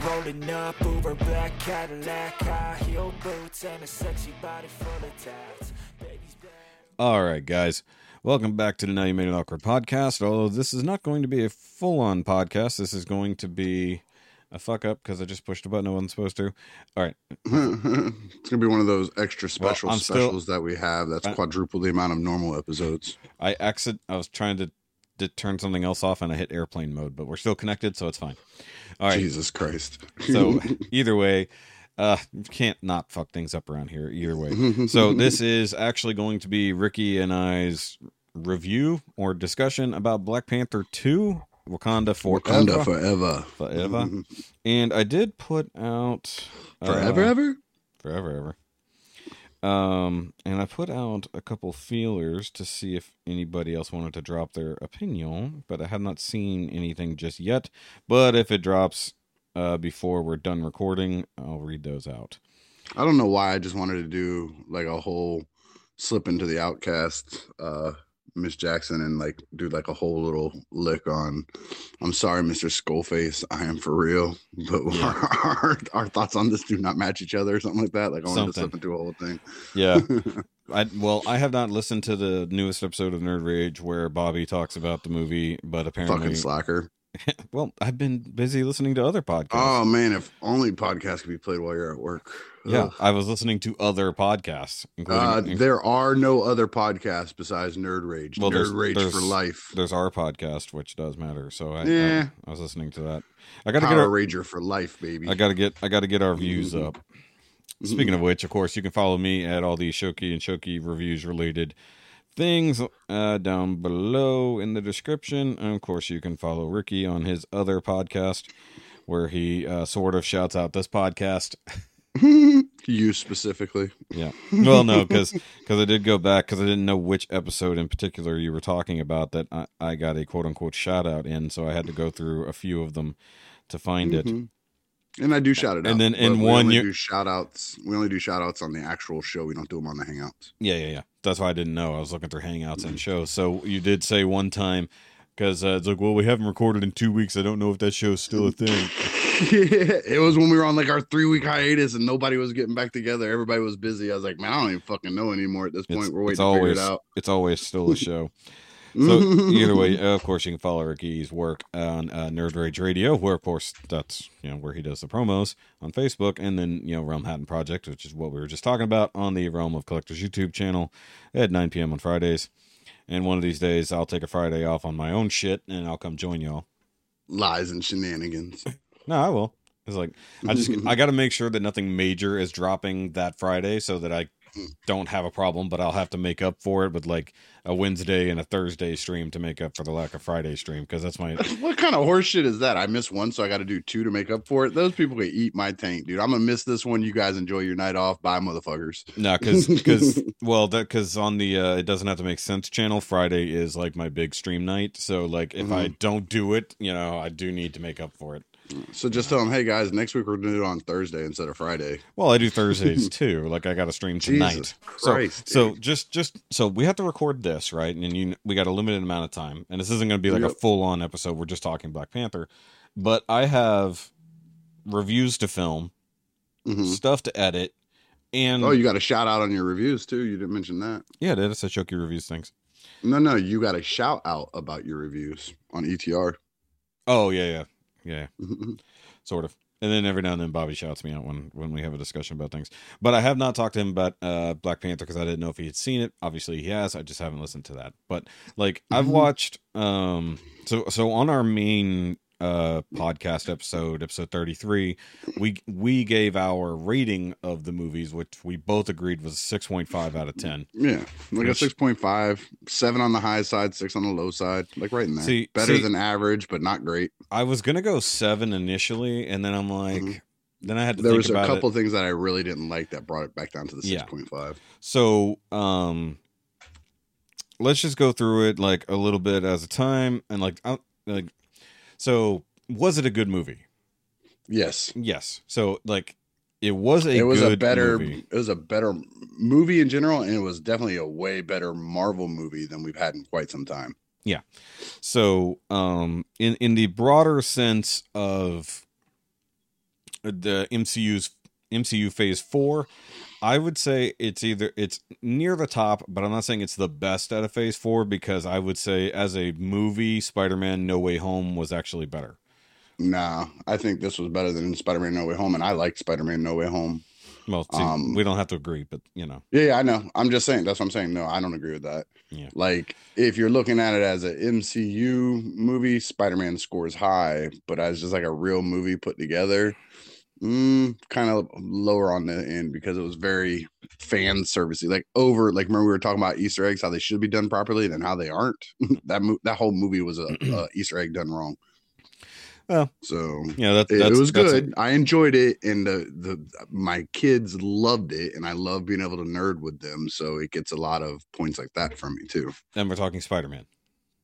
girl rolling up, Uber black Cadillac, high heel boots, and a sexy body full of tats. Baby's. All right, guys. Welcome back to the Now You Made It Awkward podcast. Although this is not going to be a full on podcast, this is going to be a fuck up because I just pushed a button I wasn't supposed to. All right. it's gonna be one of those extra special I'm still- specials that we have. That's I- quadruple the amount of normal episodes. I exit. I was trying to, to turn something else off and I hit airplane mode, but we're still connected, so it's fine. All right. Jesus Christ. So either way, uh, can't not fuck things up around here. Either way. So this is actually going to be Rikki and I's review or discussion about Black Panther Two: Wakanda Forever. Wakanda forever. Forever. And I did put out uh, Forever ever? forever ever. Um, and I put out a couple feelers to see if anybody else wanted to drop their opinion, but I have not seen anything just yet. But if it drops uh, before we're done recording, I'll read those out. I don't know why I just wanted to do like a whole slip into the OutKast uh Miss Jackson and like do like a whole little lick on I'm sorry, Mr. Skullface, I am for real. But Yeah. our, our thoughts on this do not match each other or something like that. Like I wanted to slip into a whole thing. Yeah. I well, I have not listened to the newest episode of Nerd Rage where Bobby talks about the movie, but apparently, Fucking slacker. well, I've been busy listening to other podcasts. Oh man, if only podcasts could be played while you're at work. yeah, Ugh. I was listening to other podcasts, including Uh, there are no other podcasts besides Nerd Rage. Well, there's- Nerd Rage there's- for life. there's our podcast, which does matter. So I, Yeah. I, I was listening to that. I got to get our, Rager for life, baby. I got to get, I got to get our views Mhm. up. Speaking of which, of course, you can follow me at all the Shoky and Shoky reviews related things uh, down below in the description. And of course, you can follow Rikki on his other podcast where he uh, sort of shouts out this podcast. you specifically. Yeah. Well, no, because because I did go back because I didn't know which episode in particular you were talking about that I, I got a quote unquote shout out in, so I had to go through a few of them to find it. Mhm. And I do shout it out. And then in one year- do shout outs. We only do shout outs on the actual show. We don't do them on the hangouts. Yeah, yeah, yeah. That's why I didn't know. I was looking through Hangouts and shows. So you did say one time because uh, it's like, well, we haven't recorded in two weeks. I don't know if that show's still a thing. it was when we were on like our three week hiatus and nobody was getting back together. Everybody was busy. I was like, man, I don't even fucking know anymore at this It's, point. We're waiting always figure it out. it's always still a show. So either way, uh, of course, you can follow Rikki's work on uh, Nerd Rage Radio, where of course that's you know where he does the promos on Facebook, and then you know Realm Hatton Project, which is what we were just talking about on the Realm of Collectors YouTube channel at 9 p.m. on Fridays. And one of these days, I'll take a Friday off on my own shit, and I'll come join y'all. Lies and shenanigans. No, I will. It's like I just I got to make sure that nothing major is dropping that Friday, so that I don't have a problem. But I'll have to make up for it with like a Wednesday and a Thursday stream to make up for the lack of Friday stream because that's my what kind of horseshit is that? I missed one, so I got to do two to make up for it. Those people can eat my tank, dude. I'm gonna miss this one. You guys enjoy your night off. Bye, motherfuckers. no because because well that because on the uh, it doesn't have to make sense channel Friday is like my big stream night. So like if I don't do it, you know I do need to make up for it. So just tell them, hey guys, next week we're gonna do it on Thursday instead of Friday. Well, I do Thursdays too. Like I got to stream tonight. Jesus so, Christ, so dude. just just so we have to record this right, and you we got a limited amount of time, and this isn't going to be like a full on episode. We're just talking Black Panther, but I have reviews to film, Mhm. stuff to edit, and Oh, you got a shout out on your reviews too. You didn't mention that. yeah, that is a Shoky reviews things. No, no, you got a shout out about your reviews on ETR. Oh yeah, yeah, yeah. sort of. And then every now and then Bobby shouts me out when when we have a discussion about things. But I have not talked to him about uh, Black Panther because I didn't know if he had seen it. Obviously he has. I just haven't listened to that. But like I've Mhm. watched um so so on our main uh podcast episode episode 33 we we gave our rating of the movies which we both agreed was 6.5 out of 10 yeah, like a Which- 6.5, 7 on the high side, 6 on the low side, like right in there. See- Better see- than average, but not great. i was gonna go seven initially and then i'm like Mhm. then i had to There was a couple things that I really didn't like that brought it back down to the Yeah. 6.5. So, um, let's just go through it like a little bit as a time and like, uh, like, so was it a good movie? Yes. Yes. So like, it was a it was a better movie. it was a better movie in general and it was definitely a way better Marvel movie than we've had in quite some time. Yeah. So, um, in in the broader sense of the MCU's MCU Phase Four, I would say it's either it's near the top, but I'm not saying it's the best out of Phase Four because I would say as a movie, Spider-Man No Way Home was actually better. Nah, I think this was better than Spider-Man No Way Home, and I liked Spider-Man No Way Home. Well, see, Um, we don't have to agree, but you know, Yeah, yeah, I know. I'm just saying. That's what I'm saying. No, I don't agree with that. Yeah. Like, if you're looking at it as an MCU movie, Spider-Man scores high, but as just like a real movie put together, mm, kind of lower on the end because it was very fan servicey. Like over, like remember we were talking about Easter eggs, how they should be done properly, and then how they aren't. that mo- that whole movie was a, a Easter egg done wrong. Well, So yeah, that, it, that's it was good. I enjoyed it, and the the my kids loved it, and I love being able to nerd with them. So it gets a lot of points like that from me too. and we're talking Spider-Man.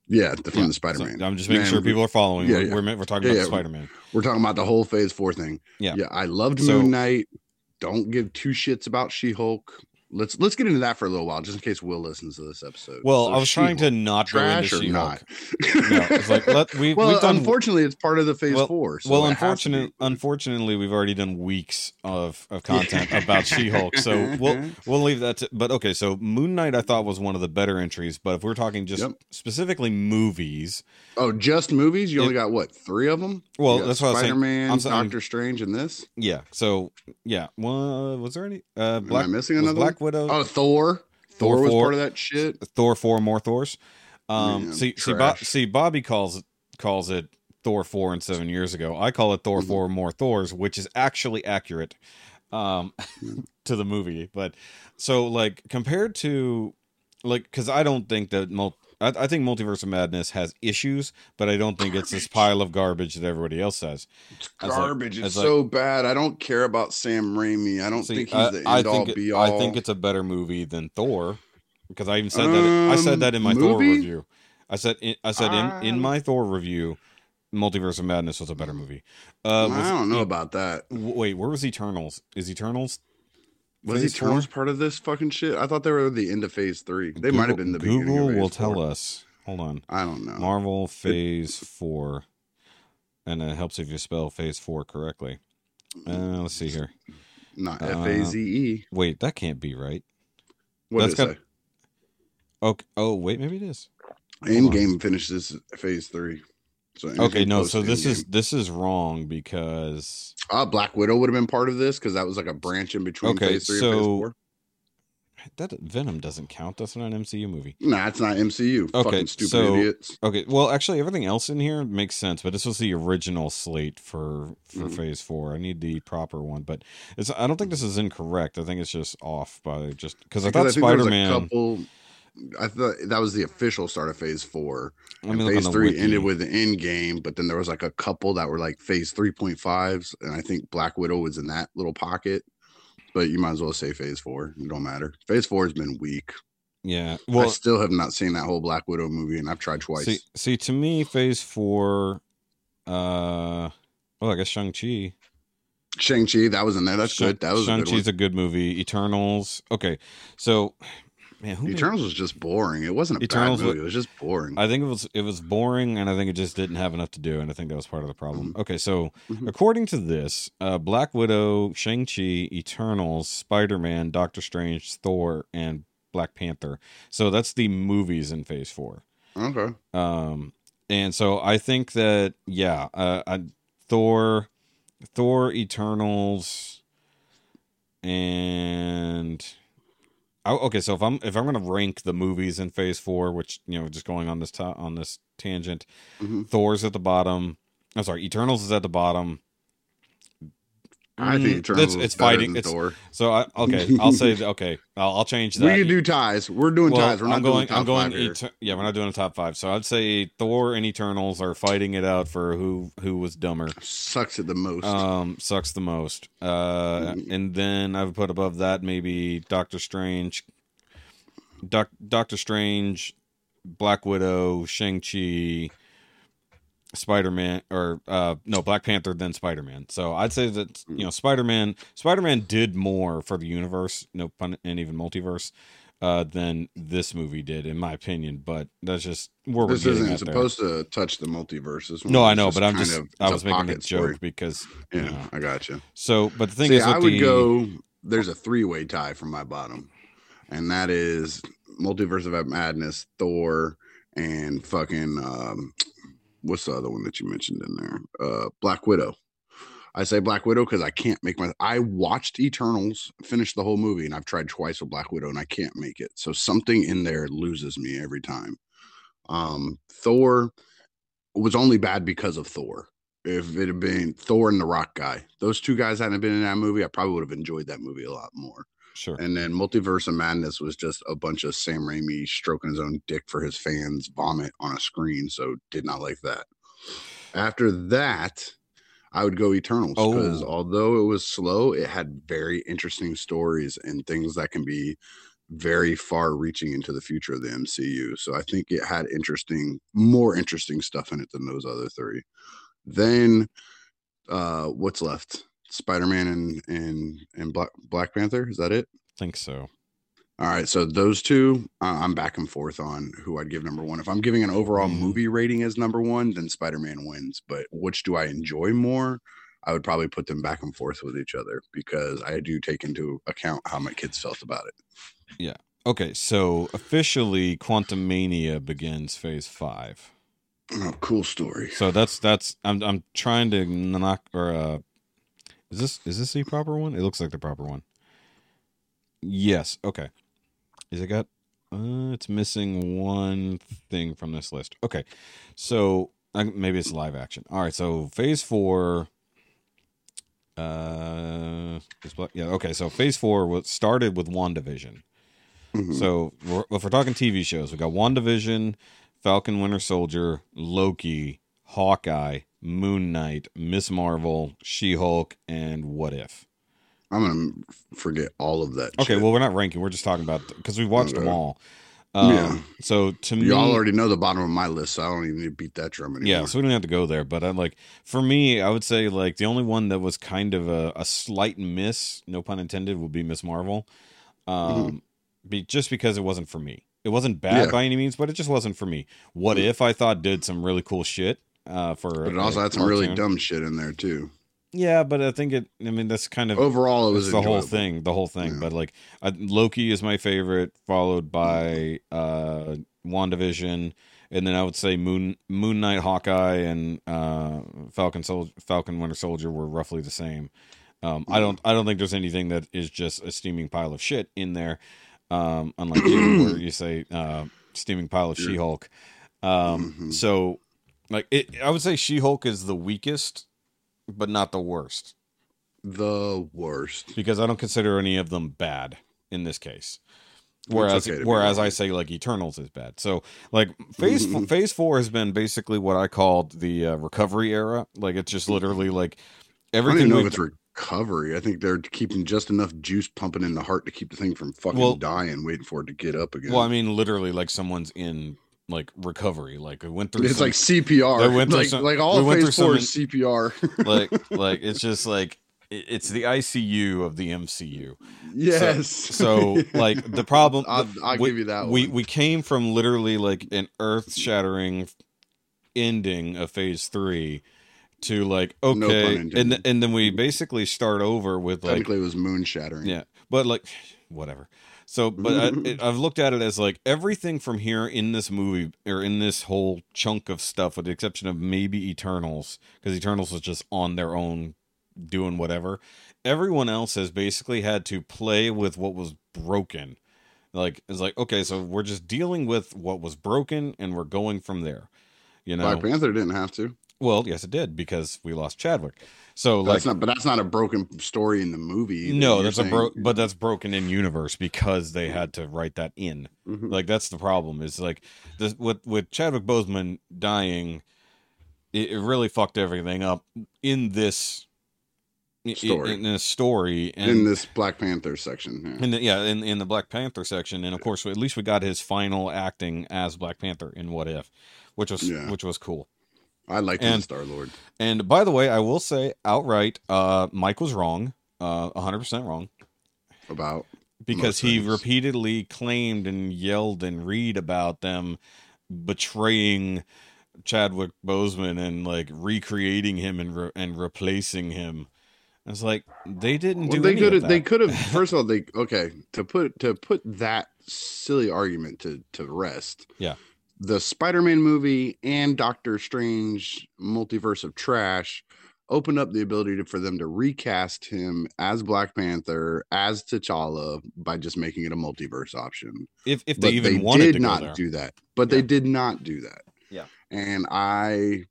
Yeah, the, Yeah, the Spider Man. I'm just making sure people are following. yeah, we're, yeah. we're we're talking about yeah. Spider-Man. We're talking about the whole Phase Four thing. Yeah. yeah. I loved So- Moon Knight. Don't give two shits about She Hulk. Let's let's get into that for a little while, just in case Will listens to this episode. Well, So I was trying to not go into trash or She-Hulk. not. No, it's like let we well, we've done unfortunately, it's part of the Phase Well- Four. So well, it has to unfortunately, unfortunately, we've already done weeks of, of content about She-Hulk, so we'll we'll leave that. To, but okay, so Moon Knight I thought was one of the better entries, but if we're talking just Yep. specifically movies, Oh, just movies? You It- only got what three of them? Well, that's what I was saying. Spider Man, I'm saying- Doctor Strange, and this. yeah. So yeah, well, was there any uh, Am Black I missing another? Black one? Widow? Oh, Thor. Thor Thor was four. part of that shit. Thor four more Thors. Um, Man, see, see, Bo- see, Bobby calls it calls it Thor four and seven years ago. I call it Thor Mhm. four more Thors, which is actually accurate um, to the movie. But so like compared to like because I don't think that mul- I, I think Multiverse of Madness has issues, but I don't think it's this pile of garbage that everybody else says. It's Garbage. as it's like- so bad. I don't care about Sam Raimi. I don't See, think he's I, the I end all think it- be all. I think it's a better movie than Thor because I even said that I said Um, that in my Thor review. I said in, I said in, in Um, my Thor review, Multiverse of Madness was a better movie. Uh, was, I don't know about that. Wait, where was Eternals? Is Eternals? Was Phase Eternals four? part of this fucking shit? I thought they were the end of Phase Three. They might have been the Google beginning. of will tell four. us. Hold on, I don't know. Marvel Phase Four, and it helps if you spell Phase Four correctly. Uh, let's see here. Not Uh, F A Z E. Wait, that can't be right. What that's did got- Okay. Oh, wait, maybe it is. Endgame finishes Phase Three. So Okay, no. So this is this is wrong because uh, Black Widow would have been part of this because that was like a branch in between Okay, Phase Three and Phase so- Four. that Venom doesn't count. That's not an MCU movie. Nah, it's not MCU. Okay, Fucking stupid so- idiots. Okay, well, actually, everything else in here makes sense, but this was the original slate for for Mhm. Phase Four. I need the proper one, but it's. I don't think this is incorrect. I think it's just off by just because I thought Spider a Man. couple. I thought that was the official start of Phase Four. And phase three wiki. ended with the end game, but then there was like a couple that were like phase 3.5s, and I think Black Widow was in that little pocket. But you might as well say phase four. It don't matter. Phase four has been weak. Yeah, I well, still have not seen that whole Black Widow movie, and I've tried twice. see, see, to me, Phase Four. Uh, well, I guess Shang Chi. Shang Chi, that was in there. That's good. That was a Shang good one. A good movie. Eternals. Okay, so man, who made- Eternals was just boring. It wasn't a Eternals bad movie. It was just boring. I think it was it was boring, and I think it just didn't have enough to do, and I think that was part of the problem. Mm-hmm. Okay, so Mhm. according to this, uh, Black Widow, Shang Chi, Eternals, Spider Man, Doctor Strange, Thor, and Black Panther. So that's the movies in Phase Four. okay. Um, and so I think that yeah, uh, I, Thor, Thor, Eternals, and oh, okay. So if I'm if I'm gonna rank the movies in Phase Four, which you know, just going on this ta- on this tangent, Mhm. Thor's at the bottom. I'm sorry, Eternals is at the bottom. I think Mm, Eternals it's, it's fighting. It's Thor. so I, okay. I'll say okay. I'll, I'll change that. We can do ties. We're doing Well, ties. We're not I'm going. doing top I'm going. Eter- yeah, we're not doing a top five. So I'd say Thor and Eternals are fighting it out for who who was dumber. Sucks it the most. Um, sucks the most. Uh, Mhm. and then I would put above that maybe Doctor Strange, Doc, Doctor Strange, Black Widow, Shang Chi, Spider Man, or uh, no Black Panther, then Spider Man. So I'd say that you know Spider Man, Spider Man did more for the universe, no pun, and even multiverse. uh, than this movie did, in my opinion. But that's just where This we're isn't at there. supposed to touch the multiverse. This No, I know, but I'm just of- I was making a joke story. because Yeah, you know. I got you. So, but the thing See, is, I would the, go. There's a three way tie from my bottom, and that is Multiverse of Madness, Thor, and fucking um, what's the other one that you mentioned in there? Uh, Black Widow. I say Black Widow because I can't make my. I watched Eternals, finished the whole movie, and I've tried twice with Black Widow, and I can't make it. So something in there loses me every time. Um, Thor was only bad because of Thor. If it had been Thor and the Rock guy, those two guys hadn't been in that movie, I probably would have enjoyed that movie a lot more. Sure, And then Multiverse of Madness was just a bunch of Sam Raimi stroking his own dick for his fans vomit on a screen. So did not like that. After that, I would go Eternals because Oh. although it was slow, it had very interesting stories and things that can be very far reaching into the future of the MCU. So I think it had interesting, more interesting stuff in it than those other three. Then uh what's left? Spider-Man and and and Black Black Panther, is that it? I think so. All right, so those two, uh, I'm back and forth on who I'd give number one. If I'm giving an overall Mm. movie rating as number one, then Spider Man wins. But which do I enjoy more? I would probably put them back and forth with each other because I do take into account how my kids felt about it. Yeah. Okay, so officially, Quantumania begins Phase Five. Oh, cool story. So that's that's I'm I'm trying to knock or uh, is this is this the proper one? It looks like the proper one. Yes. Okay. Is it got? Uh, it's missing one thing from this list. Okay, so uh, maybe it's live action. All right. So Phase Four. Uh, is Black- yeah. Okay. So Phase Four was started with WandaVision. Mhm. So we're, if we're talking TV shows, we got WandaVision, Falcon Winter Soldier, Loki, Hawkeye, Moon Knight, Miss Marvel, She Hulk, and What If. I'm gonna forget all of that. Okay, shit. well we're not ranking. We're just talking about because we've watched them all. Um, Yeah. So to me, y'all already know the bottom of my list, so I don't even need to beat that drum anymore. yeah. So we don't have to go there. But I like for me, I would say like the only one that was kind of a, a slight miss, no pun intended, would be Miss Marvel. Um, be just because it wasn't for me. It wasn't bad Mm-hmm. Yeah. by any means, but it just wasn't for me. What Mm. if I thought did some really cool shit? Uh, for but it also had some really dumb shit in there too. Yeah, but I think it. I mean, that's kind of Overall, it was the whole thing. The whole thing. Yeah. But like, uh, Loki is my favorite, followed by uh, WandaVision, and then I would say Moon Moon Knight, Hawkeye, and uh, Falcon Sol- Falcon Winter Soldier were roughly the same. Um, I don't. I don't think there's anything that is just a steaming pile of shit in there. Um, unlike you, where you say uh, steaming pile of. She Hulk. Um, Mhm. so like it, I would say She Hulk is the weakest, but not the worst The worst. because I don't consider any of them bad in this case. Whereas, okay whereas I say like Eternals is bad. So like phase phase four has been basically what I called the uh, recovery era. Like it's just literally like everything. I don't even know if it's recovery. I think they're keeping just enough juice pumping in the heart to keep the thing from fucking Well- dying, waiting for it to get up again. well, I mean, literally like someone's in like recovery. Like it went through. it's some- like CPR. They went through like, some- like we all went phase through four is CPR. like like it's just like it's the ICU of the MCU. yes. So like the problem. I'll, I'll we, give you that we one. we came from literally like an earth shattering ending of phase three to like No okay and and then we basically start over with like it was moon shattering. yeah but like whatever so but I, it, i've looked at it as like everything from here in this movie or in this whole chunk of stuff with the exception of maybe eternals because eternals was just on their own doing whatever. Everyone else has basically had to play with what was broken. Like it's like okay so we're just dealing with what was broken and we're going from there you know? Black Panther didn't have to. Well yes it did because we lost chadwick so like That's not, but that's not a broken story in the movie. no that's a bro but that's broken in universe because they had to write that in Mhm. like that's the problem is like this with with chadwick boseman dying it, it really fucked everything up in this Story. in this story and in this Black Panther section. Yeah. in the, yeah, in, in the Black Panther section, and of course, at least we got his final acting as Black Panther in What If, which was Yeah. which was cool. I like and- Star Lord. And by the way, I will say outright, uh, Mike was wrong, uh, hundred percent wrong, About because he things. repeatedly claimed and yelled and read about them betraying Chadwick Boseman and like recreating him and re- and replacing him. It's like they didn't Well, do they could have. They could have. First of all, they okay to put to put that silly argument to to rest. Yeah. The Spider-Man movie and Doctor Strange multiverse of trash opened up the ability to, for them to recast him as Black Panther as T'Challa by just making it a multiverse option. if if But they even wanted did to not do that. But Yeah. they did not do that. Yeah. And I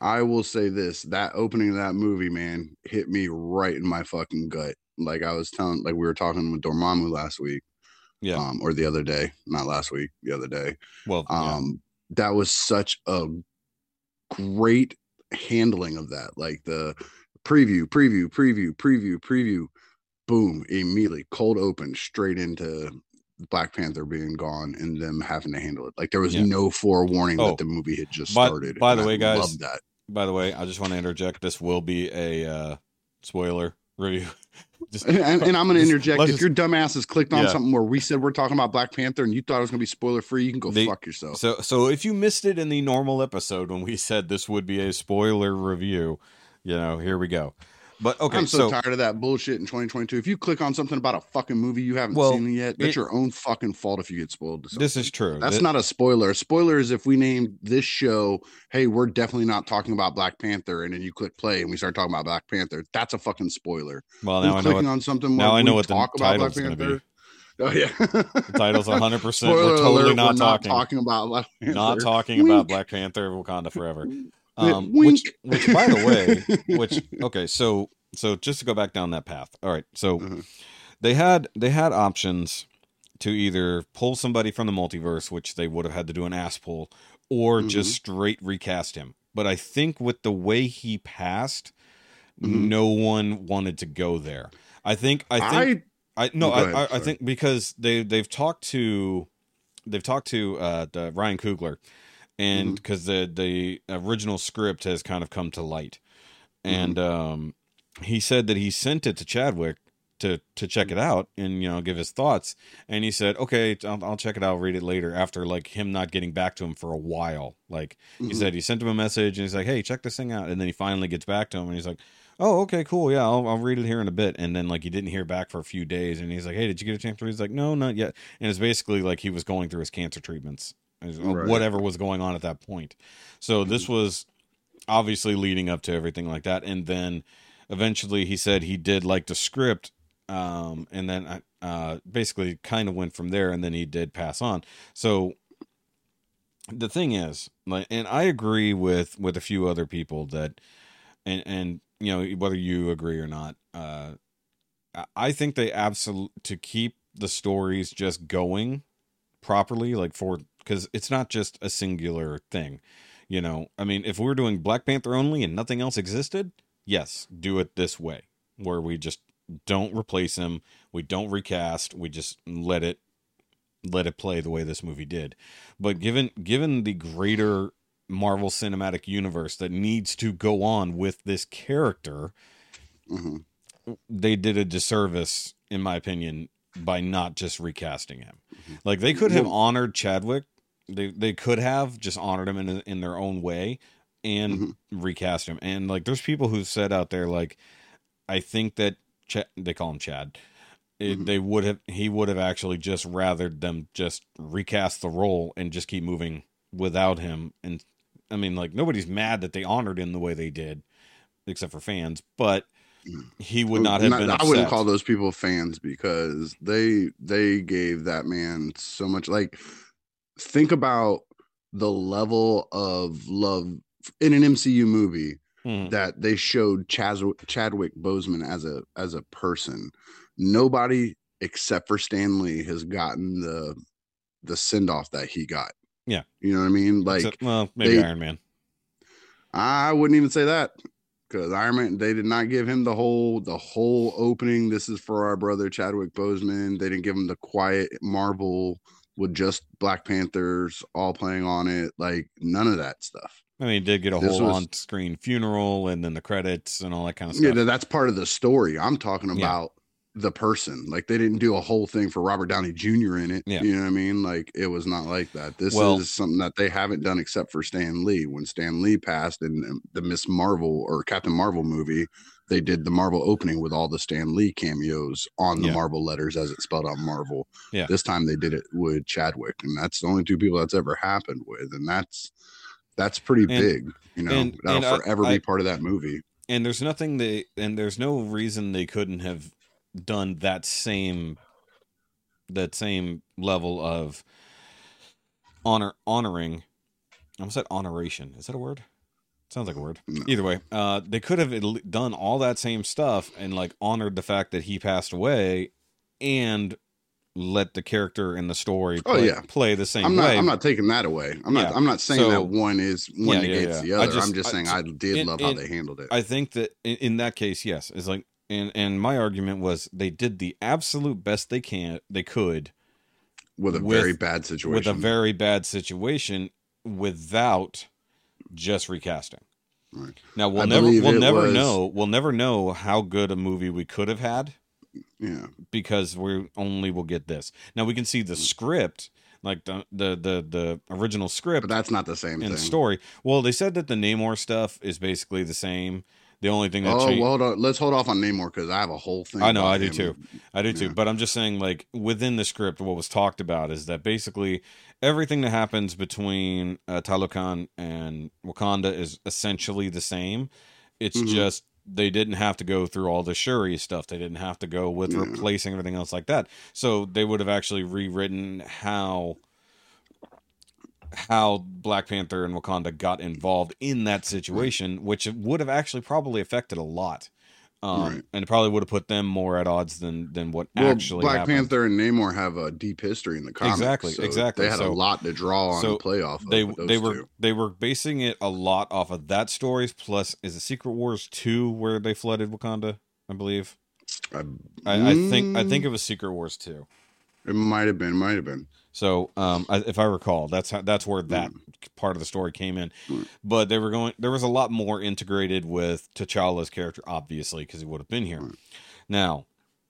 I will say this, that opening of that movie, man, hit me right in my fucking gut. Like I was telling like we were talking with Dormammu last week. Yeah. Um, or the other day, not last week, the other day. well, yeah. Um, that was such a great handling of that. Like the preview, preview, preview, preview, preview, boom, immediately cold open straight into Black Panther being gone and them having to handle it. Like there was Yeah. no forewarning Oh, that the movie had just by- started. by the I way, guys. By the way, I just want to interject. This will be a uh, spoiler review. Just- And, and, and I'm going to interject. If just- your dumbass has clicked on Yeah. something where we said we're talking about Black Panther and you thought it was going to be spoiler free, you can go They- fuck yourself. So, so if you missed it in the normal episode when we said this would be a spoiler review, you know, here we go. But okay, I'm so, so, tired of that bullshit in 2022. If you click on something about a fucking movie you haven't Well, seen it yet, it's it- your own fucking fault if you get spoiled. This is true. That's Th- not a spoiler. A spoiler is if we name this show, hey, we're definitely not talking about Black Panther, and then you click play and we start talking about Black Panther. That's a fucking spoiler. well. Who's Now I know clicking what on something. now I know what the talk about Black gonna be. Panther. Oh yeah, the title's 100. percent We're totally alert, not we're talking, talking about Black Panther. not talking about Black Panther, Wakanda Forever. Um, which, which, by the way, which okay, so so just to go back down that path. All right, so Mhm. they had they had options to either pull somebody from the multiverse, which they would have had to do an ass pull, or just straight recast him. But I think with the way he passed, Mhm. no one wanted to go there. I think I think I I no, Go I, I, I think because they they've talked to they've talked to uh the Ryan Coogler and Mm-hmm. because the the original script has kind of come to light. Mm-hmm. And um he said that he sent it to Chadwick to to check it out and you know give his thoughts. And he said okay I'll, I'll check it out read it later after like him not getting back to him for a while. Like he Mhm. said he sent him a message and he's like hey check this thing out. And then he finally gets back to him and he's like oh okay cool. Yeah I'll, I'll read it here in a bit. And then like he didn't hear back for a few days and he's like hey did you get a chance to read? He's like no not yet. And it's basically like he was going through his cancer treatments Right. Mm-hmm. whatever was going on at that point so this was obviously leading up to everything like that and then eventually he said he did like the script um and then I uh basically kind of went from there and then he did pass on so the thing is like and i agree with with a few other people that and and you know whether you agree or not uh I- i think they absolutely to keep the stories just going properly like for because it's not just a singular thing you know? I mean if we're doing black panther only and nothing else existed yes do it this way where we just don't replace him we don't recast we just let it let it play the way this movie did. But given given the greater marvel cinematic universe that needs to go on with this character Mhm. they did a disservice in my opinion by not just recasting him. Like they could have honored chadwick they they could have just honored him in in their own way and Mhm. recast him and like there's people who said out there like i think that Ch- they call him chad it, Mhm. they would have he would have actually just rathered them just recast the role and just keep moving without him and i mean like nobody's mad that they honored him the way they did except for fans but he would not have Not- been I wouldn't call those people fans because they they gave that man so much. Like, think about the level of love in an MCU movie Mhm. that they showed Chaz, Chadwick Boseman as a as a person. Nobody except for Stan Lee has gotten the the send off that he got. Yeah. you know what I mean. Like, Except- well maybe they- iron man I wouldn't even say that because Iron Man they did not give him the whole the whole opening. This is for our brother Chadwick Boseman. They didn't give him the quiet Marvel with just Black Panthers all playing on it. Like none of that stuff. I mean, he did get a This whole was- on-screen funeral and then the credits and all that kind of stuff. th- that's part of the story. I'm talking Yeah. about the person. Like they didn't do a whole thing for Robert Downey Jr. in it. Yeah. You know what I mean? Like it was not like that. This Well- is something that they haven't done except for Stan Lee. When Stan Lee passed in um, the Miss Marvel or Captain Marvel movie, they did the Marvel opening with all the Stan Lee cameos on the Yeah. Marvel letters as it spelled out Marvel. Yeah. This time they did it with Chadwick, and that's the only two people that's ever happened with, and that's that's pretty And- big. You know, and- that'll and forever I- be part of that movie. and there's nothing they and there's no reason they couldn't have done that same that same level of honor honoring I almost said honoration. Is that a word? Sounds like a word. No. Either way, uh, they could have done all that same stuff and like honored the fact that he passed away, and let the character in the story Oh, play, yeah. play the same I'm not. way. I'm not taking that away. I'm not. I'm not saying So- that one is one Yeah, yeah, negates yeah. the other. just- I'm just I- saying I, did in- love how they handled it. I think that in, in that case, yes, it's like, and and my argument was they did the absolute best they can, they could, with a with- very bad situation. with a very bad situation, without just recasting. Right. Now we'll I never, we'll never was- know, we'll never know how good a movie we could have had yeah. because we only will get this. Now we can see the script, like the the the, the original script But that's not the same thing. story. Well, they said that the Namor stuff is basically the same. The only thing that Oh, changed. well, hold on. Let's hold off on Namor because I have a whole thing. I know, I do him. too. I do too. But I'm just saying, like, within the script, what was talked about is that basically everything that happens between uh, Talokan and Wakanda is essentially the same. It's Mhm. just they didn't have to go through all the Shuri stuff. They didn't have to go with Yeah. replacing everything else like that. So they would have actually rewritten how how Black Panther and Wakanda got involved in that situation, which would have actually probably affected a lot. Um, Right. and it probably would have put them more at odds than than what Well, actually Black happened. Panther and Namor have a deep history in the comics. Exactly, so exactly. They had So- a lot to draw on so and play off. Of They they were two. they were basing it a lot off of that stories. Plus, is it Secret Wars two where they flooded Wakanda? I believe. I, I, I think I think Mm, it was Secret Wars two. it might have been. Might have been. So, um, I- if I recall, that's how that's where that part of the story came in. Mm. But they were going. There was a lot more integrated with T'Challa's character, obviously, because he would have been here. Mm. Now,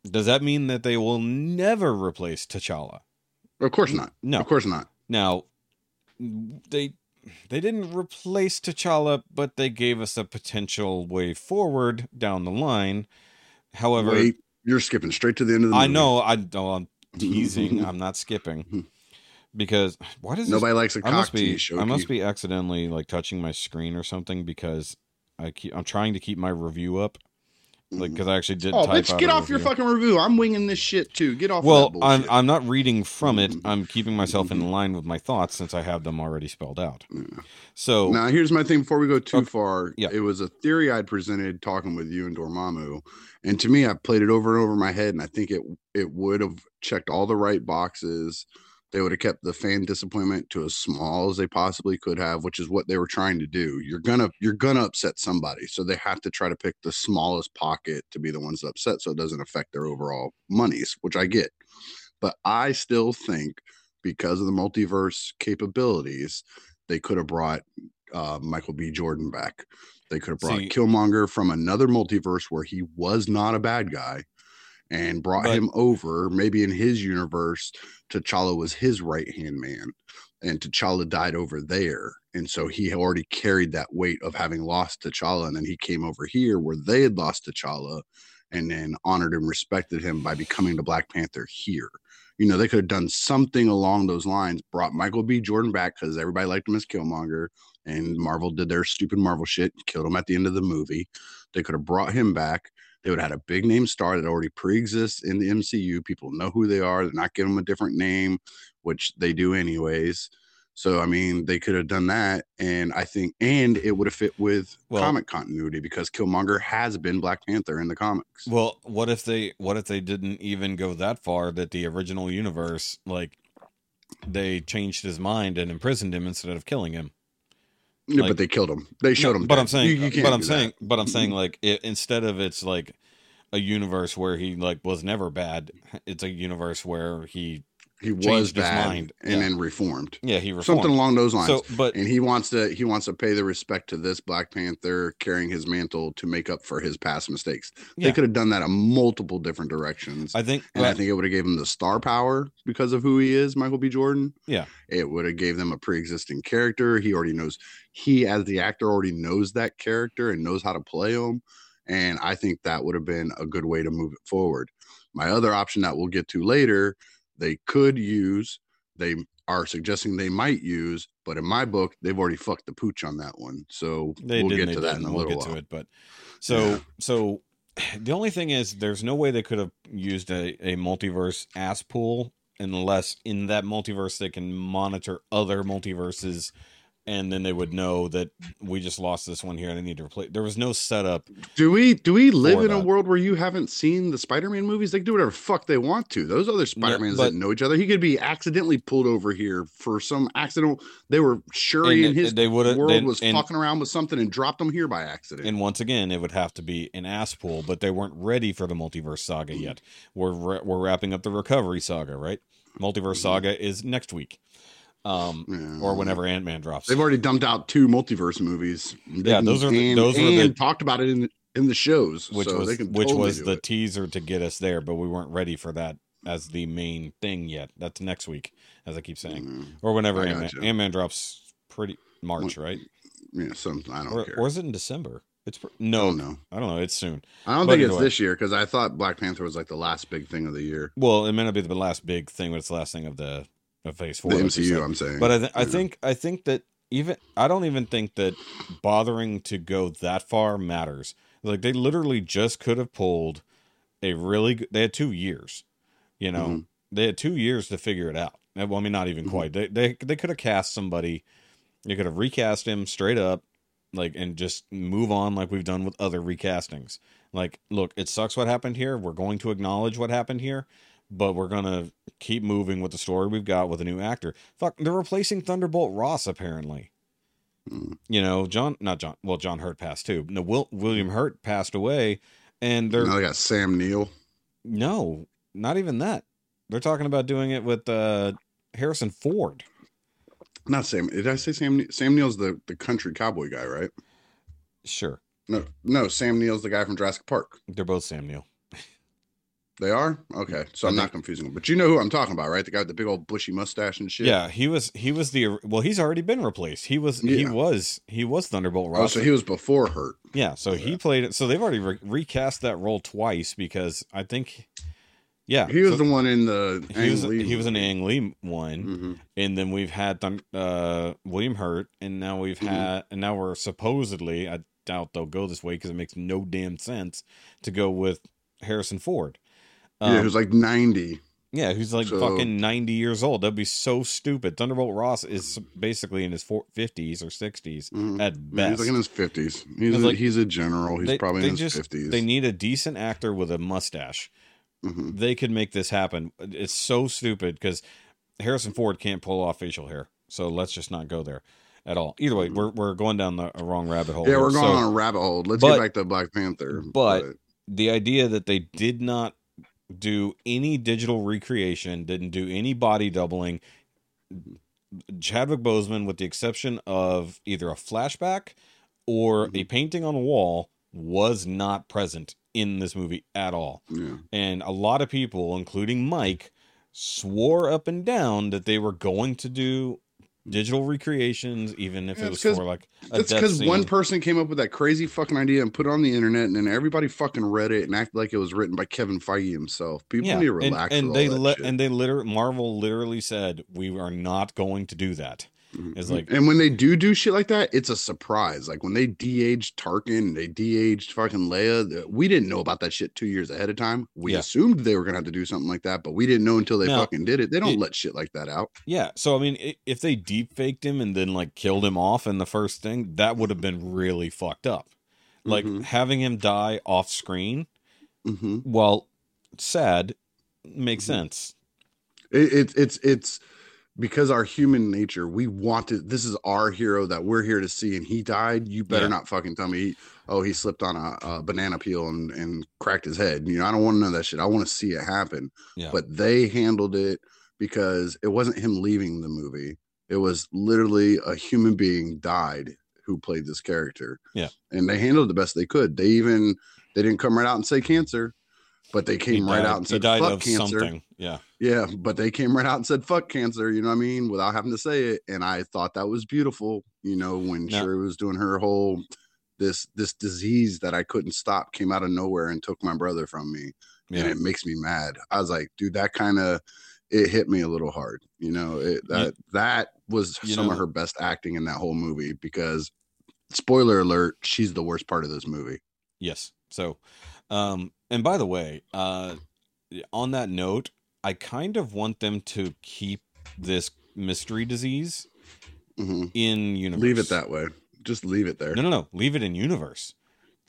does that mean that they will never replace T'Challa? Of course not. No. Of course not. Now, they they didn't replace T'Challa, but they gave us a potential way forward down the line. However, Wait, you're skipping straight to the end of the I know I know I'm teasing. I'm not skipping hmm. because why does this Nobody likes a I must cock be tease. I must be accidentally like touching my screen or something because I keep I'm trying to keep my review up like because I actually did. Oh, bitch, get off your review. fucking review. I'm winging this shit too. Get off. Well, I'm. I'm not reading from it. Mhm. I'm keeping myself in Mhm. line with my thoughts since I have them already spelled out. Yeah. So Now, here's my thing before we go too Okay. far. Yeah. It was a theory I'd presented talking with you and Dormammu. And to me, I played it over and over in my head, and I think it it would have checked all the right boxes. They would have kept the fan disappointment to as small as they possibly could have, which is what they were trying to do. You're gonna you're gonna upset somebody, so they have to try to pick the smallest pocket to be the ones upset, so it doesn't affect their overall monies, which I get. But I still think because of the multiverse capabilities, they could have brought uh, Michael B. Jordan back. They could have brought See- Killmonger from another multiverse where he was not a bad guy and brought But- him over. Maybe in his universe, T'Challa was his right hand man, and T'Challa died over there. And so he already carried that weight of having lost T'Challa. And then he came over here where they had lost T'Challa and then honored and respected him by becoming the Black Panther here. You know, they could have done something along those lines, brought Michael B. Jordan back because everybody liked him as Killmonger, and Marvel did their stupid Marvel shit, killed him at the end of the movie. They could have brought him back. They would have had a big name star that already pre-exists in the MCU. People know who they are. They're not giving them a different name, which they do anyways. So I mean, they could have done that, and I think, and it would have fit with Well- comic continuity because Killmonger has been Black Panther in the comics. well, what if they what if they didn't even go that far that the original universe like they changed his mind and imprisoned him instead of killing him? Yeah, like- but they killed him. They showed No, him. But dead. I'm saying, You- you can't but I'm do that. saying, but I'm saying, like, it, instead of it's like a universe where he like was never bad, it's a universe where he he was bad and Yeah. then reformed. yeah, he reformed. Something along those lines. So, but and he wants to he wants to pay the respect to this Black Panther carrying his mantle to make up for his past mistakes. Yeah. They could have done that in multiple different directions. I think and I think it would have gave him the star power because of who he is, Michael B. Jordan. Yeah. It would have gave them a pre-existing character. He already knows he as the actor already knows that character and knows how to play him. And I think that would have been a good way to move it forward. My other option that we'll get to later, they could use, they are suggesting they might use, but in my book, they've already fucked the pooch on that one. So they we'll get to that didn't. in a we'll little get while. to it. But so Yeah. so the only thing is, there's no way they could have used a, a multiverse ass pool unless in that multiverse they can monitor other multiverses. And then they would know that we just lost this one here and I need to replace. There was no setup. Do we do we live in a world where you haven't seen the Spider-Man movies? They can do whatever the fuck they want to. Those other Spider-Mans but- that know each other. He could be accidentally pulled over here for some accidental. They were And in his they world they- was and- fucking around with something and dropped him here by accident. And once again, it would have to be an ass pool, but they weren't ready for the multiverse saga yet. We're we're wrapping up the recovery saga, right? Multiverse mm-hmm. saga is next week, um, Yeah. or whenever Ant Man drops. They've already dumped out two multiverse movies. They Yeah, can- those are the- and, those were and the- talked about it in the, in the shows, which so was they can which totally was the it. teaser to get us there, but we weren't ready for that as the main thing yet. That's next week, as I keep saying, Mhm. or whenever Ant Man. Ant Man drops pretty March, right? Yeah, some I don't Or, care. or is it in December? It's pr- I no. I don't know. It's soon. I don't But think it's way. this year because I thought Black Panther was like the last big thing of the year. Well, it may not be the last big thing, but it's the last thing of the of Phase Four. The MCU. I'm saying. But I, th- I think I think that even I don't even think that bothering to go that far matters. Like they literally just could have pulled a really good. They had two years, you know. Mhm. They had two years to figure it out. Well, I mean, not even Mhm. quite. They they they could have cast somebody. They could have recast him straight up, like, and just move on like we've done with other recastings. Like, look, it sucks what happened here. We're going to acknowledge what happened here, but we're gonna keep moving with the story we've got with a new actor. Fuck, they're replacing Thunderbolt Ross apparently. Mm. You know, John, not John. Well, John Hurt passed too. No, Will, William Hurt passed away, and they're now they got Sam Neill. no, not even that. They're talking about doing it with uh, Harrison Ford. Not Sam. Did I say Sam? Sam Neill's the the country cowboy guy, right? Sure, No, no. Sam Neill's the guy from Jurassic Park. they're both Sam Neill. They are okay. So I'm not confusing them. But you know who I'm talking about, right? The guy with the big old bushy mustache and shit. Yeah, he was. He was the. Well, he's already been replaced. He was. He was. He was Thunderbolt Oh, Ross. so he was before Hurt. Yeah, so he played it. So they've already re- recast that role twice because I think, yeah, He was so the one in the. he was Lee he was an. Ang Lee one, Mhm. and then we've had uh, William Hurt, and now we've Mhm. had, and now we're supposedly, I doubt they'll go this way because it makes no damn sense to go with Harrison Ford. Um, yeah, he was like 90. yeah, who's like so- fucking ninety years old. That'd be so stupid. Thunderbolt Ross is basically in his fifties or 60s Mhm. at best. he's like in his 50s. He's a, like- he's a general. He's They- probably they in his 50s. They need a decent actor with a mustache. Mhm. They could make this happen. It's so stupid because Harrison Ford can't pull off facial hair. So let's just not go there at all. Either way, we're we're going down the wrong rabbit hole. Yeah, here. we're going So on a rabbit hole. Let's but- get back to Black Panther. but- the idea that they did not do any digital recreation, didn't do any body doubling. Chadwick Boseman, with the exception of either a flashback or Mm-hmm. a painting on a wall, was not present in this movie at all. yeah. and a lot of people including mike swore up and down that they were going to do digital recreations even if Yeah, it was for like a That's because one person came up with that crazy fucking idea and put it on the internet, and then everybody fucking read it and acted like it was written by Kevin Feige himself. People yeah need to relax. and with they let and they literally marvel literally said we are not going to do that it's like and when they do do shit like that, it's a surprise. Like when they de-aged Tarkin, they de-aged fucking Leia. We didn't know about that shit two years ahead of time. We Yeah. assumed they were gonna have to do something like that, but we didn't know until they Now, fucking did it. They don't it- let shit like that out. yeah so i mean if they deep faked him and then like killed him off in the first thing that would have been really fucked up like Mhm. having him die off screen hmm while sad makes Mhm. sense It, it's it's it's because our human nature, we want wanted this is our hero that we're here to see, and he died. You better Yeah. not fucking tell me, oh, he slipped on a, a banana peel and, and cracked his head. You know, I don't want to know that shit. I want to see it happen. Yeah. But they handled it because it wasn't him leaving the movie. It was literally a human being died who played this character. Yeah. And they handled it the best they could. They even they didn't come right out and say cancer, but they came He right died- out and said fuck cancer. something. Yeah. Yeah, but they came right out and said fuck cancer, you know what I mean, without having to say it. And I thought that was beautiful, you know, when Now- Shuri was doing her whole this this disease that I couldn't stop came out of nowhere and took my brother from me. Yeah. And it makes me mad. I was like, dude, that kind of it hit me a little hard. You know, it, that that was some know- of her best acting in that whole movie because spoiler alert, she's the worst part of this movie. Yes. So, um, and by the way, uh, on that note, I kind of want them to keep this mystery disease hmm in universe. Leave it that way. Just leave it there. No, no, no. Leave it in universe.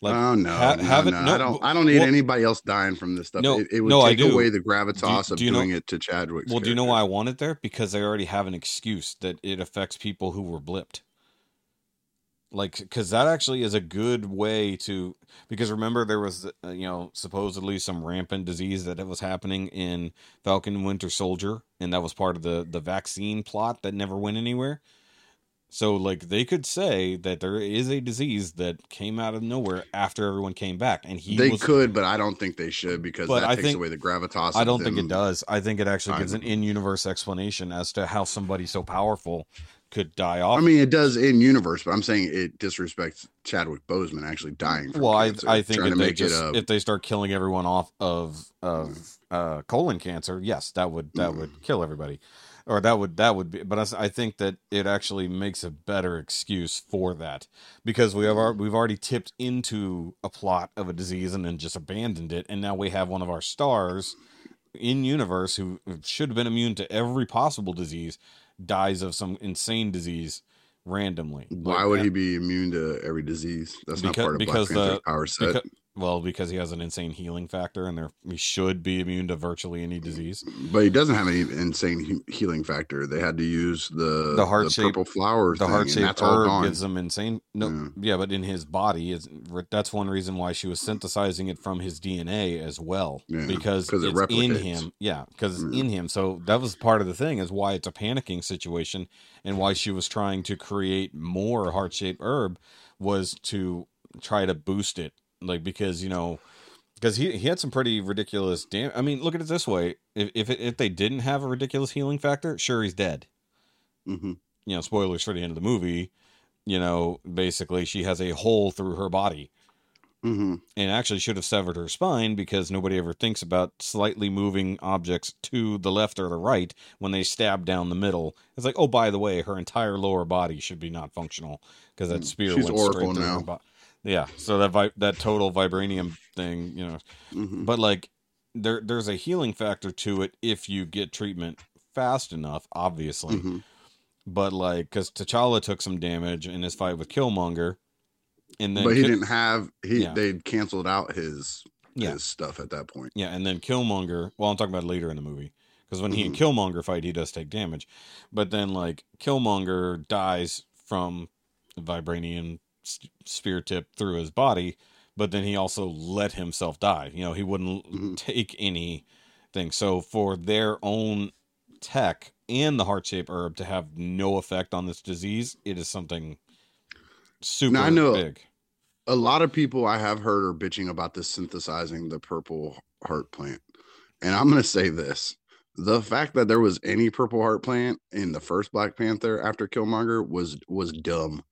Like, oh no, ha- no, have it- no. no, I don't. I don't need well- anybody else dying from this stuff. No, it, it would no, I take away the gravitas Do- of do know- doing it to Chadwick's. well, do you know why I want it there? Because they already have an excuse that it affects people who were blipped. Like, because that actually is a good way to. Because remember, there was, uh, you know, supposedly some rampant disease that was happening in Falcon Winter Soldier, and that was part of the the vaccine plot that never went anywhere. So, like, they could say that there is a disease that came out of nowhere after everyone came back, and he They was, could, but I don't think they should because that I takes think- away the gravitas. I don't think it does. I think it actually gives an in-universe explanation as to how somebody so powerful could die off. I mean, it does in universe, but I'm saying it disrespects Chadwick Boseman actually dying. From well, I I think if they just if they start killing everyone off of of uh, colon cancer, yes, that would that Mm. would kill everybody, or that would that would be. But I think that it actually makes a better excuse for that because we have our, we've already tipped into a plot of a disease and then just abandoned it, and now we have one of our stars in universe who should have been immune to every possible disease dies of some insane disease randomly. Why Like, would and- he be immune to every disease? That's not part of because Black Panther's the- power set. Because, well, because he has an insane healing factor, and there he should be immune to virtually any disease. But he doesn't have any insane he- healing factor. They had to use the The heart-shaped- purple flower. The heart shaped herb gives him insane. No, Yeah. yeah. but in his body, is that's one reason why she was synthesizing it from his DNA as well, Yeah, because 'cause it it's in him. Yeah, because it's Yeah. in him. So that was part of the thing, is why it's a panicking situation, and why she was trying to create more heart shaped herb was to try to boost it, like because you know because he he had some pretty ridiculous damn. I mean, look at it this way: if if it, if they didn't have a ridiculous healing factor, sure he's dead. Mhm. You know, spoilers for the end of the movie. You know, basically she has a hole through her body, Mhm. and actually should have severed her spine because nobody ever thinks about slightly moving objects to the left or the right when they stab down the middle. It's like, oh, by the way, her entire lower body should be not functional because that spear Mm. She's went Oracle straight through now. her body. Yeah, so that vi- that total vibranium thing, you know, Mhm. but like there there's a healing factor to it if you get treatment fast enough obviously Mhm. but like because t'challa took some damage in his fight with killmonger and then But he didn't have he. Yeah. They canceled out his Yeah. his stuff at that point. yeah and then killmonger well i'm talking about later in the movie because when he and Mm-hmm. killmonger fight he does take damage but then like killmonger dies from vibranium spear tip through his body but then he also let himself die you know he wouldn't Mhm. take anything so for their own tech and the heart shape herb to have no effect on this disease it is something super Now, I know- big a lot of people I have heard are bitching about this synthesizing the purple heart plant. And I'm going to say this the fact that there was any purple heart plant in the first Black Panther after Killmonger was was dumb.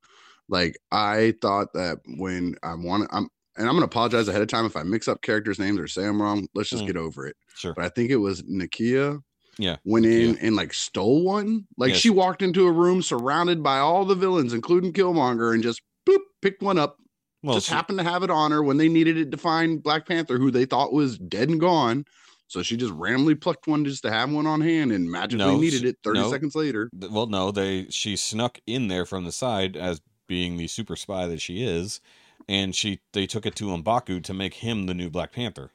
Like I thought that when I wanted I'm and I'm to apologize ahead of time if I mix up characters names or say I'm wrong. Let's just Mm. get over it. sure But I think it was Nakia yeah went in Nakia. and like stole one. Like Yes. she walked into a room surrounded by all the villains, including Killmonger, and just boop, picked one up, well just happened to have it on her when they needed it to find Black Panther, who they thought was dead and gone. So she just randomly plucked one just to have one on hand and magically No, needed it 30 no. seconds later. Well no they she snuck in there from the side as being the super spy that she is and she they took it to Mbaku to make him the new Black Panther.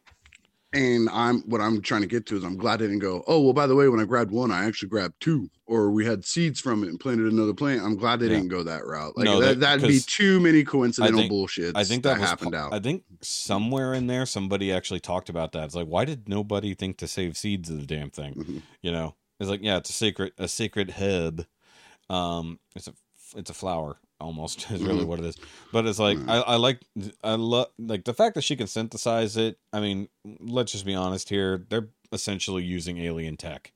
And I'm what I'm trying to get to is I'm glad they didn't go, oh, well, by the way, when I grabbed one, I actually grabbed two, or we had seeds from it and planted another plant. I'm glad they Yeah. didn't go that route. Like No, that, that- that'd be too many coincidental think- bullshits I think that, was happened out. I think somewhere in there somebody actually talked about that. It's like why did nobody think to save seeds of the damn thing? Mhm. You know, It's like yeah, it's a sacred a sacred herb. Um, it's a it's a flower almost is really Mhm. what it is. But it's like Mhm. I I like I love like the fact that she can synthesize it. I mean, let's just be honest here. They're essentially using alien tech.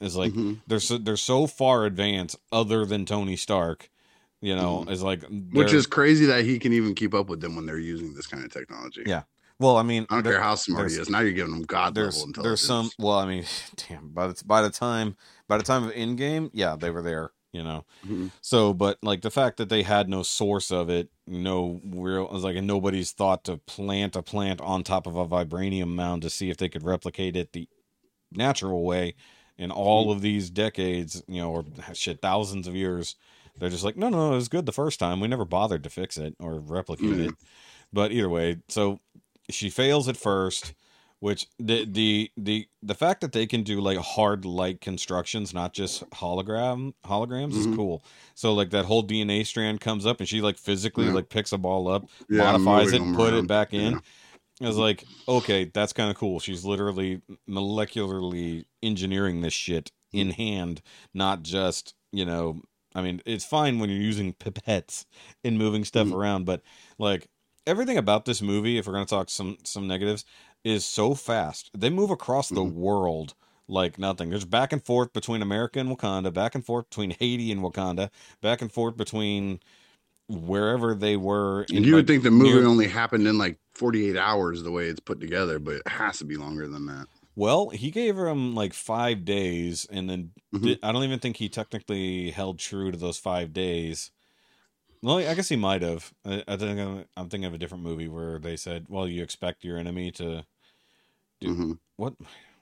It's like Mhm. they're so, they're so far advanced, other than Tony Stark. You know, Mhm. is like which is crazy that he can even keep up with them when they're using this kind of technology. Yeah. well, I mean, I don't care how smart he is. Now you're giving him god there's level intelligence. there's some well i mean damn by the by the time by the time of in game yeah they were there you know? Mhm. so but like the fact that they had no source of it no real it was like nobody's thought to plant a plant on top of a vibranium mound to see if they could replicate it the natural way in all of these decades you know or shit thousands of years. They're just like no no it was good the first time. We never bothered to fix it or replicate Yeah. it. But either way so she fails at first which the the the the fact that they can do like hard light constructions not just hologram holograms is Mhm. cool so like that whole dna strand comes up and she like physically Yeah. like picks a ball up Yeah, modifies it and put it back in Yeah. I was like, okay, that's kind of cool. She's literally molecularly engineering this shit in hand, not just, you know, I mean, it's fine when you're using pipettes and moving stuff Mhm. around, but like everything about this movie, if we're going to talk some some negatives, is so fast. They move across the Mhm. world like nothing. There's back and forth between America and Wakanda, back and forth between Haiti and Wakanda, back and forth between wherever they were. And you would think the movie near- only happened in like 48 hours the way it's put together, but it has to be longer than that. Well, he gave him like five days, and then Mhm. di- I don't even think he technically held true to those five days. Well, I guess he might have. I, I think I'm, I'm thinking of a different movie where they said, "Well, you expect your enemy to do Mhm. what?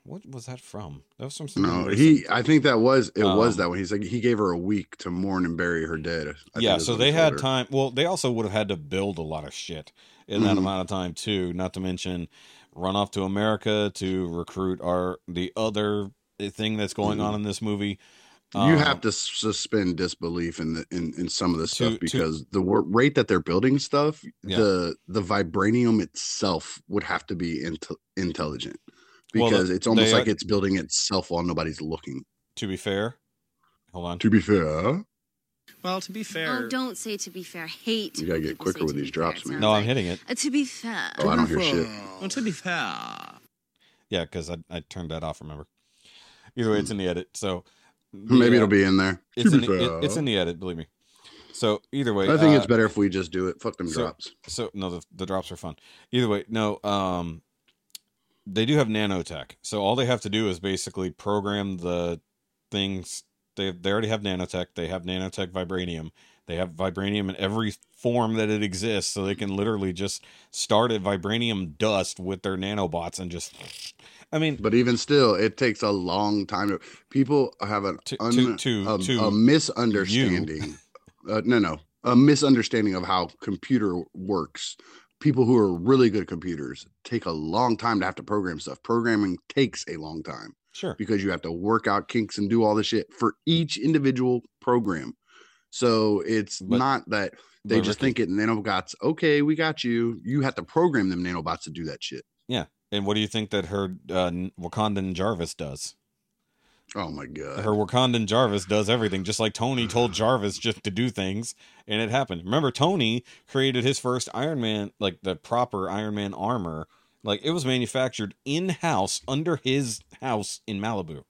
What was that from? That was from something No, he. I think that was it. was Um, that one? He's like he gave her a week to mourn and bury her dead. I yeah, so they had her. time. Well, they also would have had to build a lot of shit in that Mhm. amount of time too. Not to mention run off to America to recruit our the other thing that's going Mhm. on in this movie. You Um, have to suspend disbelief in the in, in some of the stuff to- because the wor- rate that they're building stuff, Yeah. the the vibranium itself would have to be int- intelligent Well, the- because it's almost they- like it's building itself while nobody's looking. to be fair, hold on. To be fair, Well, to be fair, Oh, don't say to be fair. I hate. You gotta get quicker with these be fair. drops, man. No, I'm like, hitting it. uh, to be fair. Oh, I don't hear shit. well, to be fair, Yeah, because I I turned that off. Remember. Either way, it's in the edit. So maybe yeah, it'll be in there. It's in the, it- it's in the edit. Believe me. So either way, I think uh, it's better if we just do it. Fuck them so- drops. so no the, the drops are fun either way no um they do have nanotech so all they have to do is basically program the things they they already have nanotech they have nanotech vibranium they have vibranium in every form that it exists so they can literally just start at vibranium dust with their nanobots and just i mean But even still, it takes a long time to. People have an To- un, to- to- a, to a misunderstanding. uh, no, no, a misunderstanding of how computer works. People who are really good at computers take a long time to have to program stuff. Programming takes a long time sure because you have to work out kinks and do all this shit for each individual program. So it's But- not that they just Rikki- think it nanobots. Okay, we got you. You have to program them nanobots to do that shit. And what do you think that her uh, wakandan jarvis does Oh my god. her Wakandan Jarvis does everything, just like Tony told Jarvis just to do things, and it happened. Remember, Tony created his first Iron Man, like the proper Iron Man armor, like it was manufactured in house under his house in Malibu,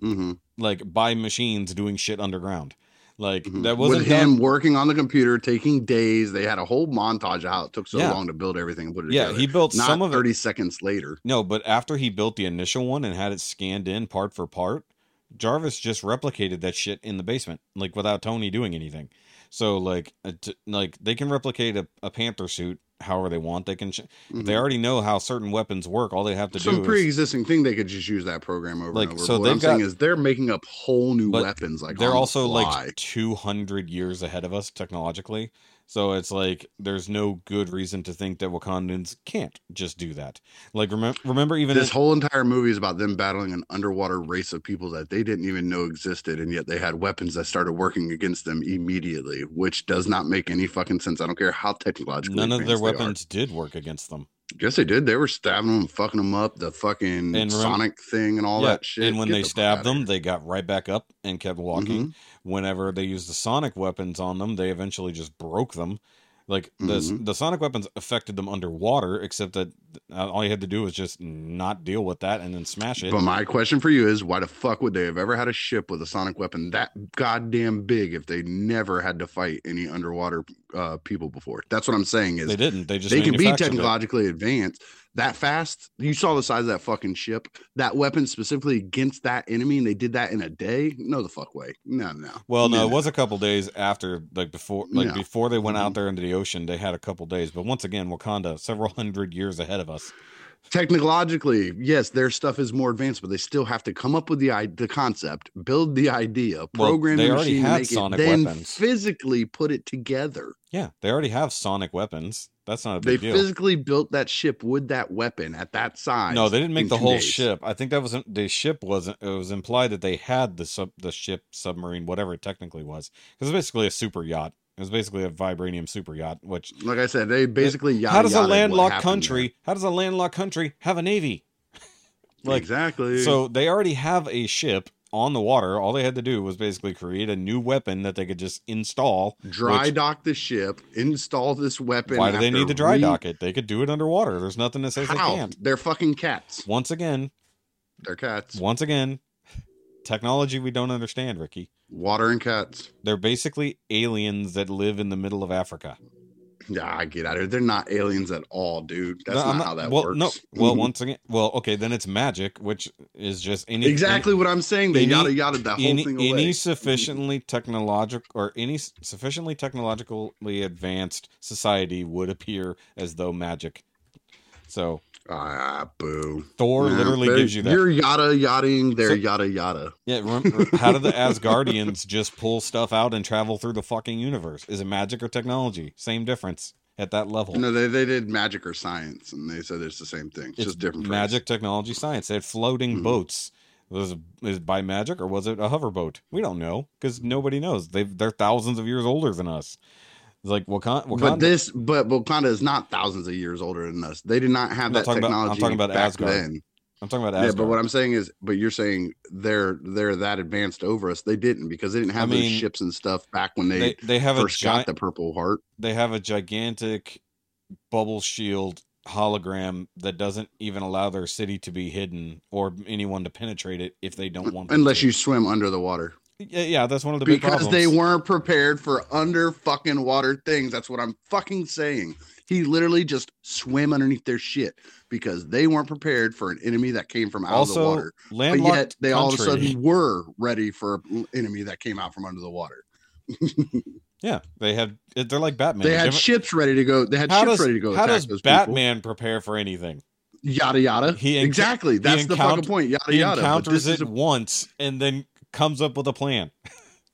hmm like by machines doing shit underground. Like Mhm. that wasn't with him done. working on the computer, taking days. They had a whole montage of how it took so Yeah. long to build everything and put it Yeah, together. he built Not some of it. 30 seconds later. No, but after he built the initial one and had it scanned in part for part, Jarvis just replicated that shit in the basement, like without Tony doing anything. So like, t- like they can replicate a, a Panther suit however they want. They can. Ch- if They mm-hmm. already know how certain weapons work. All they have to Some do is some pre-existing thing they could just use that program over Like, and over. so what I'm saying got- is they're making up whole new weapons. Like they're the also fly. like 200 years ahead of us technologically. So it's like there's no good reason to think that Wakandans can't just do that. Like remember, remember even this in- whole entire movie is about them battling an underwater race of people that they didn't even know existed, and yet they had weapons that started working against them immediately, which does not make any fucking sense. I don't care how technologically. none of their weapons did work against them. Guess they did. They were stabbing them, fucking them up, the fucking Sonic thing and all yeah, that shit. and when Get they the stabbed them, they got right back up and kept walking. Mm-hmm. Whenever they used the sonic weapons on them, they eventually just broke them. Like the Mhm. the sonic weapons affected them underwater, except that all you had to do was just not deal with that and then smash it. But my question for you is, why the fuck would they have ever had a ship with a sonic weapon that goddamn big if they never had to fight any underwater uh, people before? That's what I'm saying. Is They didn't. They just they can be manufactured it. technologically advanced that fast. You saw the size of that fucking ship. That weapon specifically against that enemy, and they did that in a day. No, the fuck way. No, no. Well, no, it was a couple days after, like before, like No. before they went out Mhm. there into the ocean. They had a couple days, but once again, Wakanda, several hundred years ahead of us. technologically, yes, their stuff is more advanced, but they still have to come up with the the concept, build the idea, program they the machine, make sonic it, then weapons. physically put it together. Yeah, they already have sonic weapons. That's not a They big deal. They physically built that ship with that weapon at that size. No, they didn't make the whole days. ship. I think that was the ship wasn't. It was implied that they had the sub the ship submarine, whatever it technically was. because was basically a super yacht. It was basically a vibranium super yacht. Which Like I said, they basically yada, how does a landlocked country? How does a landlocked country have a navy? like exactly. So they already have a ship on the water. All they had to do was basically create a new weapon that they could just install. dry which- dock the ship, install this weapon. Why do they need to dry re- dock it? They could do it underwater. There's nothing that says they can't. They're fucking cats. Once again, They're cats. once again, technology we don't understand, Rikki. Water and cats. They're basically aliens that live in the middle of Africa. Yeah, I get out of here. They're not aliens at all, dude. That's No, not, I'm how that well, works. No, well, once again, well, okay, then it's magic, which is just any exactly what I'm saying. They any- yada yada that whole any, thing away. any sufficiently technological or any sufficiently technologically advanced society would appear as though magic. So ah, boo. Thor Nah, literally gives you that. You're yada yadaing. They're So- yada yada. Yeah, remember, how do the Asgardians just pull stuff out and travel through the fucking universe? Is it magic or technology? Same difference at that level. No, they, they did magic or science, and they said it's the same thing. It's, it's just different. magic, technology, science. They had floating Mhm. boats. Was is it by magic or was it a hoverboat? We don't know because nobody knows. They they're thousands of years older than us. It's like Wakanda. Wakanda But this, but Wakanda is not thousands of years older than us. They did not have I'm that talking about- I'm talking about back Asgard. then. I'm talking about Asgard. Yeah, but what I'm saying is, but you're saying they're they're that advanced over us. They didn't because they didn't have I those ships and stuff back when they, they they have a first got the Purple Heart. they have a gigantic bubble shield hologram that doesn't even allow their city to be hidden or anyone to penetrate it if they don't want Unless to. you swim under the water. Yeah, yeah that's one of the big because they weren't prepared for under fucking water things. That's what I'm fucking saying. He literally just swam underneath their shit because they weren't prepared for an enemy that came from out of the water. But yet they all of a sudden were ready for an enemy that came out from under the water. yeah they had they're like batman They had Different- ships ready to go. They had how ships does, ready to go. how does those people. batman prepare for anything Yada yada. He enc- exactly. That's the fucking point. Yada he yada. Encounters it once and then comes up with a plan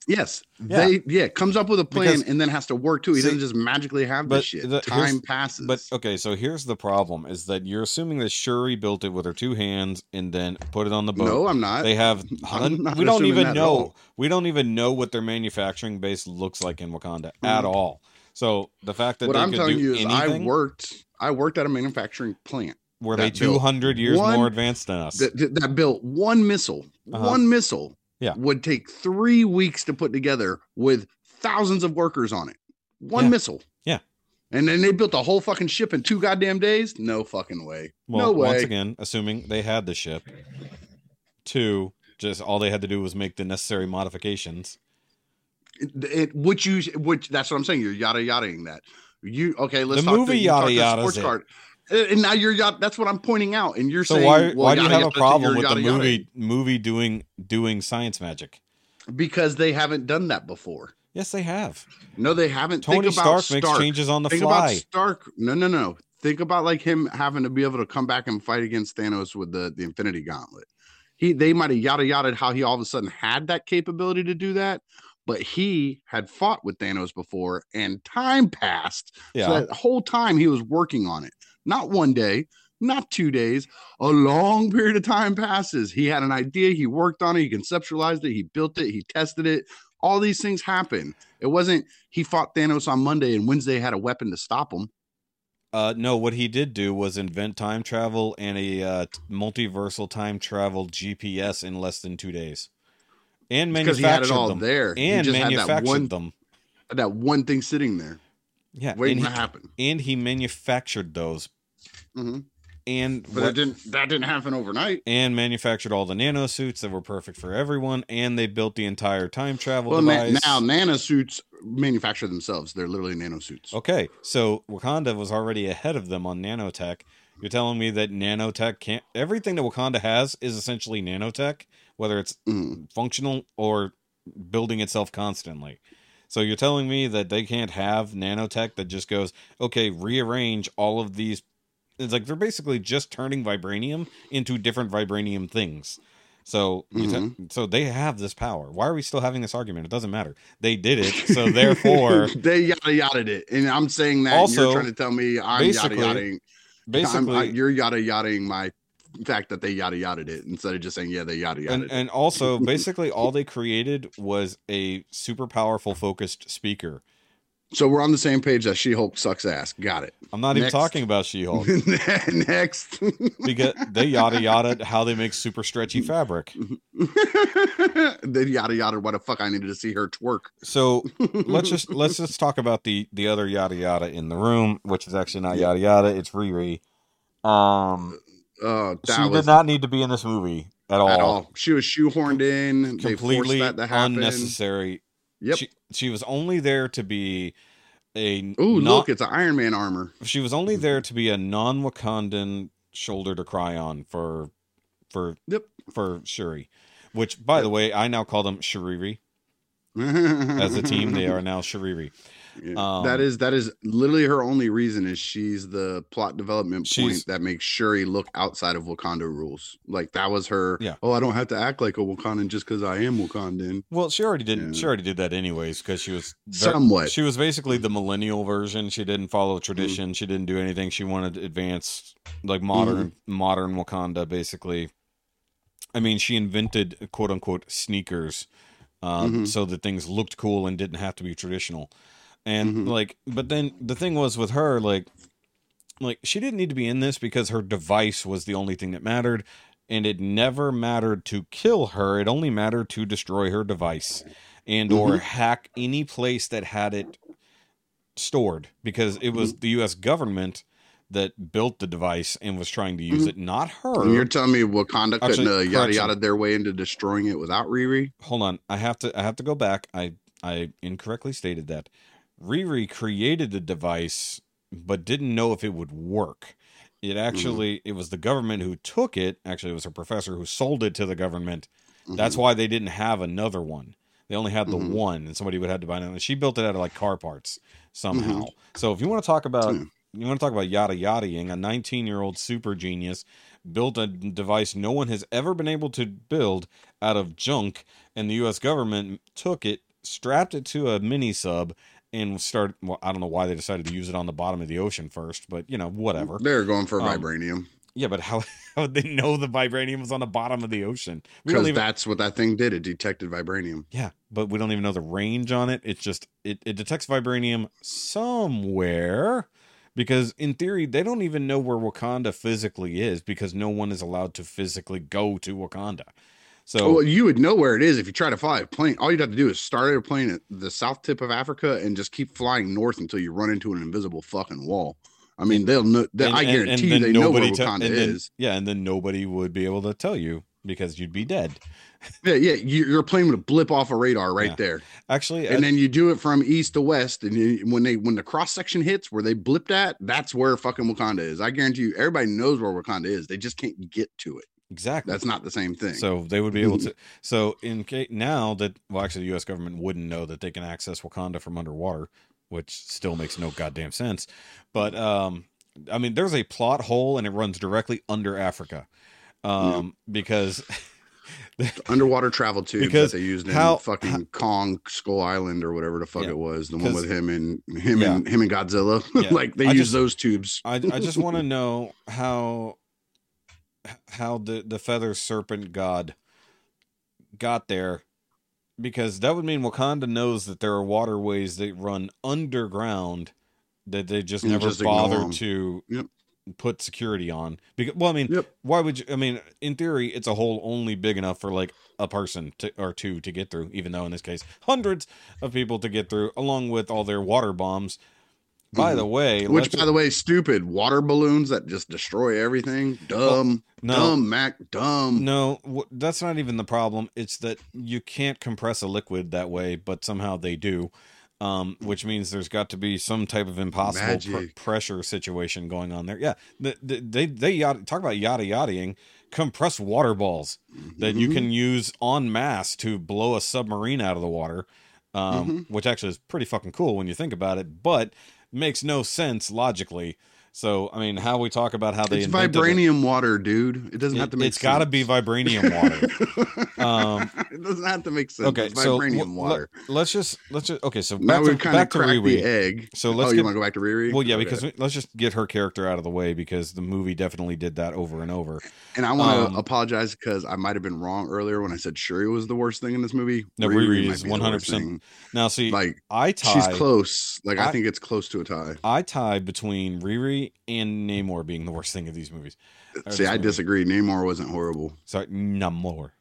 yes. Yeah. They yeah comes up with a plan Because- and then has to work too. He See, doesn't just magically have this shit. the- Time passes. But okay, so here's the problem: is that you're assuming that Shuri built it with her two hands and then put it on the boat. no, I'm not. they have. Hun- not we don't even know. We don't even know what their manufacturing base looks like in Wakanda at Mhm. all. So the fact that what they I'm could telling do you is, anything, I worked. I worked at a manufacturing plant were they that built 200 years one- more advanced than us? that, that- that built one missile. Uh-huh. One missile. Yeah. Would take three weeks to put together with thousands of workers on it. One Yeah. missile. Yeah. And then they built a whole fucking ship in two goddamn days. No fucking way. well, no way. once again, assuming they had the ship. Two, just all they had to do was make the necessary modifications. It, it, which you which that's what I'm saying. You're yada yadaing that. You okay? Let's The talk movie you talk yada sports it. card. And now you're. That's what I'm pointing out. And you're So saying, why well, why do you have a problem with the yada. movie movie doing doing science magic? Because they haven't done that before. Yes, they have. No, they haven't. Tony Think about Stark, makes changes on the Think fly. about Stark. No, no, no. Think about like him having to be able to come back and fight against Thanos with the the Infinity Gauntlet. He they might have yada yada how he all of a sudden had that capability to do that, but he had fought with Thanos before, and time passed. yeah. So that whole time he was working on it. Not one day, not two days, a long period of time passes. He had an idea, he worked on it, he conceptualized it, he built it, he tested it. All these things happen. It wasn't he fought Thanos on Monday and Wednesday had a weapon to stop him. Uh, no, what he did do was invent time travel and a uh, multiversal time travel GPS in less than two days, and Because he had manufactured it all them. there. He And just had that manufactured one them. that one thing sitting there Yeah, waiting and to he, happen. and he manufactured those, hmm and But what- didn't. That didn't happen overnight. and manufactured all the nano suits that were perfect for everyone, and they built the entire time travel Well, device. now nanosuits manufacture themselves. They're literally nano suits. Okay, so Wakanda was already ahead of them on nanotech. You're telling me that nanotech can't. Everything that Wakanda has is essentially nanotech, whether it's Mhm. functional or building itself constantly. So you're telling me that they can't have nanotech that just goes, okay, rearrange all of these. It's like they're basically just turning vibranium into different vibranium things. So, you te- mm-hmm. so they have this power. Why are we still having this argument? It doesn't matter. They did it, so therefore, they yada yada it, and I'm saying that Also, you're trying to tell me I'm yada basically- yada. basically, I'm, I, you're yada yadaing my fact that they yada yada it instead of just saying yeah they yada yada. and, and also basically all they created was a super powerful focused speaker so we're on the same page that She Hulk sucks ass. Got it. i'm not even talking about she-hulk Next, because they yada yada how they make super stretchy fabric they yada yada. What the fuck? I needed to see her twerk. so let's just let's just talk about the the other yada yada in the room which is actually not yada yada it's riri um Uh, that she was did not need to be in this movie at all, at all. She was shoehorned in. They completely forced that to happen. unnecessary Yep. she, she was only there to be a Ooh, not- look, it's an Iron Man armor. she was only there to be a non-Wakandan shoulder to cry on for for Yep. for Shuri, which by the way I now call them Shuriri as a team. They are now Shuriri. Um, that is that is literally her only reason is she's the plot development point that makes Shuri look outside of Wakanda rules. Like that was her. Yeah. Oh, I don't have to act like a Wakandan just because I am Wakandan. Well, she already did. Yeah. She already did that anyways because she was ver- Somewhat. She was basically the millennial version. She didn't follow Mm-hmm. tradition. She didn't do anything. She wanted advanced, like modern, Mm-hmm. modern Wakanda. Basically, I mean, she invented quote unquote sneakers, um, Mhm. so that things looked cool and didn't have to be traditional. And Mhm. like, but then the thing was with her, like, like she didn't need to be in this because her device was the only thing that mattered. And it never mattered to kill her. It only mattered to destroy her device and or Mhm. hack any place that had it stored because it was Mm-hmm. the US government that built the device and was trying to use it, not her. Mm-hmm. And you're telling me Wakanda couldn't Actually, uh, yada yada their way into destroying it without Riri? Hold on, I have to I have to go back. I I incorrectly stated that. Riri created the device but didn't know if it would work. It mm-hmm. actually it was the government who took it. Actually, it was a professor who sold it to the government. That's mm-hmm. why they didn't have another one. They only had the Mhm. one, and somebody would have to buy another. She built it out of like car parts mm-hmm. somehow. So if you want to talk about Yeah. you want to talk about yada yadaing, a 19 year old super genius built a device no one has ever been able to build out of junk, and the U.S. government took it, strapped it to a mini sub, and start. Well, I don't know why they decided to use it on the bottom of the ocean first, but you know, whatever. They're going for Um, vibranium Yeah, but how how would they know the vibranium was on the bottom of the ocean? Because even. that's what that thing did. It detected vibranium. Yeah, but we don't even know the range on it. It's just it, it detects vibranium somewhere because in theory they don't even know where Wakanda physically is because no one is allowed to physically go to Wakanda. So Oh, well, you would know where it is if you try to fly a plane. All you'd have to do is start a plane at the south tip of Africa and just keep flying north until you run into an invisible fucking wall. I mean, they'll know. They, and- I guarantee and you they know where te- Wakanda then- is. yeah, and then nobody would be able to tell you because you'd be dead. Yeah, yeah. You, your plane would blip off a radar right Yeah. there, Actually, and I- then you do it from east to west. And you, when they when the cross section hits where they blipped at, that's where fucking Wakanda is. I guarantee you, everybody knows where Wakanda is. They just can't get to it. Exactly. That's not the same thing. So they would be able to. So in case now that well, actually, the U.S. government wouldn't know that they can access Wakanda from underwater, which still makes no goddamn sense. But um, I mean, there's a plot hole, and it runs directly under Africa, um, because underwater travel tubes Because that they used in how- fucking how- Kong Skull Island or whatever the fuck Yeah. it was, the one with him and him Yeah. and him and Godzilla. Yeah. like they I use just- those tubes. I I just want to know how how the the feather serpent god got there because that would mean Wakanda knows that there are waterways that run underground that they just never just bothered to Yep. put security on. Because well, I mean, Yep. why would you? I mean, in theory, it's a hole only big enough for like a person to, or two to get through. Even though in this case, hundreds of people to get through, along with all their water bombs. By the way, Mm-hmm. Which, by the way, stupid water balloons that just destroy everything. Dumb, no. dumb, Mac, dumb. No, w- that's not even the problem. It's that you can't compress a liquid that way, but somehow they do. Um, which means there's got to be some type of impossible pr- pressure situation going on there. Yeah, the, the, they they yada, talk about yada yadaing compressed water balls that you Mhm. can use en masse to blow a submarine out of the water, um, Mm-hmm. which actually is pretty fucking cool when you think about it, but makes no sense logically. So, I mean, how we talk about how they It's invented it- vibranium water, dude. It doesn't have to make. It's got to be vibranium water. um, it doesn't have to make sense. okay, It's so vibranium w- water. Let, us just let's just okay. So now back to we've kind of back to the Riri. egg. So let's oh, you get want to go back to Riri? well, yeah, Okay. because we, let's just get her character out of the way because the movie definitely did that over and over. and I want to um, apologize because I might have been wrong earlier when I said Shuri was the worst thing in this movie. No, Riri Riri is the worst 100%. Now, see, Like I tie she's close. Like I, I- think it's close to a tie. I tie between Riri and Namor being the worst thing of these movies. See, I movie. disagree. Namor wasn't horrible. Sorry, Namor.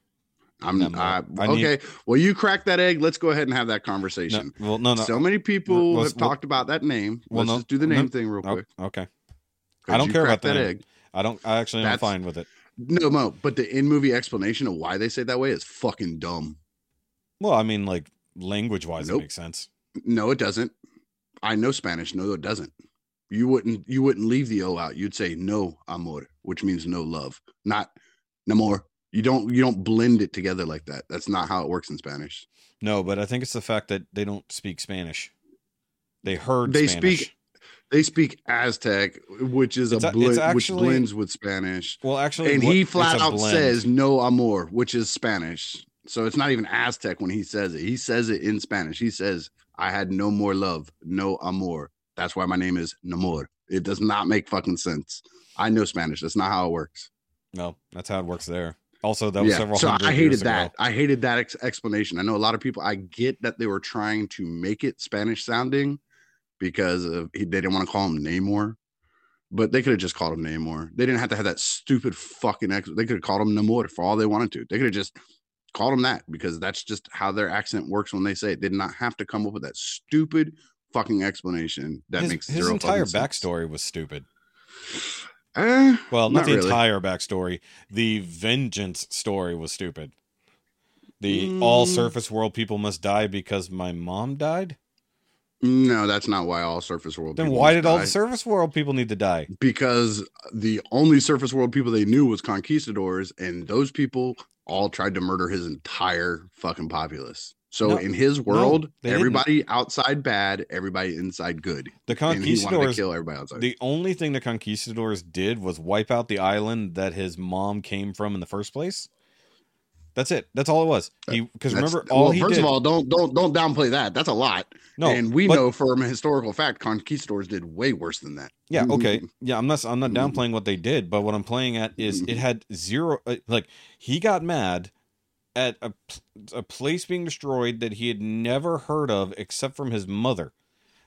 I'm Namor. I, I need- okay. well, you cracked that egg. Let's go ahead and have that No, conversation. well, no, no. So many people have talked about that name. Well, Let's no, just do the no, name thing real oh, quick. okay. I don't care about that name. egg. I don't. I actually am fine with it. No, no, but the in movie explanation of why they say it that way is fucking dumb. Well, I mean, like language wise, Nope. it makes sense. No, it doesn't. I know Spanish. No, it doesn't. You wouldn't you wouldn't leave the O out. You'd say no amor, which means no love, not no more. You don't you don't blend it together like that. That's not how it works in Spanish. No, but I think it's the fact that they don't speak Spanish. They heard. They Spanish. speak- They speak Aztec, which is It's a a- blend, it's which blends with Spanish. Well, actually, and what- he flat out blend. says no amor, which is Spanish. So it's not even Aztec when he says it. He says it in Spanish. He says, I had no more love, no amor. That's why my name is Namor. It does not make fucking sense. I know Spanish. That's not how it works. No, that's how it works there. Also, that was several So I hated that. I hated that ex- explanation. I know a lot of people. I get that they were trying to make it Spanish sounding because of, they didn't want to call him Namor, but they could have just called him Namor. They didn't have to have that stupid fucking. Ex- they could have called him Namor for all they wanted to. They could have just called him that because that's just how their accent works when they say it. They did not have to come up with that stupid fucking explanation that his, makes his zero entire sense. backstory was stupid. Eh, Well, not, Not the really. entire backstory. The vengeance story was stupid. The all Mm. surface world people must die because my mom died. no, that's not why all surface world. Then why did all the surface world people need to die? because the only surface world people they knew was conquistadors and those people all tried to murder his entire fucking populace so No, in his world didn't. everybody outside bad everybody inside good The and he wanted to conquistadors. kill everybody outside The only thing the conquistadors did was wipe out the island that his mom came from in the first place. That's it. That's all it was. He because remember all well, he first did. of all don't don't don't downplay that that's a lot no, and we but- know from a historical fact conquistadors did way worse than that Yeah, okay. Yeah, I'm not I'm not Mhm. downplaying what they did, but what I'm playing at is Mhm. it had zero uh, like he got mad at a a place being destroyed that he had never heard of except from his mother.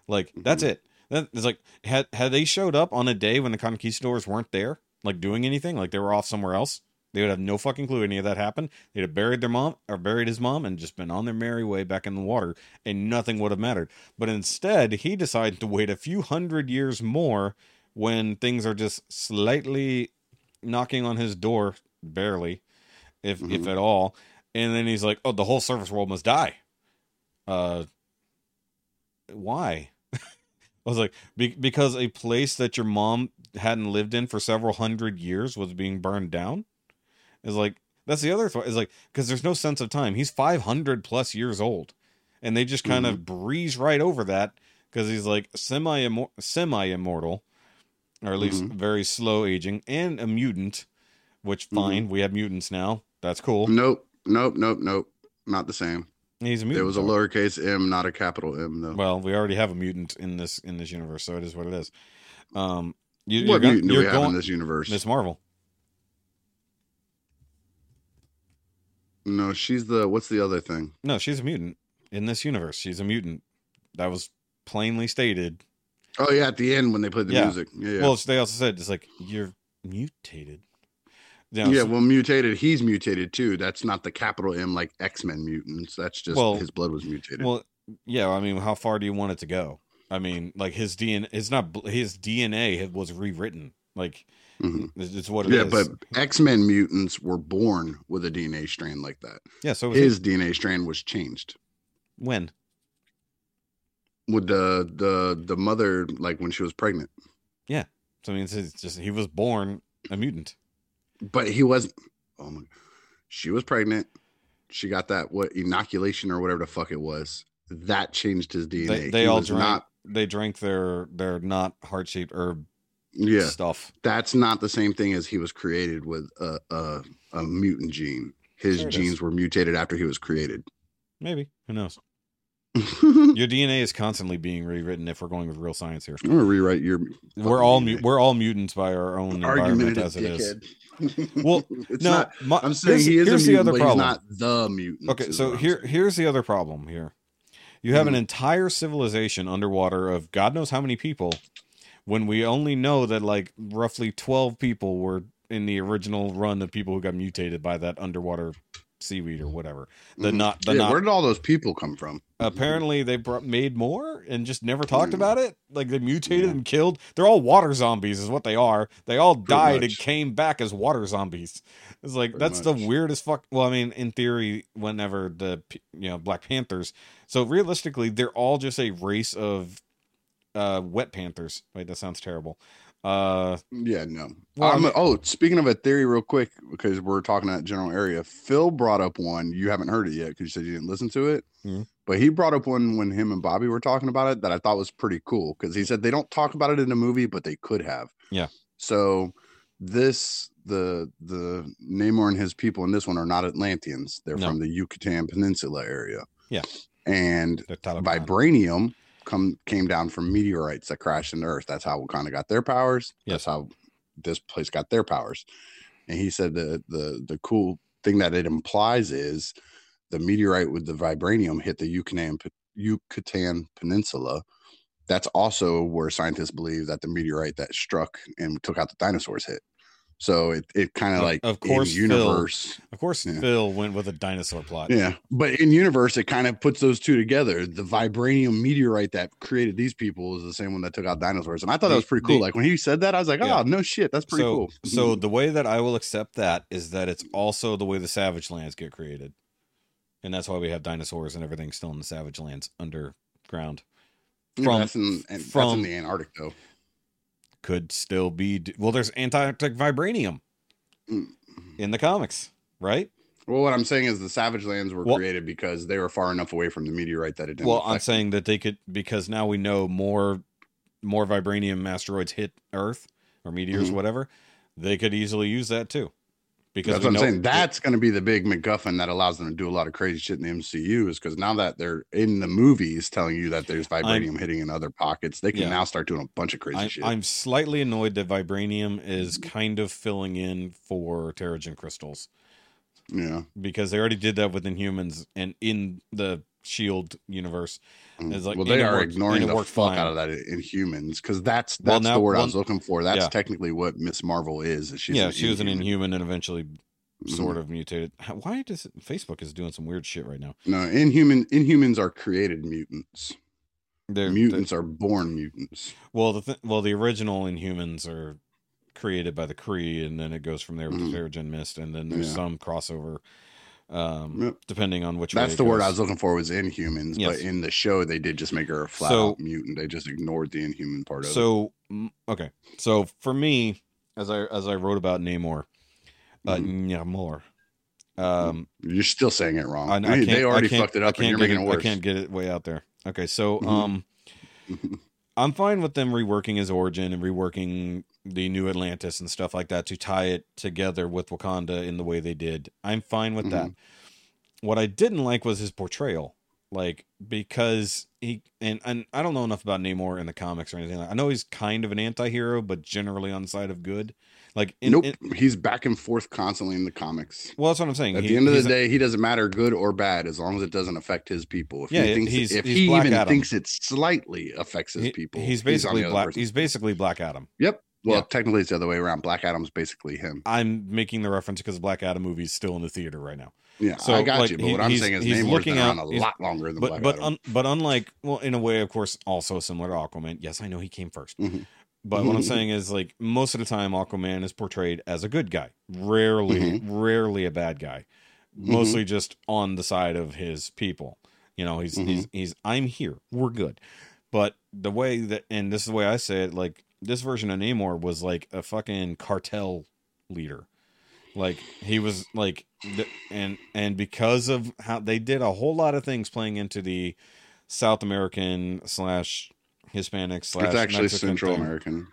Like that's it. That it's like had had they showed up on a day when the conquistadors weren't there, like doing anything, like they were off somewhere else, they would have no fucking clue any of that happened. They'd have buried their mom or buried his mom and just been on their merry way back in the water, and nothing would have mattered. But instead, he decided to wait a few hundred years more when things are just slightly knocking on his door, barely, if if Mhm. at all. And then he's like, "Oh, the whole surface world must die." Uh, why? I was like, Be- because a place that your mom hadn't lived in for several hundred years was being burned down. Is like that's the other thought. Is like because there's no sense of time. He's 500 plus years old, and they just kind of breeze right over that because he's like semi semi immortal, or at least Mhm. very slow aging, and a mutant. Which fine, we have mutants now. That's cool. nope nope nope nope not the same He's a mutant. it was a lowercase m not a capital m though Well, we already have a mutant in this in this universe, so it is what it is. Um, you, you're what gonna- mutant do we have going- in this universe Miss Marvel. no she's the what's the other thing No, she's a mutant in this universe. She's a mutant. That was plainly stated. Oh yeah, at the end when they played the Yeah. music. Yeah. yeah. Well, they also said it's like you're mutated. Yeah, so- well, mutated. He's mutated too. That's not the capital M like X Men mutants. That's just Well- his blood was mutated. Well, yeah. I mean, how far do you want it to go? I mean, like his DNA. It's not his DNA was rewritten. Like Mhm. it's, what it is. yeah, but X Men mutants were born with a DNA strand like that. yeah. So His DNA strand was changed when? with the the the mother, like when she was pregnant. Yeah. So I mean, it's just he was born a mutant. But he wasn't. Oh my! She was pregnant. She got that what inoculation or whatever the fuck it was. That changed his DNA. They, they all was drank. not. They drank their their not heart shaped herb Yeah, stuff. that's not the same thing as he was created with a a, a mutant gene. His Sure it is. genes were mutated after he was created. Maybe who knows? I'm Your DNA is constantly being rewritten. If we're going with real science here, gonna rewrite your we're all mu- we're all mutants by our own environment as it is. Well, it's no, not. my- I'm saying he is here's a the mutant, other problem. he's not the mutant. Okay, so here here's the other problem here. You have an Mhm. entire civilization underwater of God knows how many people when we only know that like roughly 12 people were in the original run of people who got mutated by that underwater seaweed or whatever. The Mhm. not the yeah, not where did all those people come from? apparently they brought, made more and just never talked Mm. about it. Like they mutated Yeah. and killed. They're all water zombies, is what they are. They all died and came back as water zombies. It's like Pretty that's much. the weirdest fuck. Well, I mean, in theory, whenever the you know Black Panthers, so realistically, they're all just a race of uh wet panthers. Wait, that sounds terrible. Uh, Yeah, no. Well, I Um, oh, speaking of a theory, real quick, because we're talking that general area. Phil brought up one. You haven't heard it yet because you said you didn't listen to it. Mhm. But he brought up one when him and Bobby were talking about it that I thought was pretty cool because he said they don't talk about it in the movie, but they could have. Yeah. So this the the Namor and his people in this one are not Atlanteans. They're No. from the Yucatan Peninsula area. Yeah. And vibranium come came down from meteorites that crashed into Earth. That's how Wakanda got their powers. Yes. That's how this place got their powers. And he said the the the cool thing that it implies is the meteorite with the vibranium hit the Yucatan Yucatan Peninsula. That's also where scientists believe that the meteorite that struck and took out the dinosaurs hit. So it, it kind of like of course, in Phil- universe. Of course, Yeah. Phil went with a dinosaur plot. Yeah, but in universe, it kind of puts those two together. The vibranium meteorite that created these people is the same one that took out dinosaurs, and I thought that was pretty cool. the- like when he said that, I was like, "Oh, Yeah. no shit, that's pretty so, cool." so the way that I will accept that is that it's also the way the Savage Lands get created, and that's why we have dinosaurs and everything still in the Savage Lands underground. Yeah, from- that's in, and that's from- in the Antarctic though. Could still be well. There's Antarctic vibranium in the comics, right? Well, what I'm saying is the Savage Lands were Well- created because they were far enough away from the meteorite that it didn't. Well, I'm saying that they could because now we know more more vibranium asteroids hit Earth or meteors, Mhm. whatever. They could easily use that too. Because That's what I'm saying. That's going to be the big MacGuffin that allows them to do a lot of crazy shit in the MCU is because now that they're in the movies telling you that there's vibranium hitting in other pockets, they can Yeah. now start doing a bunch of crazy I'm, shit. I'm slightly annoyed that vibranium is kind of filling in for Terrigen crystals yeah. because they already did that with Inhumans and in the Shield universe. It's like- well, they are ignoring the fuck fine. out of that in humans because that's that's Well, now- the word I was looking for. That's yeah. technically what Miss Marvel is. is She's yeah, she was an Inhuman. And eventually sort Mhm. of mutated. Why does Facebook is doing some weird shit right now? No, inhuman Inhumans are created mutants. They're, mutants are born mutants. Well, the th- well, the original Inhumans are created by the Kree, and then it goes from there with Mhm. the Terrigen Mist, and then there's Yeah. some crossover, um, Yep. depending on which. That's the word. I was looking for was Inhumans, Yes. but in the show they did just make her a flat So- out mutant. They just ignored the Inhuman part of it. So mm, okay, so for me, as I as I wrote about Namor, uh, Mhm. Namor, um, You're still saying it wrong. I, I They- can't, they already I can't, fucked it up, and you're making it, it worse. I can't get it way out there. Okay, so Mhm. um, I'm fine with them reworking his origin and reworking the new Atlantis and stuff like that to tie it together with Wakanda in the way they did. I'm fine with that. Mm-hmm. What I didn't like was his portrayal. Like because he and and I don't know enough about Namor in the comics or anything. Like, I know he's kind of an anti-hero but generally on the side of good. Like, in, nope. in- he's back and forth constantly in the comics. well, that's what I'm saying. At He- the end of the he's- day, he doesn't matter good or bad as long as it doesn't affect his people. If Yeah, he thinks he's- if he's he even Adam. thinks it slightly affects his he- people, he's basically other black. He's basically Black Adam. Yep. Well, Yeah. technically it's the other way around. Black Adam's basically him. I'm making the reference because Black Adam movie is still in the theater right now. Yeah, So, I got like, you. But he- what I'm saying is he's looking out- a lot longer than But Black but Adam. un, but unlike well, in a way, of course, also similar to Aquaman. Yes, I know he came 1st Mhm. But what I'm saying is, like most of the time, Aquaman is portrayed as a good guy. Rarely, Mm-hmm. rarely a bad guy. Mostly just on the side of his people. You know, he's he's Mm-hmm. he's I'm here. We're good. But the way that, and this is the way I say it, like this version of Namor was like a fucking cartel leader. Like he was like, and and because of how they did a whole lot of things playing into the South American slash Hispanic slash it's actually Mexican Central thing. American.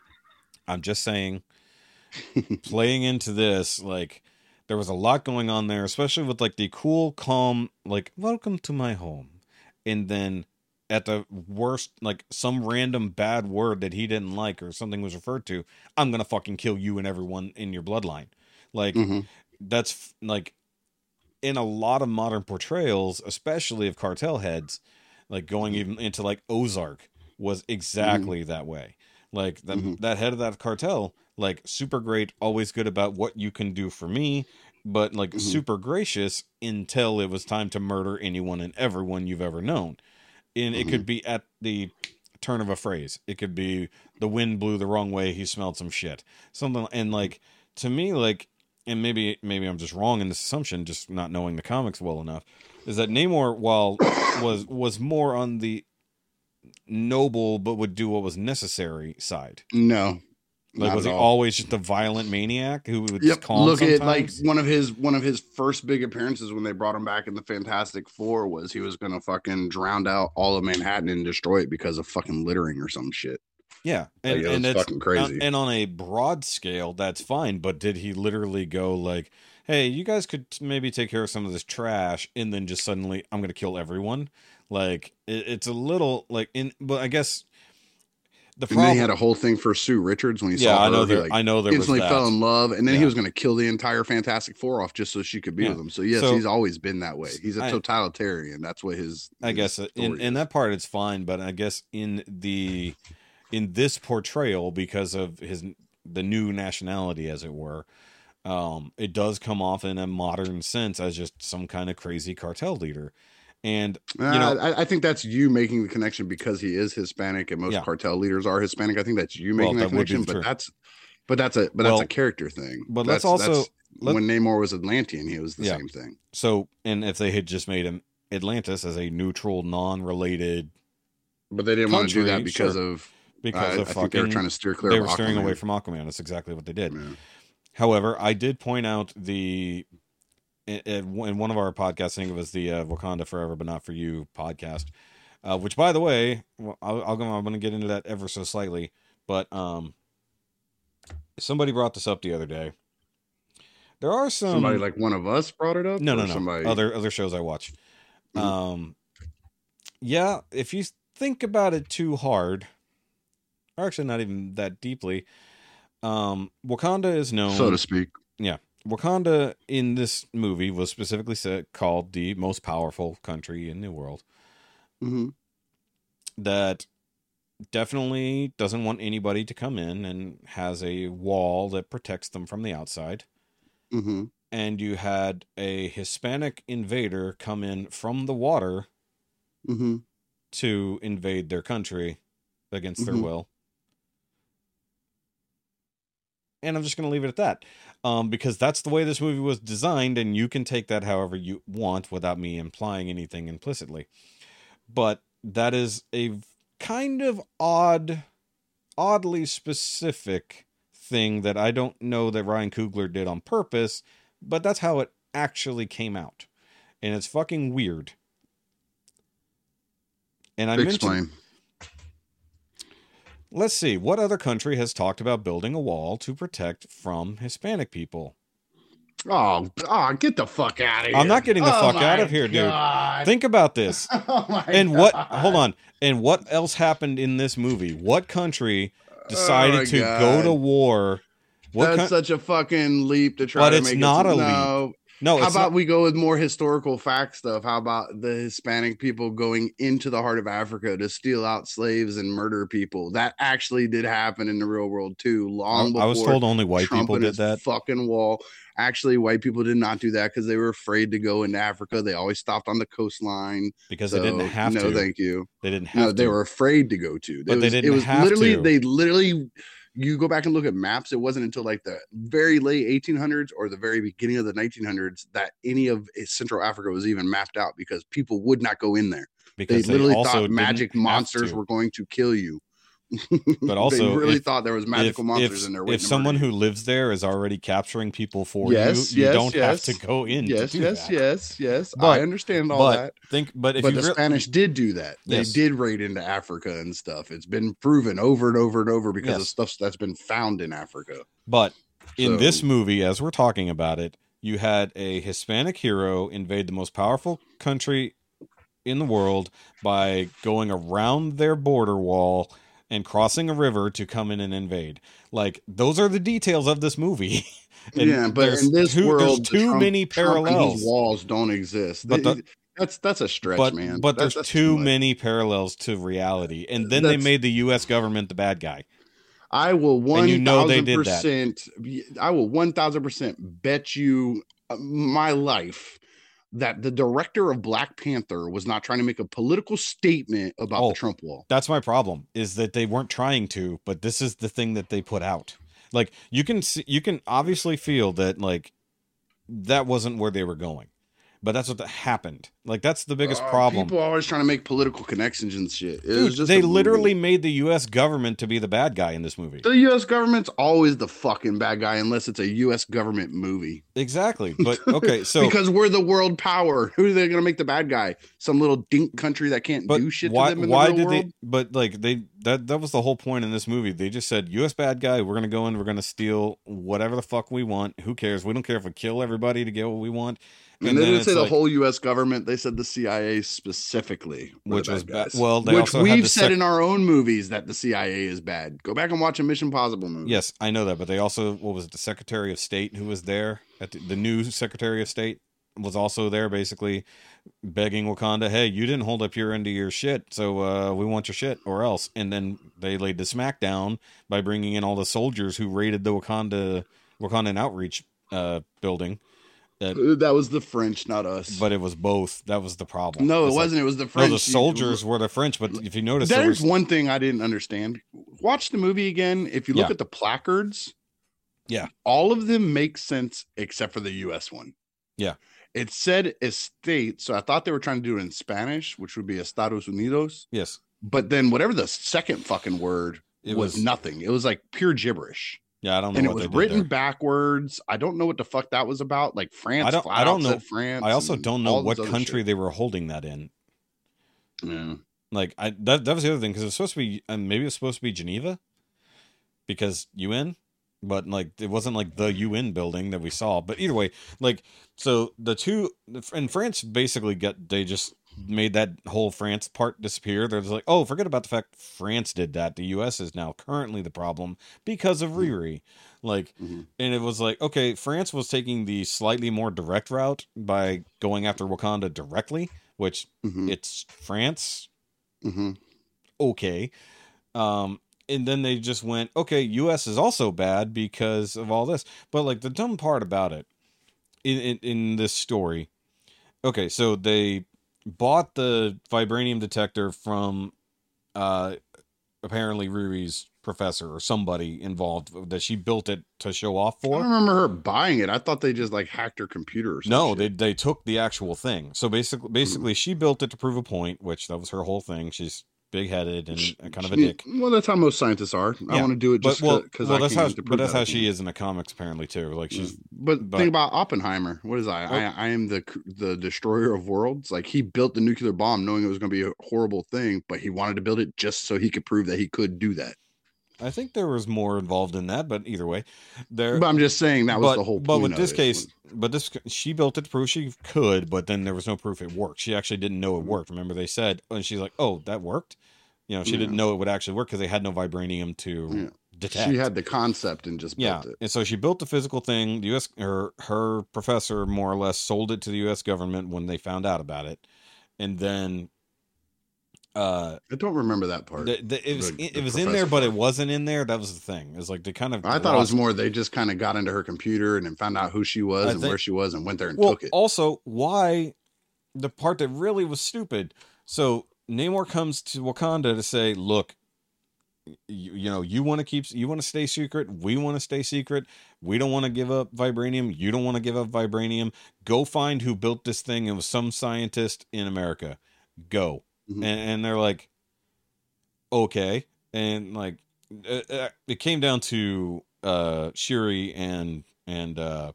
I'm just saying, playing into this, like there was a lot going on there, especially with like the cool, calm, like "Welcome to my home," and then at the worst, like some random bad word that he didn't like or something was referred to, I'm gonna fucking kill you and everyone in your bloodline. Like Mhm. that's like in a lot of modern portrayals, especially of cartel heads, like going even into like Ozark was exactly that way. Like that Mhm. that head of that cartel, like super great, always good about what you can do for me, but like Mhm. super gracious until it was time to murder anyone and everyone you've ever known. And it could mm-hmm. be at the turn of a phrase. It could be the wind blew the wrong way, he smelled some shit. Something and like to me like and maybe maybe I'm just wrong in this assumption, just not knowing the comics well enough, is that Namor, while was was more on the noble but would do what was necessary side. No. Like not was he all. always just a violent maniac who would Yep. calm Look at like one of his one of his first big appearances when they brought him back in the Fantastic Four was he was gonna fucking drown out all of Manhattan and destroy it because of fucking littering or some shit. yeah, and Like, and fucking crazy. and on a broad scale, that's fine. But did he literally go like, "Hey, you guys could maybe take care of some of this trash," and then just suddenly, "I'm going to kill everyone"? Like it, it's a little like in, but I guess the And then he had a whole thing for Sue Richards when he yeah, saw her. I know he, there. like, I know there was instantly fell in love, and then Yeah. he was going to kill the entire Fantastic Four off just so she could be Yeah. with him. So yes, So- he's always been that way. He's a totalitarian. That's what his. I his guess uh, in in that part it's fine, but I guess in the in this portrayal because of his the new nationality, as it were, um, it does come off in a modern sense as just some kind of crazy cartel leader, and you Uh, know, I, I think that's you making the connection because he is Hispanic and most Yeah. cartel leaders are Hispanic. I think that's you Well, making that that connection, but that's but that's a but Well, that's a character thing. but let's That's- also- that's- let- when Namor was Atlantean, he was the Yeah. same thing. so and if they had just made him Atlantis as a neutral, non-related But they didn't want to do that because sure. of because I, of I fucking think they were trying to steer clear. they of were steering away from Aquaman. That's exactly what they did. Yeah. However, I did point out the in, in one of our podcasts, I think it was the uh, Wakanda Forever but Not for You podcast, uh, which, by the way, I'll, I'll go. I'm going to get into that ever so slightly, but um, somebody brought this up the other day. There are some Somebody like one of us brought it up. no, no, no. Somebody Other other shows I watch. Mhm. Um, yeah, if you think about it too hard, or actually not even that deeply, um, Wakanda is known. so to speak. Wakanda in this movie was specifically said, called the most powerful country in the world. hmm That definitely doesn't want anybody to come in and has a wall that protects them from the outside. hmm And you had a Hispanic invader come in from the water hmm to invade their country against their Mhm. will. And I'm just going to leave it at that. Um, because that's the way this movie was designed, and you can take that however you want without me implying anything implicitly. But that is a kind of odd, oddly specific thing that I don't know that Ryan Coogler did on purpose, but that's how it actually came out. And it's fucking weird. And I mentioned Explain. Let's see. What other country has talked about building a wall to protect from Hispanic people? Oh, oh, get the fuck out of here! I'm not getting the Oh fuck out of here, dude. Think about this. Oh my And what, hold on. And what else happened in this movie? What country decided Oh to God. go to war What That's kind- such a fucking leap to try But to it's make not it, a leap. No. How about not- we go with more historical fact stuff? How about the Hispanic people going into the heart of Africa to steal out slaves and murder people? That actually did happen in the real world too. Long I, before I was told only white Trump people did that. fucking wall. Actually, white people did not do that because they were afraid to go into Africa. They always stopped on the coastline. because So, they didn't have no, to. No, thank you. they didn't have No, to. they were afraid to go to. But it they was, didn't it was have literally to. they literally you go back and look at maps, it wasn't until like the very late 1800s or the very beginning of the 1900s that any of eh, Central Africa was even mapped out because people would not go in there. They because they, literally also thought magic monsters were going to kill you. But also, they really if- thought there was magical if, monsters if, in there. if someone who lives there is already capturing people for Yes, you, you yes, don't yes. have to go in. yes, yes, that. yes, yes. But- I understand all but that. think, but if but the re- Spanish did do that. They did raid into Africa and stuff. It's been proven over and over and over because of stuff that's been found in Africa. But in this movie, as we're talking about it, you had a Hispanic hero invade the most powerful country in the world by going around their border wall and crossing a river to come in and invade. Like those are the details of this movie. And yeah, but in this too, world, there's too Trump- many parallels. walls don't exist. But the- that's that's a stretch, But man. but That- there's that's too much. many parallels to reality, and then they made the U.S. government the bad guy. I will one you know thousand percent. I will one thousand percent bet you uh, my life that the director of Black Panther was not trying to make a political statement about Oh. the Trump wall. That's my problem is that they weren't trying to, but this is the thing that they put out. Like you can see, you can obviously feel that like that wasn't where they were going, but that's what happened. Like that's the biggest Uh, problem. People always trying to make political connections and shit. Dude, just they literally made the U.S. government to be the bad guy in this movie. The U.S. government's always the fucking bad guy unless it's a U.S. government movie. Exactly, but okay, so because we're the world power, who are they going to make the bad guy? Some little dink country that can't do shit why? to them in why the did world? they? But like they that that was the whole point in this movie. They just said U.S. bad guy. We're gonna go in. We're gonna steal whatever the fuck we want. Who cares? We don't care if we kill everybody to get what we want. And, they didn't say the like- whole U.S. government. They said the CIA specifically, Which was bad guys. Well, which we've said sec- in our own movies that the CIA is bad. Go back and watch a Mission Possible movie. Yes, I know that, but they also what was it, the Secretary of State who was there at the, the new Secretary of State was also there, basically begging Wakanda, "Hey, you didn't hold up your end of your shit, so uh, we want your shit or else." And then they laid the smackdown by bringing in all the soldiers who raided the Wakanda Wakandan outreach uh, building. Uh, that was the French, not us. But it was both. That was the problem. no, it wasn't. it was the No, French. the soldiers were the French, but if you notice, there was, one thing I didn't understand. Watch the movie again. If you look Yeah. at the placards, Yeah. all of them make sense except for the U.S. one. Yeah. it said estate, so I thought they were trying to do it in Spanish, which would be Estados Unidos. yes, But then whatever the second fucking word it was, was. nothing. It was like pure gibberish, yeah, I don't know and it what was written backwards. I don't know what the fuck that was about. Like France, I don't- I don't know- France. I also don't know what country shit. they were holding that in. Yeah. Like I that that was the other thing because it's supposed to be and maybe it's supposed to be Geneva because UN, but like it wasn't like the UN building that we saw. But either way, like so the two and France basically get they just made that whole France part disappear. They're just like, oh, forget about the fact France did that. The US is now currently the problem because of Riri. Like, Mhm. and it was like, okay, France was taking the slightly more direct route by going after Wakanda directly, which Mhm. it's France Mhm. okay. Um, and then they just went, okay, US is also bad because of all this. But like the dumb part about it in in, in this story, okay, so they bought the vibranium detector from uh apparently Riri's professor or somebody involved that she built it to show off for. I don't remember her buying it. I thought they just like hacked her computer or something. No, they they took the actual thing. So basically basically she built it to prove a point, which that was her whole thing. She's big headed and a kind of a dick. Well, that's how most scientists are. I want to do it just well, because well I that's how but that's that how she is in the comics apparently too. Like she's mm, But, but- think about Oppenheimer. What is I? Oh. I? I am the the destroyer of worlds. Like he built the nuclear bomb knowing it was going to be a horrible thing, but he wanted to build it just so he could prove that he could do that. I think there was more involved in that, but either way, there. But I'm just saying that was but, the whole. but with this case, but this she built it to prove she could, but then there was no proof it worked. She actually didn't know it Mm-hmm. worked. Remember they said, and she's like, "Oh, that worked." You know, she Yeah. didn't know it would actually work because they had no vibranium to Yeah. detect. She had the concept and just yeah, it. and so she built the physical thing. The U.S. her her professor more or less sold it to the U.S. government when they found out about it, and then uh, I don't remember that part. the, the, it was The- it was in there, but it wasn't in there. That was the thing. It's like they kind of I thought it was more they just kind of got into her computer and then found out who she was I and think- where she was and went there and well, took it. also why the part that really was stupid. So Namor comes to Wakanda to say, "Look, you, you know, you want to keep, you want to stay secret. We want to stay secret. We don't want to give up vibranium. You don't want to give up vibranium. Go find who built this thing. It was some scientist in America. Go." Mhm. And, and they're like, "Okay," and like uh, uh, it came down to uh Shuri and and uh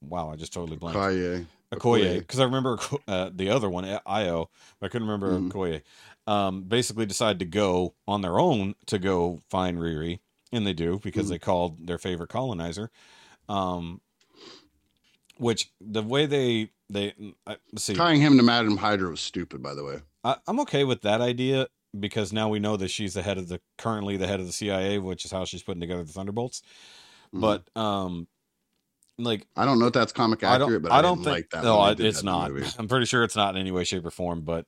wow, I just totally blanked. Okoye. Okoye, because I remember uh, the other one, Ayo, but I couldn't remember Mhm. Okoye. Um, basically decide to go on their own to go find Riri, and they do because Mhm. they called their favorite colonizer. Um, which the way they they uh, let's see, Tying him to Madam Hydra was stupid, by the way. I, I'm okay with that idea because now we know that she's the head of the currently the head of the CIA, which is how she's putting together the Thunderbolts. Mhm. But um, like I don't know if that's comic accurate, but I, I, don't didn't think. like that. no, when I- it's not. movie. I'm pretty sure it's not in any way, shape, or form. But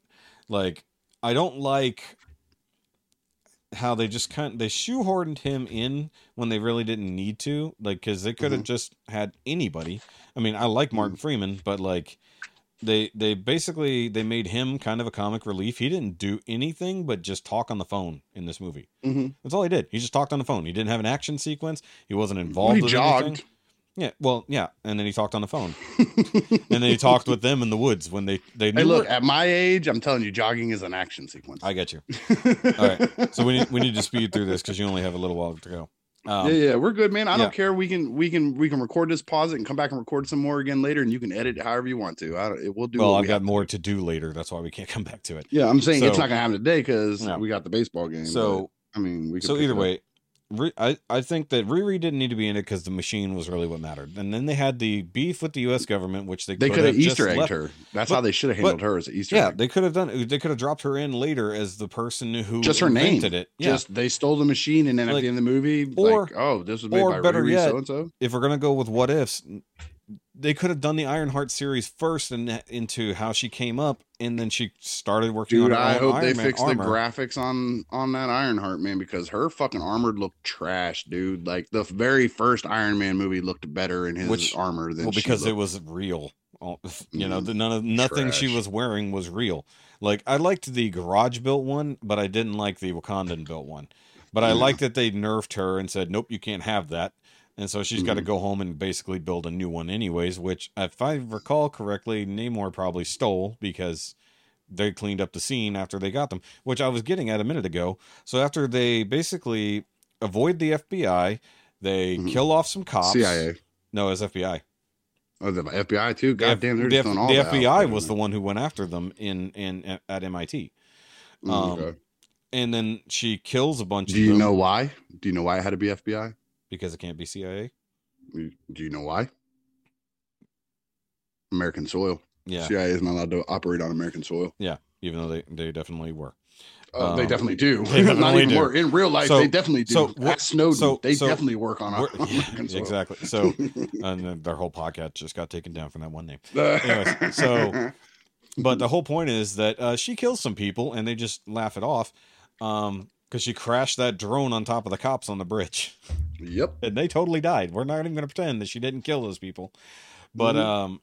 like, I don't like how they just kind they shoehorned him in when they really didn't need to. Like, because they could have Mm-hmm. just had anybody. I mean, I like Martin Freeman, but like. They they basically they made him kind of a comic relief. He didn't do anything but just talk on the phone in this movie. Mhm. That's all he did. He just talked on the phone. He didn't have an action sequence. He wasn't Well, involved he with jogged. anything. Yeah, well, yeah, and then he talked on the phone, and then he talked with them in the woods when they they knew. Hey, look, at my age, I'm telling you, jogging is an action sequence. I get you. All right, so we need we need to speed through this because you only have a little while to go. Um, yeah, yeah, we're good, man. I yeah. don't care. We can, we can, we can record this, pause it, and come back and record some more again later, and you can edit it however you want to. I don't, it, we'll do. well, I've we got to more do. to do later. That's why we can't come back to it. Yeah, I'm saying it's not gonna happen today because No. we got the baseball game. So but, I mean, we. So either way, I I think that Riri didn't need to be in it because the machine was really what mattered. And then they had the beef with the U.S. government, which they they could have Easter egged left- her. That's But- how they should have but- handled her as Easter Yeah, egg. they could have done. They could have dropped her in later as the person who Just her name. it. Yeah, Just they stole the machine, and then at the end of the movie, or- like, oh, this was made by better Riri so and so. if we're gonna go with what ifs, they could have done the Ironheart series first and into how she came up, and then she started working Dude, on I hope Iron they Man fix the graphics on on that Ironheart man because her fucking armor looked trash, dude. Like the very first Iron Man movie looked better in his Which- armor than well, because it was real. You know, Mm, the, none of nothing she was wearing was real. Like I liked the garage built one, but I didn't like the Wakandan built one. But I Yeah. liked that they nerfed her and said, "Nope, you can't have that." And so she's got to go home and basically build a new one, anyways. Which, if I recall correctly, Namor probably stole because they cleaned up the scene after they got them. Which I was getting at a minute ago. So after they basically avoid the FBI, they Mhm. kill off some cops. CIA. No, it's FBI. Oh, the FBI too. The God F- damn, they're the, just F- all the FBI was the one who went after them in in at MIT, Mm, um, okay. and then she kills a bunch Do you know why? Do you know why it had to be FBI? Because it can't be CIA. Do you know why? American soil. Yeah, CIA is not allowed to operate on American soil. Yeah. Even though they they definitely were. Uh, they Um, definitely do. they not even do. work in real life. So- they definitely do. so Ed Snowden, so- they so definitely work on, on American soil. exactly. So, and their whole podcast just got taken down from that one name. Anyways, so- But the whole point is that uh, she kills some people, and they just laugh it off because she crashed that drone on top of the cops on the bridge. yep. and they totally died. We're not even going to pretend that she didn't kill those people. But Mhm. um,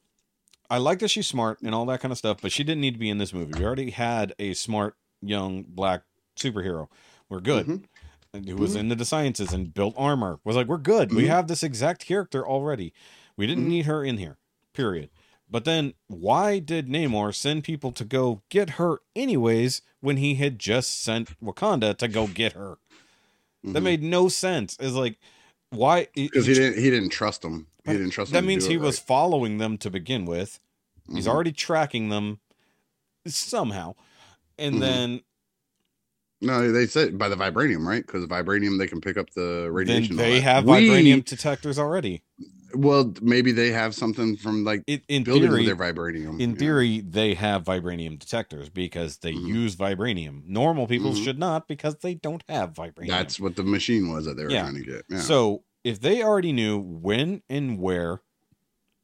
I like that she's smart and all that kind of stuff. But she didn't need to be in this movie. We already had a smart young black superhero. We're good. Mhm. And Who was into the sciences and built armor. Was like, we're good. We Mhm. have this exact character already. We didn't Mhm. need her in here. Period. But then, why did Namor send people to go get her anyways when he had just sent Wakanda to go get her? That Mhm. made no sense. It's like, why? because he didn't he didn't trust them. He didn't trust that means he it was following them to begin with. He's Mhm. already tracking them somehow. And Mhm. then No, they said by the vibranium, right? Because vibranium they can pick up the radiation. all they that. have We- vibranium detectors already. Well, maybe they have something from like in, in building theory, their vibranium. in theory, they have vibranium detectors because they Mhm. use vibranium. Normal people Mhm. should not because they don't have vibranium. that's what the machine was that they were Yeah. trying to get. Yeah. So if they already knew when and where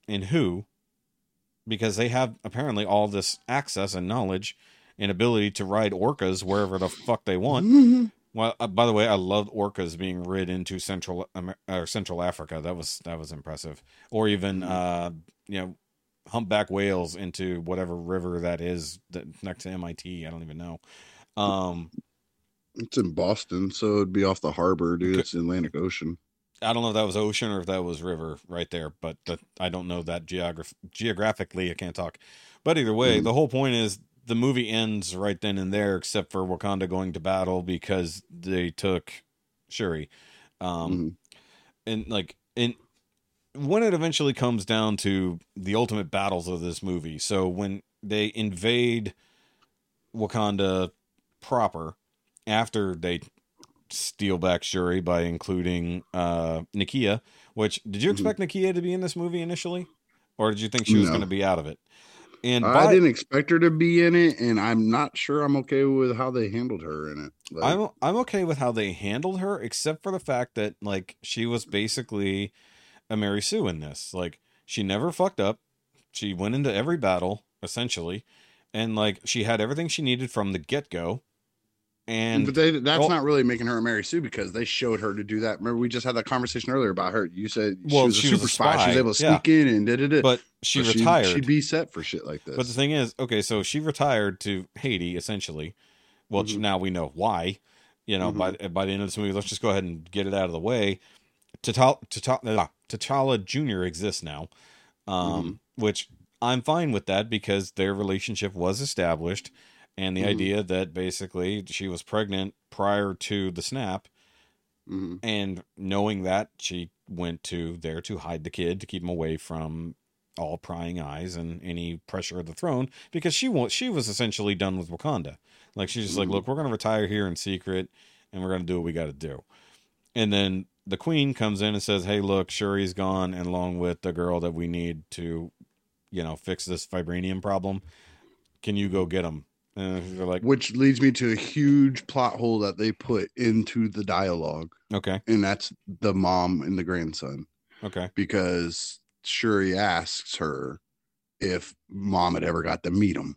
and who, because they have apparently all this access and knowledge and ability to ride orcas wherever the fuck they want. Well, uh, by the way, I loved orcas being rid into Central Amer- or Central Africa. That was that was impressive. Or even uh, you know, humpback whales into whatever river that is that next to MIT. I don't even know. Um, It's in Boston, so it'd be off the harbor, dude. It's the Atlantic Ocean. I don't know if that was ocean or if that was river right there, but that, I don't know that geograph- geographically. I can't talk. But either way, Mhm. the whole point is the movie ends right then and there, except for Wakanda going to battle because they took Shuri. Um, Mhm. and like and when it eventually comes down to the ultimate battles of this movie so when they invade wakanda proper after they steal back shuri by including uh nakia which did you Mhm. expect nakia to be in this movie initially or did you think she was No. going to be out of it and I by- didn't expect her to be in it, and I'm not sure I'm okay with how they handled her in it. Like, I'm I'm okay with how they handled her, except for the fact that like she was basically a Mary Sue in this. Like she never fucked up. She went into every battle essentially, and like she had everything she needed from the get go. And but they, that's well- not really making her a Mary Sue because they showed her to do that. Remember, we just had that conversation earlier about her. You said Well, she was a she was super a spy. She was able to yeah. sneak in and did da. but she So retired. She'd be set for shit like this. But the thing is, okay, so she retired to Haiti essentially. Well, Mhm. now we know why. You know, by by the end of this movie, let's just go ahead and get it out of the way. T'Challa, T'Challa, T'Challa Junior exists now, um, which I'm fine with that because their relationship was established, and the Mhm. idea that basically she was pregnant prior to the snap, Mhm. and knowing that she went to there to hide the kid to keep him away from all prying eyes and any pressure of the throne because she was she was essentially done with Wakanda. Like she's just like, Mhm. look, we're gonna retire here in secret, and we're gonna do what we got to do. And then the queen comes in and says, "Hey, look, Shuri's gone, and along with the girl that we need to, you know, fix this vibranium problem. Can you go get them?" And like, Which leads me to a huge plot hole that they put into the dialogue, "Okay, and that's the mom and the grandson. okay, Because Shuri asks her if mom had ever got to meet him,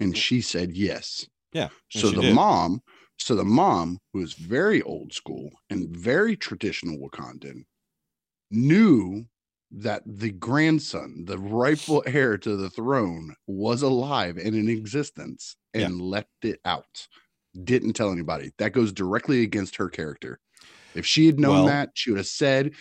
and she said yes. yeah." So the did. mom, so the mom, who is very old school and very traditional Wakandan, knew that the grandson, the rightful heir to the throne, was alive and in existence and left it out. Didn't tell anybody. That goes directly against her character. If she had known Well- that, she would have said,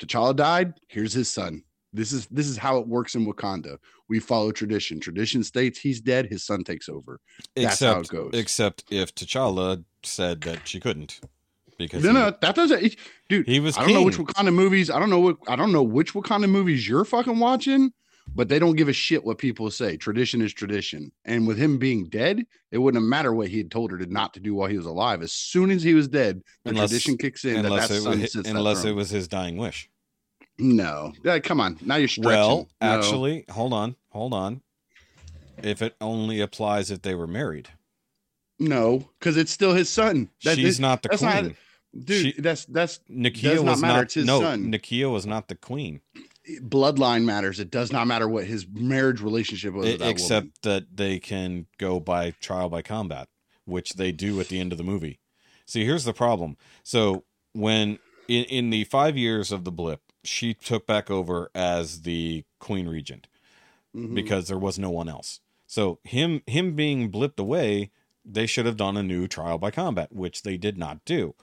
T'Challa died, here's his son. This is this is how it works in Wakanda. We follow tradition. Tradition states he's dead, his son takes over. That's how it except goes. except if T'Challa said that she couldn't because No, he- no, that doesn't. it- dude, He was I don't know which king. Wakanda movies. I don't know what. I don't know which Wakanda movies you're fucking watching, but they don't give a shit what people say. Tradition is tradition, and with him being dead, it wouldn't matter what he had told her to not to do while he was alive. As soon as he was dead, the Unless- tradition kicks in. unless that, that it was unless it was his dying wish. no. Yeah, come on, now you're stretching. Well, No. actually, hold on, hold on. If it only applies if they were married, no, because it's still his son. That- she's it- not the queen. not- dude. she- that's that's Nakia does not was matter, not. it's his no, son. Nakia was not the queen, bloodline matters. It does not matter what his marriage relationship was. that except woman. that they can go by trial by combat, which they do at the end of the movie. See, here's the problem. So when in in the five years of the blip, she took back over as the queen regent. Mhm. because there was no one else. So him him being blipped away, they should have done a new trial by combat, which they did not do.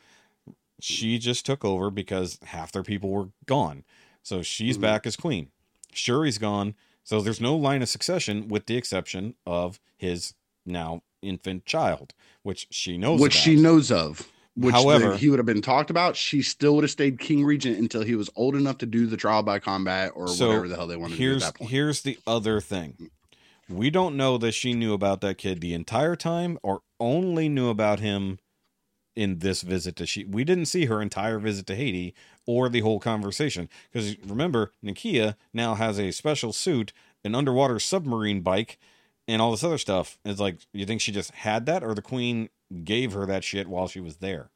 She just took over because half their people were gone. So she's Mhm. back as queen. Shuri's gone. So there's no line of succession with the exception of his now infant child, which she knows which she knows of. Which However- he would have been talked about. She still would have stayed king regent until he was old enough to do the trial by combat or So, whatever the hell they wanted to do at here's that point. here's the other thing we don't know that she knew about that kid the entire time or only knew about him in this visit to she we didn't see her entire visit to Haiti or the whole conversation because remember Nakia now has a special suit, an underwater submarine bike, and all this other stuff. It's like you think she just had that or the queen gave her that shit while she was there.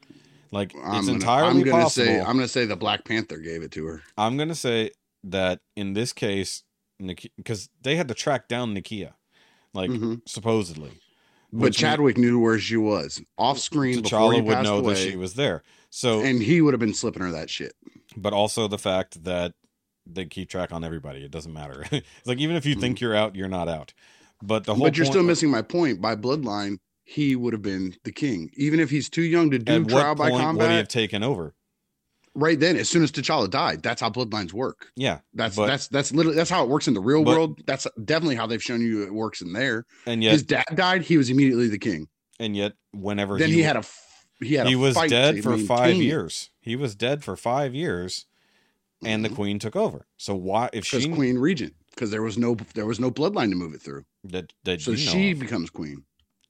Like I'm it's gonna, entirely I'm gonna possible. say I'm gonna say the Black Panther gave it to her. I'm gonna say that in this case, because they had to track down Nakia, like Mhm. supposedly. But Chadwick knew where she was off screen T'Challa would know away, that she was there. So, and he would have been slipping her that shit. but also the fact that they keep track on everybody. It doesn't matter. it's like even if you think you're out, you're not out. But the whole Mm-hmm. But you're still missing my point. By bloodline, he would have been the king, even if he's too young to do trial by point would he have taken over? Right then, as soon as T'Challa died, that's how bloodlines work. Yeah, That's but, that's that's literally that's how it works in the real But- world. That's definitely how they've shown you it works in there. and yet His dad died, he was immediately the king. and yet whenever Then he, had a he had he was dead for five years. He was dead for five years, and the Mhm. queen took over. So why if she queen regent because there was no there was no bloodline to move it through. that that So you know she of. becomes queen.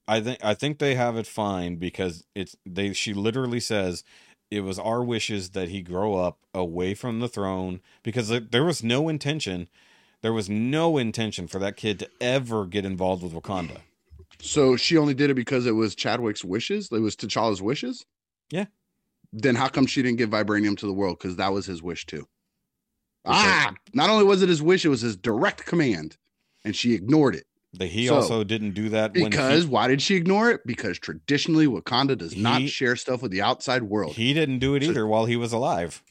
I think I think they have it fine because it's they she literally says it was our wishes that he grow up away from the throne because there- was no intention there was no intention for that kid to ever get involved with Wakanda. So she only did it because it was Chadwick's wishes. It was T'Challa's wishes. Yeah. Then how come she didn't give vibranium to the world? Because that was his wish too. Ah, not only was it his wish, it was his direct command, and she ignored it. That he So, also didn't do that when Because he, why did she ignore it? Because traditionally Wakanda does not share stuff with the outside world. He, he didn't do it So- either while he was alive.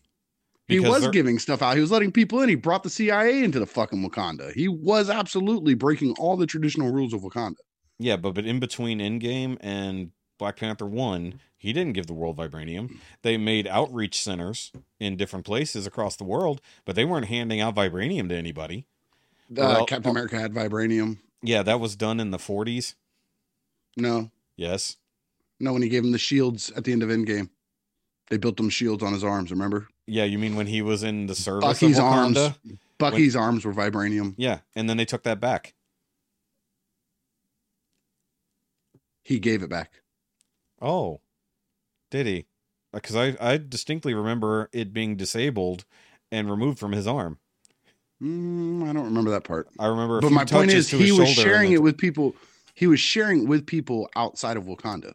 He was giving stuff out. He was letting people in. He brought the CIA into the fucking Wakanda. He was absolutely breaking all the traditional rules of Wakanda. Yeah, but but in between Endgame and Black Panther one, he didn't give the world vibranium. They made outreach centers in different places across the world, but they weren't handing out vibranium to anybody. Uh, Well- Captain America had vibranium. Yeah, that was done in the forties. No, Yes. no, when he gave him the shields at the end of Endgame, they built them shields on his arms. Remember? Yeah, you mean when he was in the service Bucky's of arms. Wakanda? Bucky's arms were vibranium. Yeah, and then they took that back. He gave it back. Oh, did he? Uh, because I I distinctly remember it being disabled and removed from his arm. Mm, I don't remember that part. I remember. a But my point is, he was sharing it with people. He was sharing with people outside of Wakanda.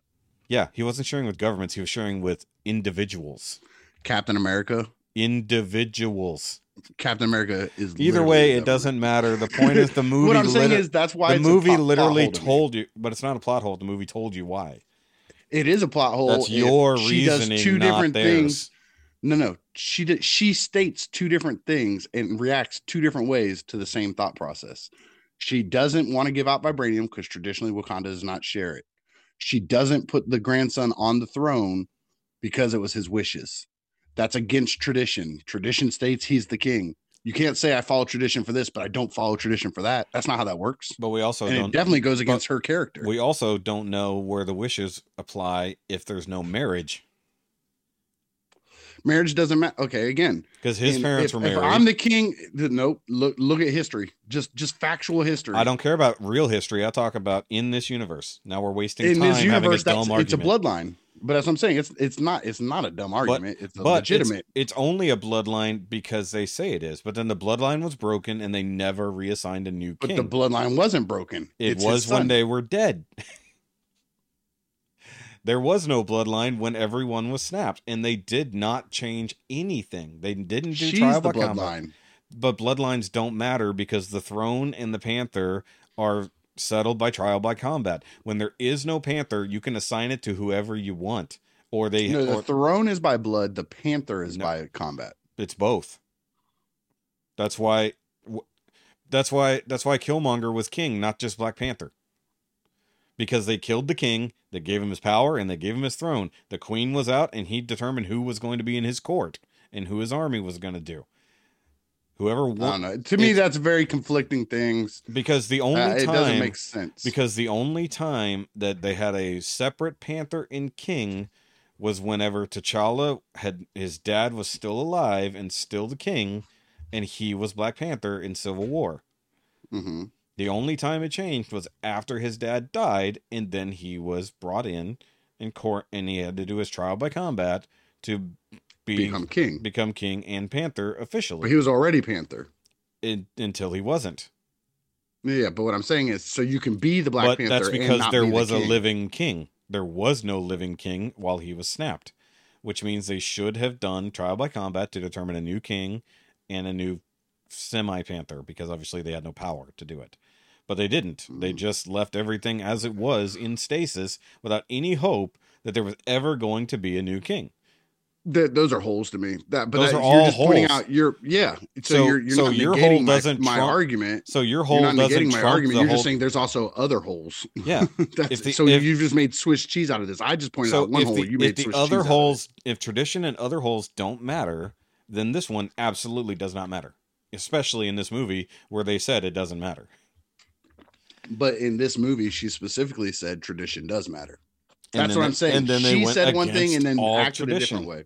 Yeah, he wasn't sharing with governments. He was sharing with individuals. Captain America. Individuals. Captain America is Either way, it doesn't matter. The point is the movie. what I'm saying liter- is that's why the movie plot- plot literally to told you, but it's not a plot hole. The movie told you why. it is a plot hole. That's your she does reasoning, two not different theirs. things. No, no, she did. She states two different things and reacts two different ways to the same thought process. She doesn't want to give out vibranium because traditionally Wakanda does not share it. She doesn't put the grandson on the throne because it was his wishes. That's against tradition. Tradition states he's the king. You can't say I follow tradition for this, but I don't follow tradition for that. That's not how that works. But we also and it don't. definitely goes against her character. We also don't know where the wishes apply if there's no marriage, Marriage doesn't matter. Okay, again, because his parents if, were married. If I'm the king, nope. Look, look at history. Just, just factual history. I don't care about real history. I talk about in this universe. Now we're wasting In time this having a dumb that's it's a bloodline. But as I'm saying, it's it's not it's not a dumb argument. it's but it's, legitimate. it's only a bloodline because they say it is. But then the bloodline was broken and they never reassigned a new king. but king. the bloodline wasn't broken. It It's was when they were dead. there was no bloodline when everyone was snapped, and they did not change anything. They didn't do She's trial the by combat. bloodline. But bloodlines don't matter because the throne and the panther are settled by trial by combat. When there is no panther, you can assign it to whoever you want, or they No, the or throne is by blood. The panther is No. by combat. it's both. That's why. That's why. That's why Killmonger was king, not just Black Panther. Because they killed the king, they gave him his power, and they gave him his throne. The queen was out, and he determined who was going to be in his court and who his army was going to do. Whoever won. To me, that's very conflicting things. because the only Uh, it doesn't time make sense. because the only time that they had a separate panther and king was whenever T'Challa had his dad was still alive and still the king, and he was Black Panther in Civil War. hmm The only time it changed was after his dad died, and then he was brought in in court, and he had to do his trial by combat to be, Become king. become king and Panther officially. But he was already Panther. in, until he wasn't. Yeah, but what I'm saying is, so you can be the Black but Panther. that's and because there be the was a living king. There was no living king while he was snapped, which means they should have done trial by combat to determine a new king and a new semi panther because obviously they had no power to do it. But they didn't. They Mm. just left everything as it was in stasis without any hope that there was ever going to be a new king. Th- those are holes to me. That, but Those that, are you're all just pointing out your yeah. So, So- you're you're so not your hole my, doesn't my trump- argument. So your You're hole not doesn't negating my argument. You're whole. just saying there's also other holes. yeah. That's, the- so if- you just made Swiss cheese out of this. I just pointed so out one if hole. the, you made the Swiss other cheese out of it. holes, if tradition and other holes don't matter, then this one absolutely does not matter. Especially in this movie where they said it doesn't matter. But in this movie, she specifically said tradition does matter. And That's what I'm saying. and then she said one thing and then acted a different way.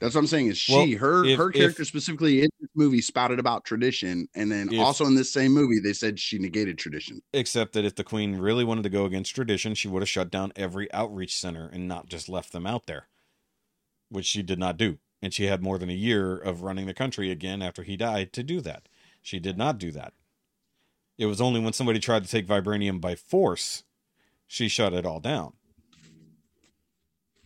That's what I'm saying. Is she Well, her if- her if- character specifically in this movie spouted about tradition, and then If- also in this same movie they said she negated tradition. Except that if the queen really wanted to go against tradition, she would have shut down every outreach center and not just left them out there, which she did not do. And she had more than a year of running the country again after he died to do that. She did not do that. It was only when somebody tried to take vibranium by force, she shut it all down.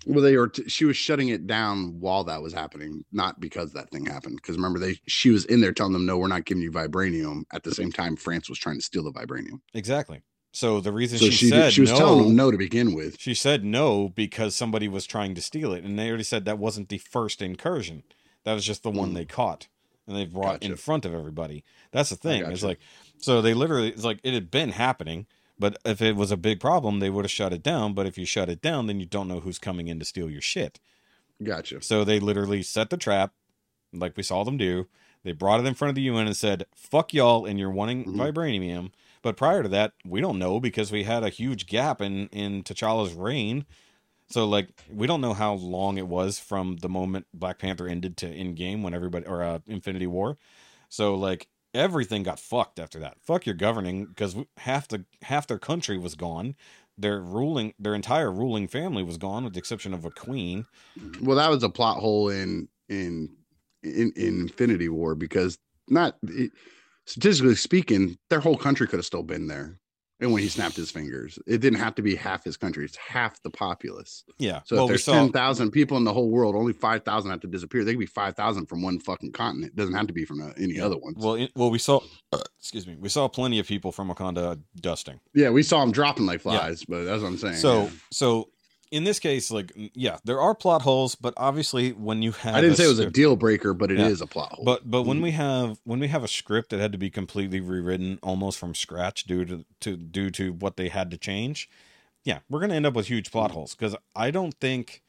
Well, they were. T- she was shutting it down while that was happening, not because that thing happened. Because remember, they she was in there telling them, "No, we're not giving you vibranium." At the same time, France was trying to steal the vibranium. Exactly. So the reason So she, she said did, she was no, telling them no to begin with. She said no because somebody was trying to steal it, and they already said that wasn't the first incursion. That was just the one Mm. they caught, and they brought in front of everybody. That's the thing. It's like, so they literally, it's like it had been happening, but if it was a big problem, they would have shut it down. But if you shut it down, then you don't know who's coming in to steal your shit. Gotcha. So they literally set the trap, like we saw them do. They brought it in front of the UN and said, "Fuck y'all," and you're wanting Mhm. vibranium. But prior to that, we don't know because we had a huge gap in in T'Challa's reign. So like we don't know how long it was from the moment Black Panther ended to Endgame when everybody or uh, Infinity War. So like everything got fucked after that. Fuck your governing because half the half their country was gone. Their ruling, their entire ruling family was gone, with the exception of a queen. Well, that was a plot hole in in in, in Infinity War because not it, statistically speaking, their whole country could have still been there. And when he snapped his fingers, it didn't have to be half his country; it's half the populace. Yeah. So well, if there's saw ten thousand people in the whole world, only five thousand have to disappear. They could be five thousand from one fucking continent. It doesn't have to be from uh, any other ones. Well, in, well, we saw. excuse me. We saw plenty of people from Wakanda dusting. yeah, we saw them dropping like flies, but that's what I'm saying. So, yeah. so in this case, like, yeah, there are plot holes, but obviously, when you have, I didn't say it was a deal breaker, but it is Yeah. a plot hole. But but when Mhm. we have when we have a script that had to be completely rewritten almost from scratch due to, to due to what they had to change, yeah, we're gonna end up with huge plot holes because I don't think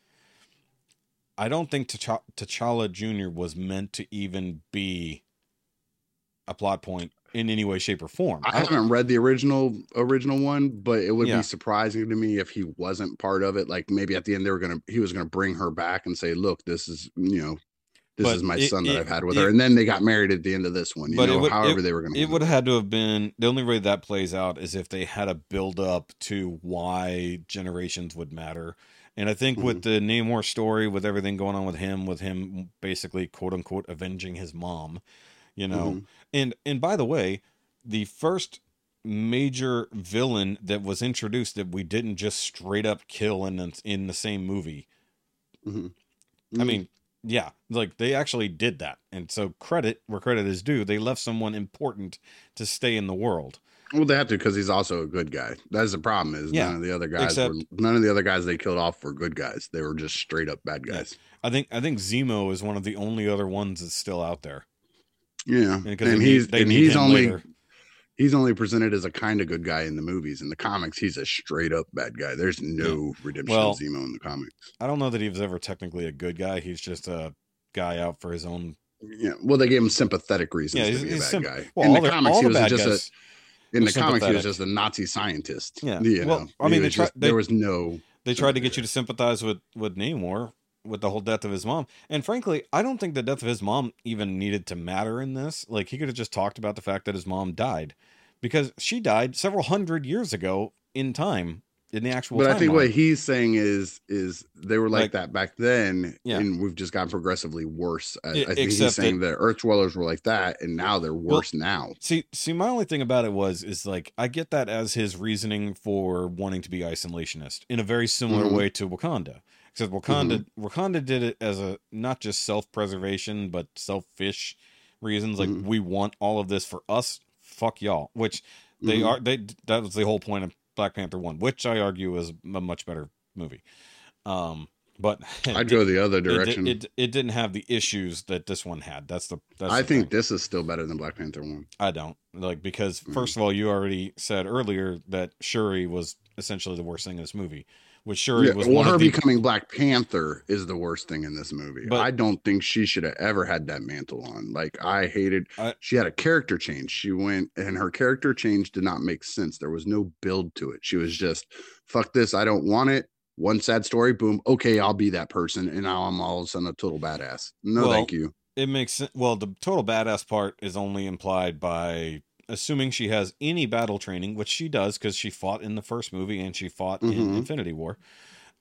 I don't think T'Ch- T'Challa Junior was meant to even be a plot point in any way, shape, or form. I don't- haven't read the original original one, but it would Yeah. be surprising to me if he wasn't part of it. Like maybe at the end they were gonna he was gonna bring her back and say, "Look, this is you know, this But is my it- son that it- I've had with it- her." And then they got married at the end of this one. You But know, would- however they were gonna. It would have had to have been the only way that plays out is if they had a build up to why generations would matter. And I think with the Namor story, with everything going on with him, with him basically quote unquote avenging his mom, you know. Mhm. And and by the way, the first major villain that was introduced that we didn't just straight up kill in the, in the same movie. Mhm. I Mhm. mean, yeah, like they actually did that. And so credit where credit is due, they left someone important to stay in the world. well, they have to because he's also a good guy. That's the problem. Is Yeah, none of the other guys except- were none of the other guys they killed off were good guys. They were just straight up bad Yeah. guys. I think I think Zemo is one of the only other ones that's still out there. Yeah, Because and they need- he's and he's only later. he's only presented as a kind of good guy in the movies. In the comics, he's a straight up bad guy. There's no redemption Well- of Zemo in the comics. I don't know that he was ever technically a good guy. He's just a guy out for his own. Yeah, well, they gave him sympathetic reasons Yeah, to he's, be a bad guy. Well, in the comics, he was just guys. a in the comics he was just a Nazi scientist. Yeah. you Well, know, I mean, they try- just- they- there was no. They tried to get you to sympathize with with Namor with the whole death of his mom. And frankly, I don't think the death of his mom even needed to matter in this. Like he could have just talked about the fact that his mom died because she died several hundred years ago in time in the actual. But I think what he's saying is is they were like, Like- that back then, Yeah. and we've just gotten progressively worse. I, Yeah, I think he's saying that Earth dwellers were like that, and now they're worse now. See, see, my only thing about it was is like I get that as his reasoning for wanting to be isolationist in a very similar Mhm. way to Wakanda. Except Wakanda, Wakanda did it as a not just self-preservation but selfish reasons. Like Mhm. we want all of this for us. Fuck y'all. Which they Mhm. are. They that was the whole point of Black Panther one, which I argue is a much better movie. Um, but I'd go the other direction. it, it didn't have the issues that this one had. That's the. That's I the think thing. this is still better than Black Panther one. I don't like because Mm. first of all, you already said earlier that Shuri was essentially the worst thing in this movie, which Shuri Yeah, was well, her the. becoming Black Panther is the worst thing in this movie. But- I don't think she should have ever had that mantle on. Like I hated. I- she had a character change. She went, and her character change did not make sense. There was no build to it. She was just, "Fuck this, I don't want it." One sad story, boom. Okay, I'll be that person, and now I'm all of a sudden a total badass. No, Well, thank you. It makes sense. Well, the total badass part is only implied by assuming she has any battle training, which she does because she fought in the first movie and she fought in Mhm. Infinity War.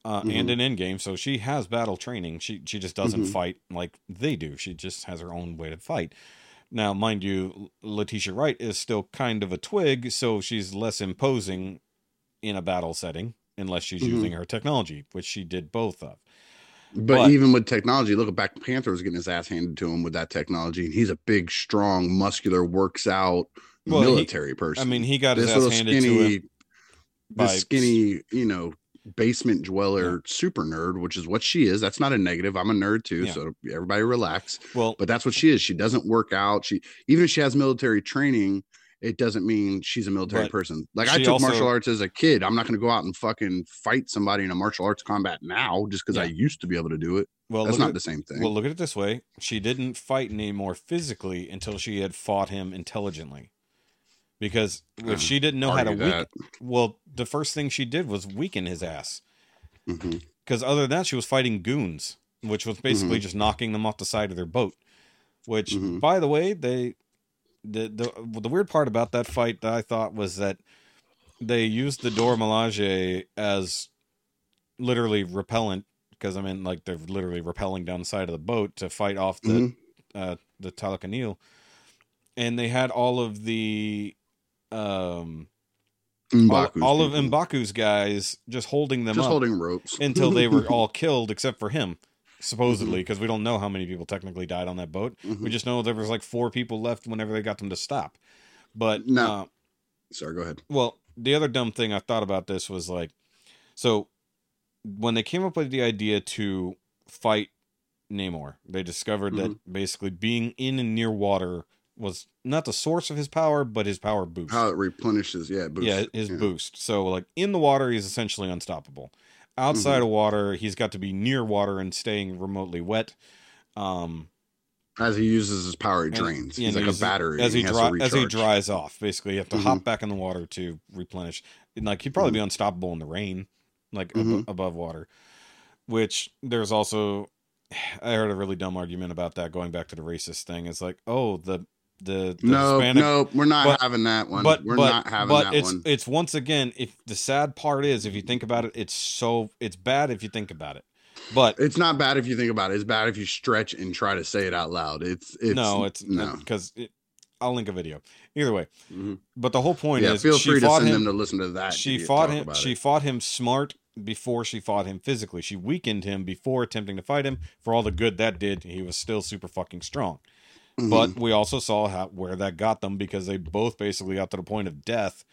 Uh, and in Endgame, so she has battle training. She she just doesn't Mhm. fight like they do. She just has her own way to fight. Now, mind you, Letitia Wright is still kind of a twig, so she's less imposing in a battle setting, unless she's Mhm. using her technology, which she did both of. But, But- even with technology, look at Black Panther was getting his ass handed to him with that technology, and he's a big, strong, muscular, works out Well, he- military person. I mean, he got his this ass little handed to skinny, him this skinny, you know, basement dweller super nerd, which is what she is. That's not a negative. I'm a nerd too, Yeah. so everybody relax. Well, But that's what she is. She doesn't work out. She even if she has military training, it doesn't mean she's a military person. Like I took also- martial arts as a kid. I'm not going to go out and fucking fight somebody in a martial arts combat now just because I used to be able to do it. well, That's not at, the same thing. well, look at it this way: she didn't fight anymore physically until she had fought him intelligently. Because if Uh, she didn't know how to weaken, well, the first thing she did was weaken his ass. Mhm. Because other than that, she was fighting goons, which was basically Mm-hmm. just knocking them off the side of their boat. Which, Mhm. by the way, they the the the weird part about that fight that I thought was that they used the Dora Milaje as literally repellent because I mean, like they're literally repelling down the side of the boat to fight off the Mhm. uh, the Talokanil, and they had all of the um all, M'Baku's all of people. Mbaku's guys just holding them just up holding ropes until they were all killed except for him supposedly Mm-hmm. because we don't know how many people technically died on that boat we Mhm. just know there was like four people left whenever they got them to stop but No. uh, Sorry, go ahead. well the other dumb thing i thought about this was like so when they came up with the idea to fight namor they discovered that Mm-hmm. basically being in and near water was not the source of his power but his power boost How it replenishes, yeah, boost. yeah, his boost. So like in the water, he's essentially unstoppable. Outside Mm-hmm. of water, he's got to be near water and staying remotely wet. Um, As he uses his power, it and- drains. yeah, He's and like a battery. as he, and has dry, as he dries off. Basically, you have to Mhm. hop back in the water to replenish. And like he'd probably be unstoppable in the rain, like abo- Mhm. above water. Which there's also, I heard a really dumb argument about that. Going back to the racist thing, it's like, oh, the the, the No, Hispanic no, we're not but- having that one. but we're but, not having but that it's one. it's once again if the sad part is if you think about it it's so it's bad if you think about it but It's not bad if you think about it. It's bad if you stretch and try to say it out loud. It's it's no it's no. because it, i'll link a video either way Mhm. but the whole point Yeah, is feel she free to fought send him them to listen to that. she fought him she it. fought him smart before she fought him physically she weakened him before attempting to fight him for all the good that did he was still super fucking strong Mhm. but we also saw how where that got them because they both basically got to the point of death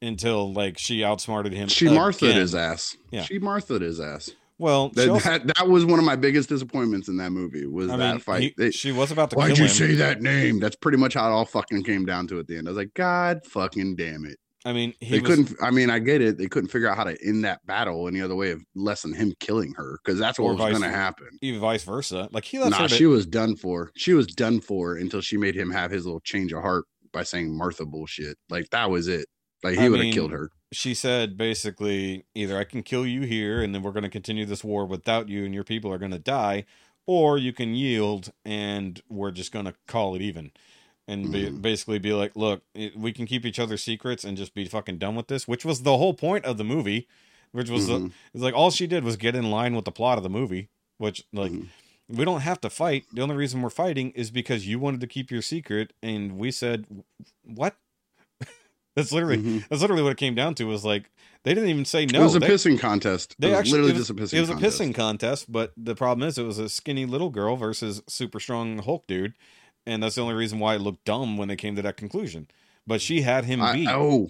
until like she outsmarted him she Martha again. his ass. Yeah. She Martha his ass. well That, also- that that was one of my biggest disappointments in that movie. Was I that mean, fight? he- They- she was about to Why'd you him. say that name? That's pretty much how it all fucking came down to at the end. I was like, God fucking damn it. I mean, he they was, couldn't I mean, I get it. They couldn't figure out how to end that battle any other way of less than him killing her, because that's what was gonna happen. even vice versa. Like he left Nah, her. To, she was done for. She was done for until she made him have his little change of heart by saying Martha bullshit. Like that was it. Like he would have killed her. she said basically either I can kill you here, and then we're going to continue this war without you, and your people are going to die, or you can yield, and we're just going to call it even, and be, Mhm. basically be like, look, we can keep each other's secrets and just be fucking done with this, which was the whole point of the movie. which was the, Mhm. it's like all she did was get in line with the plot of the movie, which like Mhm. we don't have to fight. The only reason we're fighting is because you wanted to keep your secret, and we said, "What?" that's literally Mhm. that's literally what it came down to. Was like they didn't even say no. it was a They- pissing contest. they it was actually literally it was, just a pissing. it was contest. a pissing contest, but the problem is it was a skinny little girl versus super strong Hulk dude, and that's the only reason why it looked dumb when they came to that conclusion. But she had him I, beat. oh,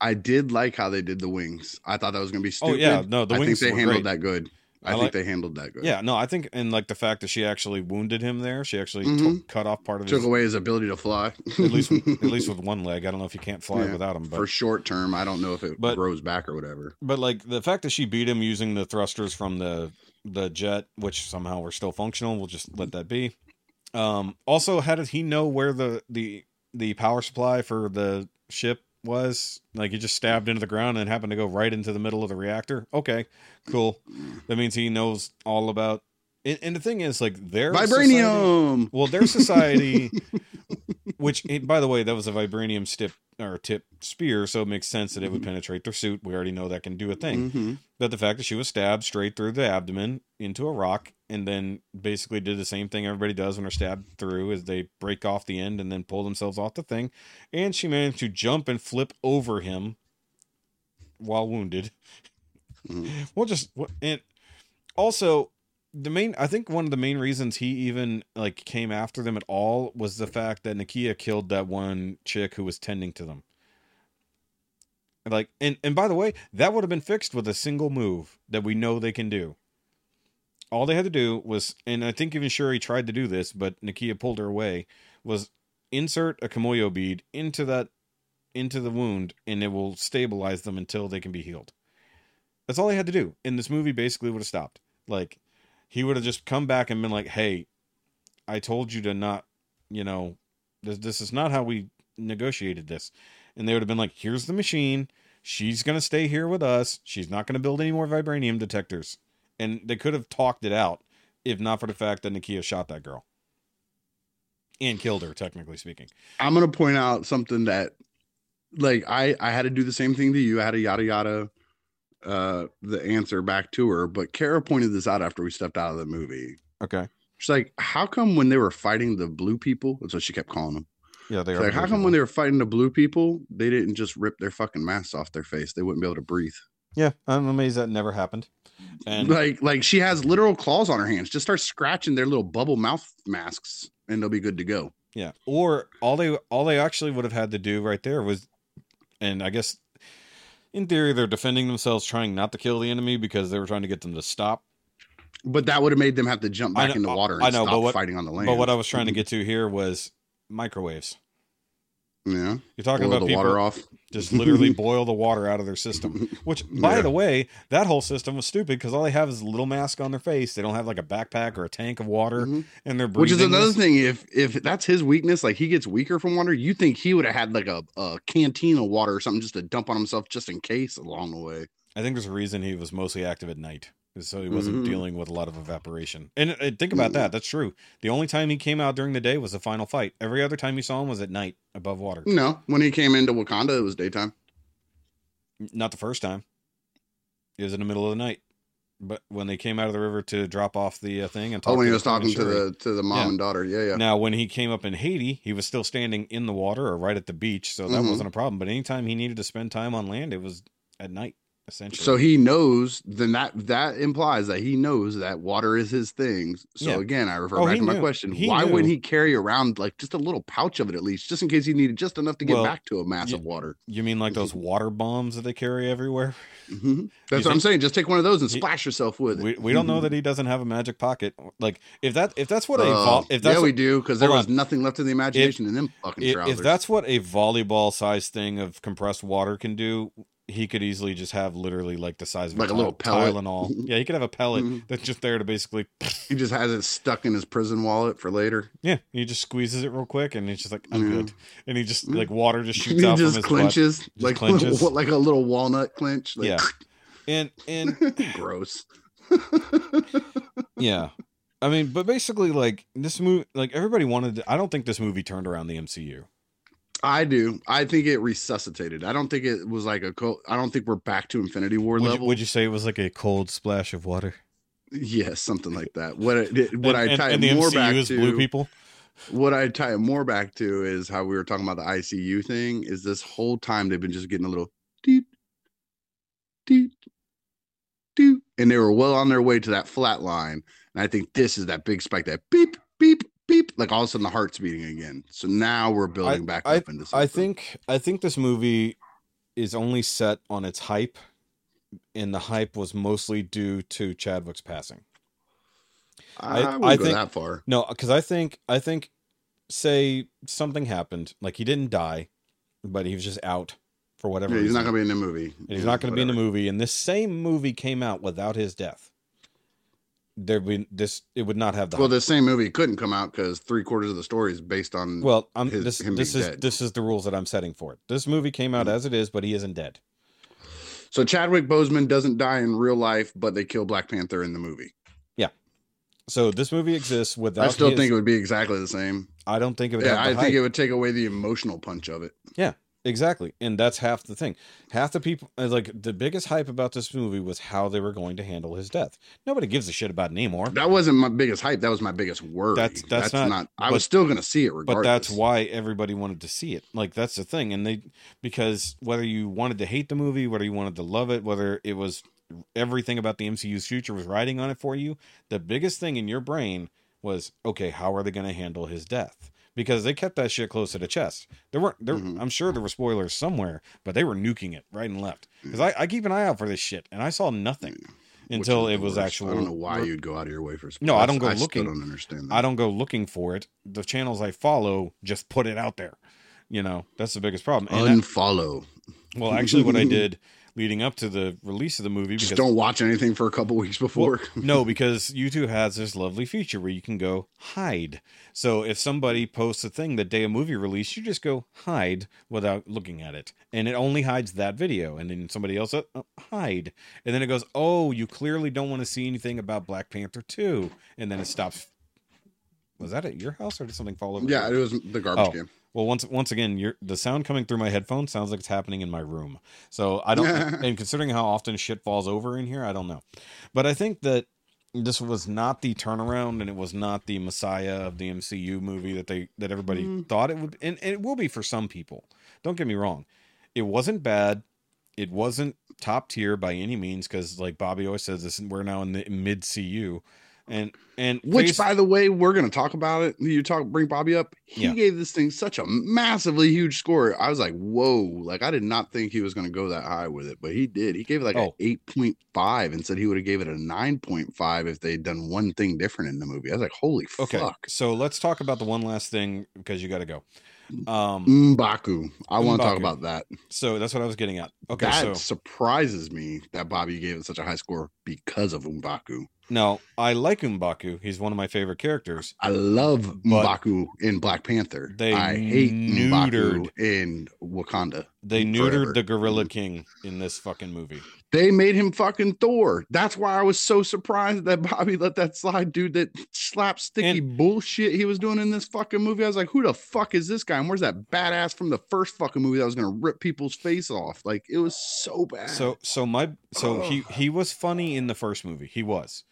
I did like how they did the wings. I thought that was gonna be stupid. Oh, yeah, no, the I wings think they handled great. that good. I, I think like- they handled that good. yeah, no, I think and like the fact that she actually wounded him there, she actually Mhm. took, cut off part of took his away his ability to fly. at least at least with one leg. I don't know if you can't fly Yeah, without him, but for short term. I don't know if it But- grows back or whatever. But like the fact that she beat him using the thrusters from the the jet, which somehow were still functional, we'll just let that be. Um, also, how did he know where the the the power supply for the ship was? Like he just stabbed into the ground and happened to go right into the middle of the reactor. Okay, cool. That means he knows all about. And, and the thing is, like their society- Vibranium. well, their society, which by the way, that was a vibranium tip or tip spear, so it makes sense that it would penetrate their suit. We already know that can do a thing. Mhm. But the fact that she was stabbed straight through the abdomen into a rock, and then basically did the same thing everybody does when they're stabbed through, is they break off the end and then pull themselves off the thing, and she managed to jump and flip over him while wounded. Mhm. We'll just and also the main I think one of the main reasons he even like came after them at all was the fact that Nakia killed that one chick who was tending to them. Like and and by the way, that would have been fixed with a single move that we know they can do. All they had to do was and I think even Shuri tried to do this, but Nakia pulled her away, was insert a Kimoyo bead into that into the wound and it will stabilize them until they can be healed. That's all they had to do. And this movie basically would have stopped. Like he would have just come back and been like, "Hey, I told you to not, you know, this this is not how we negotiated this." And they would have been like, "Here's the machine. She's going to stay here with us. She's not going to build any more vibranium detectors." And they could have talked it out if not for the fact that Nakia shot that girl and killed her technically speaking. I'm gonna point out something that, like, I I had to do the same thing to you. I had a yada yada, uh, the answer back to her. But Kara pointed this out after we stepped out of the movie. Okay. She's like, "How come when they were fighting the blue people?" That's what she kept calling them. Yeah, they She's are. like, "How come when they were fighting the blue people, they didn't just rip their fucking masks off their face? They wouldn't be able to breathe." Yeah, I'm amazed that never happened. And like, like she has literal claws on her hands. Just start scratching their little bubble mouth masks, and they'll be good to go. Yeah. Or all they all they actually would have had to do right there was and I guess in theory they're defending themselves trying not to kill the enemy because they were trying to get them to stop. But that would have made them have to jump back know- in the water and I know, stop but what- fighting on the land. But what I was trying to mm-hmm. get to here was microwaves. Yeah, You're talking boil about the people water off. just literally boil the water out of their system. Which, by Yeah. the way, that whole system was stupid because all they have is a little mask on their face. They don't have like a backpack or a tank of water, Mhm. and they're Which is another this- thing. If if that's his weakness, like he gets weaker from water, you think he would have had like a, a canteen of water or something just to dump on himself just in case along the way. I think there's a reason he was mostly active at night, so he wasn't Mhm. dealing with a lot of evaporation. And, uh, think about that. That's true. The only time he came out during the day was the final fight. Every other time you saw him was at night above water. No, when he came into Wakanda, it was daytime. Not the first time. It was in the middle of the night. But when they came out of the river to drop off the uh, thing and talk Oh, when to he was talking to the to the mom Yeah. and daughter. Yeah, yeah. Now, when he came up in Haiti, he was still standing in the water or right at the beach, so that Mhm. wasn't a problem. But anytime he needed to spend time on land, it was at night, essentially. So he knows. Then that that implies that he knows that water is his thing. So Yeah. again, I refer Oh, back to my knew. question: He Why knew. wouldn't he carry around like just a little pouch of it at least, just in case he needed just enough to get Well, back to a mass y- of water? you mean like those water bombs that they carry everywhere? Mhm. That's what I'm saying. Just take one of those and He- splash yourself with it. We, we don't know that he doesn't have a magic pocket. Like if that if that's what a Uh, vol- if that's yeah, we do because there was on. nothing left in the imagination in them fucking if, trousers. if that's what a volleyball size thing of compressed water can do, he could easily just have literally like the size of Like a Ty- little pellet. Tylenol. Yeah, he could have a pellet Mhm. that's just there to basically he just has it stuck in his prison wallet for later. yeah. He just squeezes it real quick and he's just like I'm Yeah. good, and he just like water just shoots he out just clenches like clenches. like a little walnut clench. Like, Yeah, and and gross. yeah. I mean, but basically, like this movie, like everybody wanted. To, I don't think this movie turned around the MCU. I do. I think it resuscitated. I don't think it was like a. cold. I don't think we're back to Infinity War Would you, level. would you say it was like a cold splash of water? Yes, something like that. What it, what and, I tie and, it and more MCU back to blue people. what I tie it more back to is how we were talking about the ICU thing. Is this whole time they've been just getting a little deep, deep, deep, and they were well on their way to that flat line. And I think this is that big spike, that beep, beep, like all of a sudden the heart's beating again. So now we're building back I, up into. Something. I think I think this movie is only set on its hype, and the hype was mostly due to Chadwick's passing. I, I- wouldn't I go think- that far. No, because I think I think say something happened, like he didn't die, but he was just out for whatever. Yeah, he's not going to be in the movie. And he's not going to be in the movie. And this same movie came out without his death. There be this. It would not have the. Well, hype. the same movie couldn't come out because three quarters of the story is based on. well, I'm his- this. This is dead. this is the rules that I'm setting for it. This movie came out Mhm. as it is, but he isn't dead. so Chadwick Boseman doesn't die in real life, but they kill Black Panther in the movie. Yeah so this movie exists without. I still his- think it would be exactly the same. I don't think it would. Yeah, I think hype. it would take away the emotional punch of it. Exactly. And that's half the thing. Half the people, uh, like, the biggest hype about this movie was how they were going to handle his death. Nobody gives a shit about Namor. That wasn't my biggest hype. That was my biggest worry. That's- that's not- I but- was still going to see it regardless. But that's why everybody wanted to see it. Like, that's the thing. And they, because whether you wanted to hate the movie, whether you wanted to love it, whether it was everything about the MCU's future was riding on it for you, the biggest thing in your brain was, okay, how are they going to handle his death? Because they kept that shit close to the chest. There weren't. There, Mhm. I'm sure there were spoilers somewhere, but they were nuking it right and left. Because I, I keep an eye out for this shit, and I saw nothing until it was actual. I don't know why you'd go out of your way for. No, I don't go I looking- Still don't understand that. I don't go looking for it. The channels I follow just put it out there. You know, that's the biggest problem. And unfollow. well, actually, what I did leading up to the release of the movie Just don't watch anything for a couple weeks before. no, because YouTube has this lovely feature where you can go hide. So if somebody posts a thing the day a movie release, you just go hide without looking at it, and it only hides that video. And then somebody else uh, uh, hide, and then it goes, "Oh, you clearly don't want to see anything about Black Panther 2. and then it stops. Was that at your house or did something fall over? yeah, it was the garbage Oh. can. Well, once once again, the sound coming through my headphones sounds like it's happening in my room. So I don't, and considering how often shit falls over in here, I don't know. But I think that this was not the turnaround, and it was not the messiah of the MCU movie that they that everybody Mm. thought it would, and, and it will be for some people. Don't get me wrong, it wasn't bad. It wasn't top tier by any means because, like Bobby always says, this we're now in the mid CU, and and Which, face- by the way, we're going to talk about it. You talk, bring Bobby up. He Yeah. gave this thing such a massively huge score. I was like, whoa! Like I did not think he was going to go that high with it, but he did. He gave it like an Oh. eight point five and said he would have gave it a nine point five if they'd done one thing different in the movie. I was like, holy okay. fuck! So let's talk about the one last thing because you got to go. Um, Mbaku. I want to talk about that. So that's what I was getting at. Okay, that so surprises me that Bobby gave it such a high score because of Mbaku. now I like Umbaku. He's one of my favorite characters. I love But Mbaku in Black Panther. they I hate Mbaku in Wakanda. They Forever. neutered the Gorilla King in this fucking movie. They made him fucking Thor. That's why I was so surprised that Bobby let that slide, dude. That slapsticky bullshit he was doing in this fucking movie. I was like, who the fuck is this guy? And where's that badass from the first fucking movie that was gonna rip people's face off? Like it was so bad. So so my so he he was funny in the first movie. He was.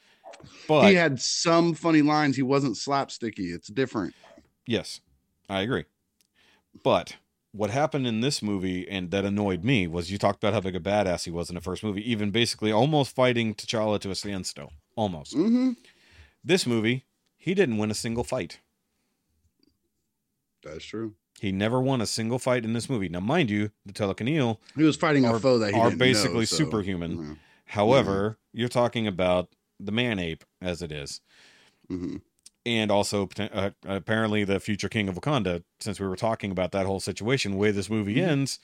But he had some funny lines. He wasn't slapsticky. It's different. yes, I agree. But what happened in this movie and that annoyed me was you talked about how big a badass he was in the first movie, even basically almost fighting T'Challa to a standstill. Almost. hmm This movie, he didn't win a single fight. That's true. He never won a single fight in this movie. Now, mind you, the Talokanil He was fighting a foe that he are didn't know, basically so, superhuman. mhm, However, you're talking about the man ape as it is, mhm. and also uh, apparently the future king of Wakanda. Since we were talking about that whole situation, the way this movie Mhm. ends,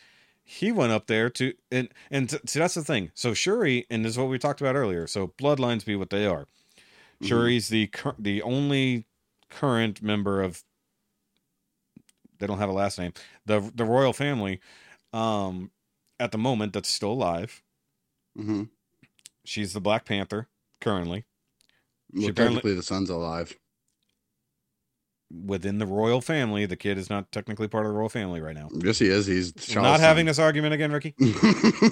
he went up there to and and t- see that's the thing. So Shuri, and this is what we talked about earlier. So bloodlines be what they are. Mhm. Shuri's the cur- the only current member of. They don't have a last name. the The royal family, um, at the moment that's still alive. Mhm. She's the Black Panther currently. Well, apparently- technically, the son's alive. within the royal family. The kid is not technically part of the royal family right now. Yes, he is. He's not having this argument again, Rikki.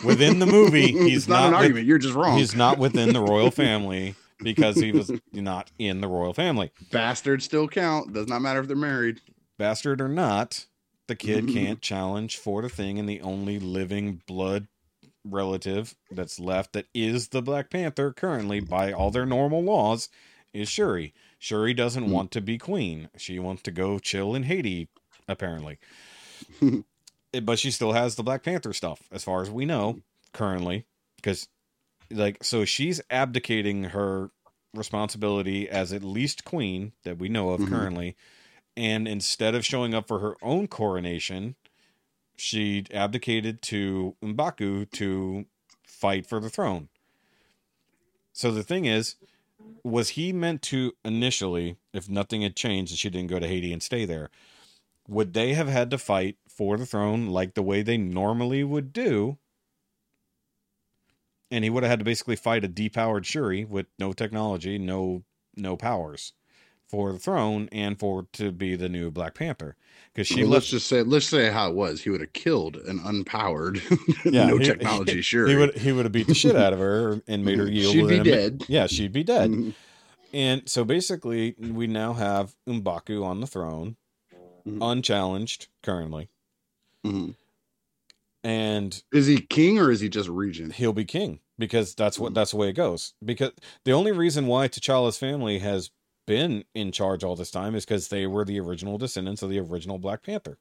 Within the movie, he's not, not an with- argument. You're just wrong. He's not within the royal family because he was not in the royal family. Bastards still count. Does not matter if they're married. Bastard or not, the kid can't challenge for the thing, and the only living blood relative that's left that is the Black Panther currently by all their normal laws is Shuri. Shuri doesn't Hmm. want to be queen. She wants to go chill in Haiti, apparently. But she still has the Black Panther stuff, as far as we know, currently. Because, like, so she's abdicating her responsibility as at least queen that we know of Mhm. currently. And instead of showing up for her own coronation, she abdicated to Mbaku to fight for the throne. So the thing is, was he meant to initially, if nothing had changed and she didn't go to Haiti and stay there, would they have had to fight for the throne like the way they normally would do? And he would have had to basically fight a depowered Shuri with no technology, no no powers for the throne and for to be the new Black Panther because she Well, let's just say let's say how it was. He would have killed an unpowered, Yeah, no he- technology. Sure, he would he would have beat the shit out of her and made her yield. She'd be a dead. Yeah, she'd be dead. Mhm. And so basically, we now have Umbaku on the throne, Mhm. unchallenged currently, Mhm. and Is he king or is he just regent? he'll be king because that's what that's the way it goes. Because the only reason why T'Challa's family has been in charge all this time is because they were the original descendants of the original Black Panther.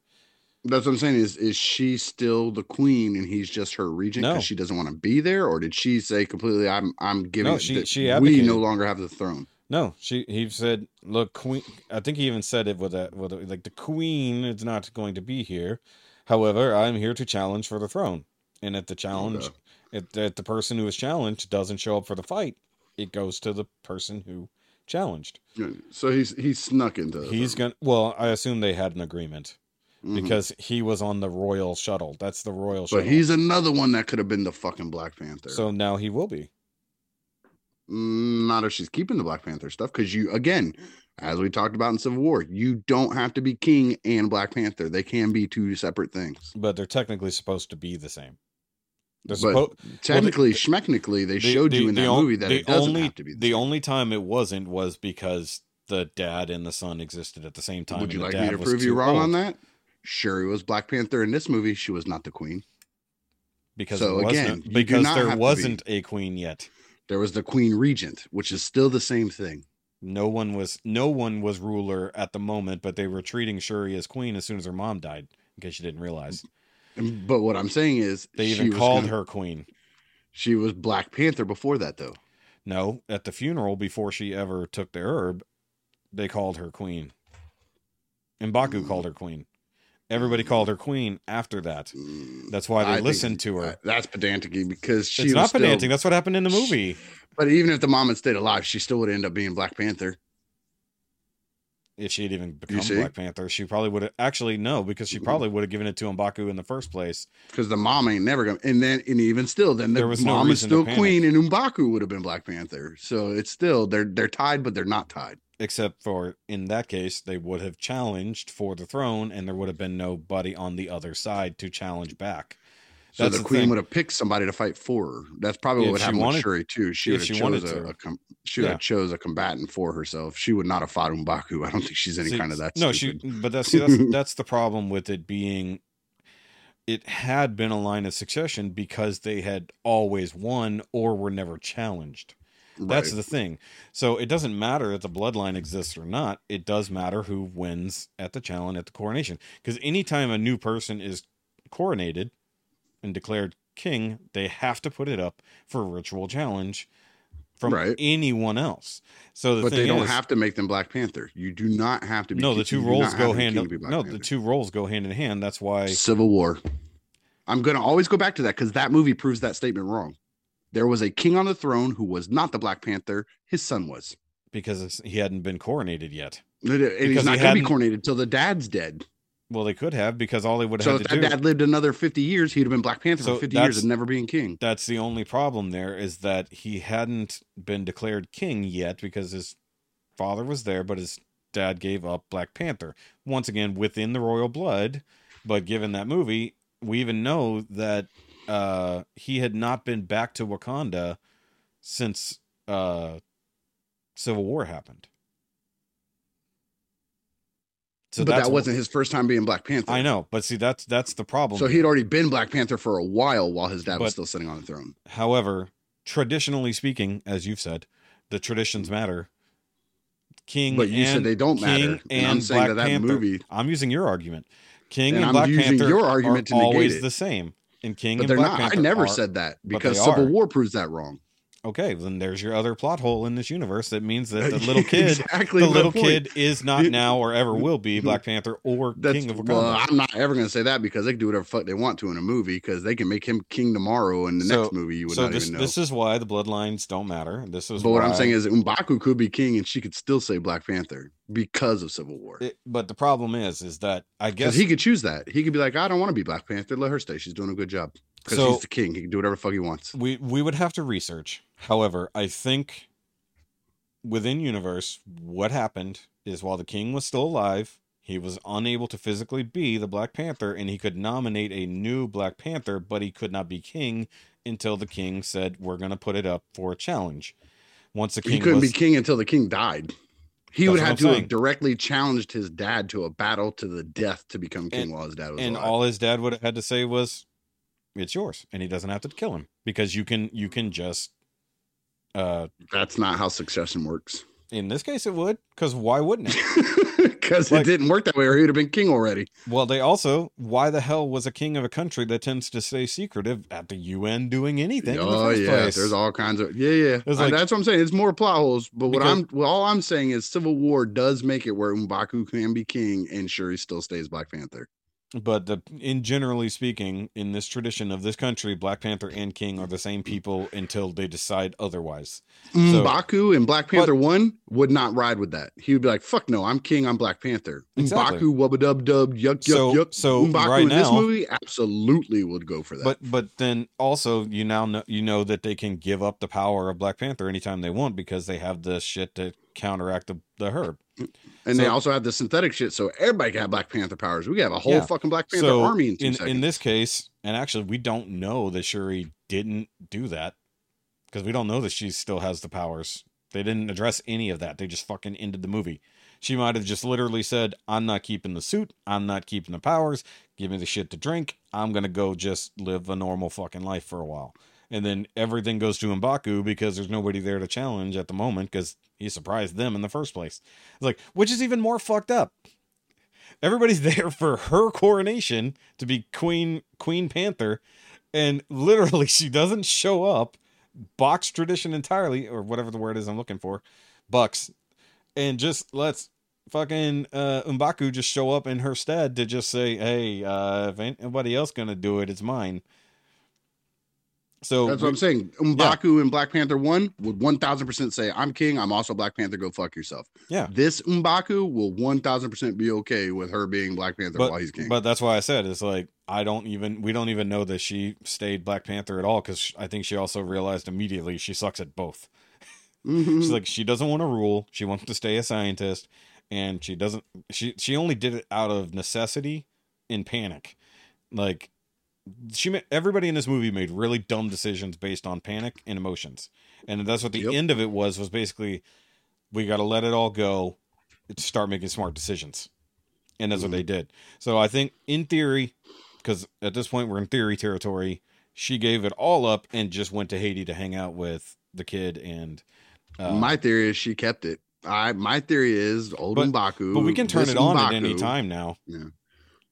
That's what I'm saying. Is is she still the queen and he's just her regent No. because she doesn't want to be there, or did she say completely? I'm I'm giving. No, she- she we no longer have the throne. No, she he said, "Look, queen." I think he even said it with that with a, like the queen is not going to be here. However, I'm here to challenge for the throne, and if the challenge, Okay. if, if the person who is challenged doesn't show up for the fight, it goes to the person who challenged. So he's he's snuck into. He's throne. gonna. Well, I assume they had an agreement Mhm. because he was on the royal shuttle. That's the royal shuttle. But he's another one that could have been the fucking Black Panther. so now he will be. Mm, not if she's keeping the Black Panther stuff, because you again, as we talked about in Civil War, you don't have to be king and Black Panther. They can be two separate things. But they're technically supposed to be the same. But suppo- technically, schmechnically, they the- showed the- you in that on- movie that it doesn't only, have to be. The, the only time it wasn't was because the dad and the son existed at the same time. Would you like me to prove you wrong on old that? Shuri was Black Panther in this movie. She was not the queen. Because So, again, wasn't because there to be. wasn't a queen yet. There was the Queen Regent, which is still the same thing. No one was no one was ruler at the moment, but they were treating Shuri as queen as soon as her mom died. In case you didn't realize, But what I'm saying is, they even called gonna- her queen. She was Black Panther before that, though. No, at the funeral before she ever took the herb, they called her queen. M'Baku Mm. called her queen. Everybody called her queen after that. That's why they I listened to her. That's pedantic because she's not still- pedantic. That's what happened in the movie. But even if the mom had stayed alive, she still would end up being Black Panther. If she had even become? Black Panther, she probably would have. Actually, no, because she probably would have given it to Mbaku in the first place. Because the mom ain't never gonna and then and even still, then the There was no mom is still queen and Umbaku would have been Black Panther. So it's still they're they're tied, but they're not tied. Except for in that case, they would have challenged for the throne, and there would have been nobody on the other side to challenge back. So That's the the queen would have picked somebody to fight for her. That's probably If what happened wanted- with Shuri too. She would have she chose a, a com- she would Yeah. have chose a combatant for herself. She would not have fought Umbaku. I don't think she's any See, kind of that. No, stupid. she. But that's see, that's that's the problem with it being. It had been a line of succession because they had always won or were never challenged. That's Right. the thing. So it doesn't matter if the bloodline exists or not. It does matter who wins at the challenge at the coronation. Because anytime a new person is coronated and declared king, they have to put it up for a ritual challenge from Right. anyone else. So the but they don't is, have to make them Black Panther. You do not have to be. no, king- the two roles go hand. king to be Black No, the two roles go hand in hand. That's why. Civil War. I'm gonna always go back to that because that movie proves that statement wrong. There was a king on the throne who was not the Black Panther. His son was, because he hadn't been coronated yet. and Because he's he not gonna be coronated till the dad's dead. Well, they could have because all they would So have if had that to do. dad lived another 50 years, he'd have been Black Panther So for 50 years and never being king. that's the only problem there is that he hadn't been declared king yet because his father was there, but his dad gave up Black Panther. Once again, within the royal blood, but given that movie, we even know that uh, he had not been back to Wakanda since uh, Civil War happened. So but that wasn't his first time being Black Panther. I know, but see that's that's the problem. So he'd already been Black Panther for a while while his dad But- was still sitting on the throne. However, traditionally speaking, as you've said, the traditions matter. King, But you and, said they don't King matter. And and I'm saying Black that that Panther. movie- I'm using your argument. King And and, I'm Black using Panther your argument are to always it. the same. And King But and they're Black not. Panther I never are- said that because Civil. War proves that wrong. Okay, then there's your other plot hole in this universe. That means that the little kid, exactly the little point. kid, is not now or ever will be Black Panther or That's King of Wakanda. well, I'm not ever going to say that because they can do whatever fuck they want to in a movie because they can make him king tomorrow in the So- next movie. You would so not this even know. this is why the bloodlines don't matter. This is but what I'm saying is Umbaku could be king and she could still say Black Panther because of Civil War. It- but the problem is, is that I guess he could choose that. He could be like, I don't want to be Black Panther. Let her stay. She's doing a good job. Because So- he's the king. He can do whatever fuck he wants. we we would have to research. However, I think within universe, what happened is while the king was still alive, he was unable to physically be the Black Panther, and he could nominate a new Black Panther, but he could not be king until the king said, "We're going to put it up for a challenge." Once the king He couldn't was, be king until the king died. He would have to have directly challenged his dad to a battle to the death to become king And- while his dad was and alive. all his dad would have had to say was, "It's yours," and he doesn't have to kill him because you can you can just. Uh, That's not how succession works. in this case, it would because why wouldn't it? Because Like- it didn't work that way, or he would have been king already. Well, they also, why the hell was a king of a country that tends to stay secretive at the UN doing anything in the Oh yeah, place? there's all kinds of yeah, yeah. Uh, that's what I'm saying. It's more plot holes. But what Because- I'm well, all I'm saying is Civil War does make it where M'Baku can be king, and sure he still stays Black Panther. But the, in generally speaking, in this tradition of this country, Black Panther and King are the same people until they decide otherwise. Mm, so- M'Baku in Black Panther One would not ride with that. He would be like, "Fuck no, I'm king. I'm Black Panther." Exactly. M'Baku wubba dub dub yuck yuck So- yuck. so M'Baku right in this movie absolutely would go for that. But but then also you now know you know that they can give up the power of Black Panther anytime they want because they have the shit to counteract the, the herb. and they also have the synthetic shit, so everybody can have Black Panther powers. We have a whole Yeah. fucking Black Panther so army in two in, in this case, and actually we don't know that Shuri didn't do that because we don't know that she still has the powers. They didn't address any of that. They just fucking ended the movie. She might have just literally said, "I'm not keeping the suit. I'm not keeping the powers. Give me the shit to drink. I'm gonna go just live a normal fucking life for a while." And then everything goes to Mbaku because there's nobody there to challenge at the moment because he surprised them in the first place. It's like, which is even more fucked up everybody's there for her coronation to be queen queen panther and literally she doesn't show up box tradition entirely or whatever the word is i'm looking for bucks and just let's fucking uh umbaku just show up in her stead to just say hey uh if anybody else gonna do it it's mine so That's what I'm saying. M'Baku in Black Panther 1 would 1000% say, I'm king. I'm also Black Panther. Go fuck yourself. Yeah. This M'Baku will 1000% be okay with her being Black Panther but, while he's king. but that's why I said it's like I don't even we don't even know that she stayed Black Panther at all because I think she also realized immediately she sucks at both. Mhm. She's like she doesn't want to rule. She wants to stay a scientist, and she doesn't. She she only did it out of necessity and panic. Like she everybody in this movie made really dumb decisions based on panic and emotions, and that's what the Yep. end of it was. Was basically we got to let it all go, start making smart decisions, and that's what they did. So I think in theory, because at this point we're in theory territory, she gave it all up and just went to Haiti to hang out with the kid and. Uh, my theory is she kept it. I my theory is old But- M'Baku. but we can turn it on at any time now. Yeah.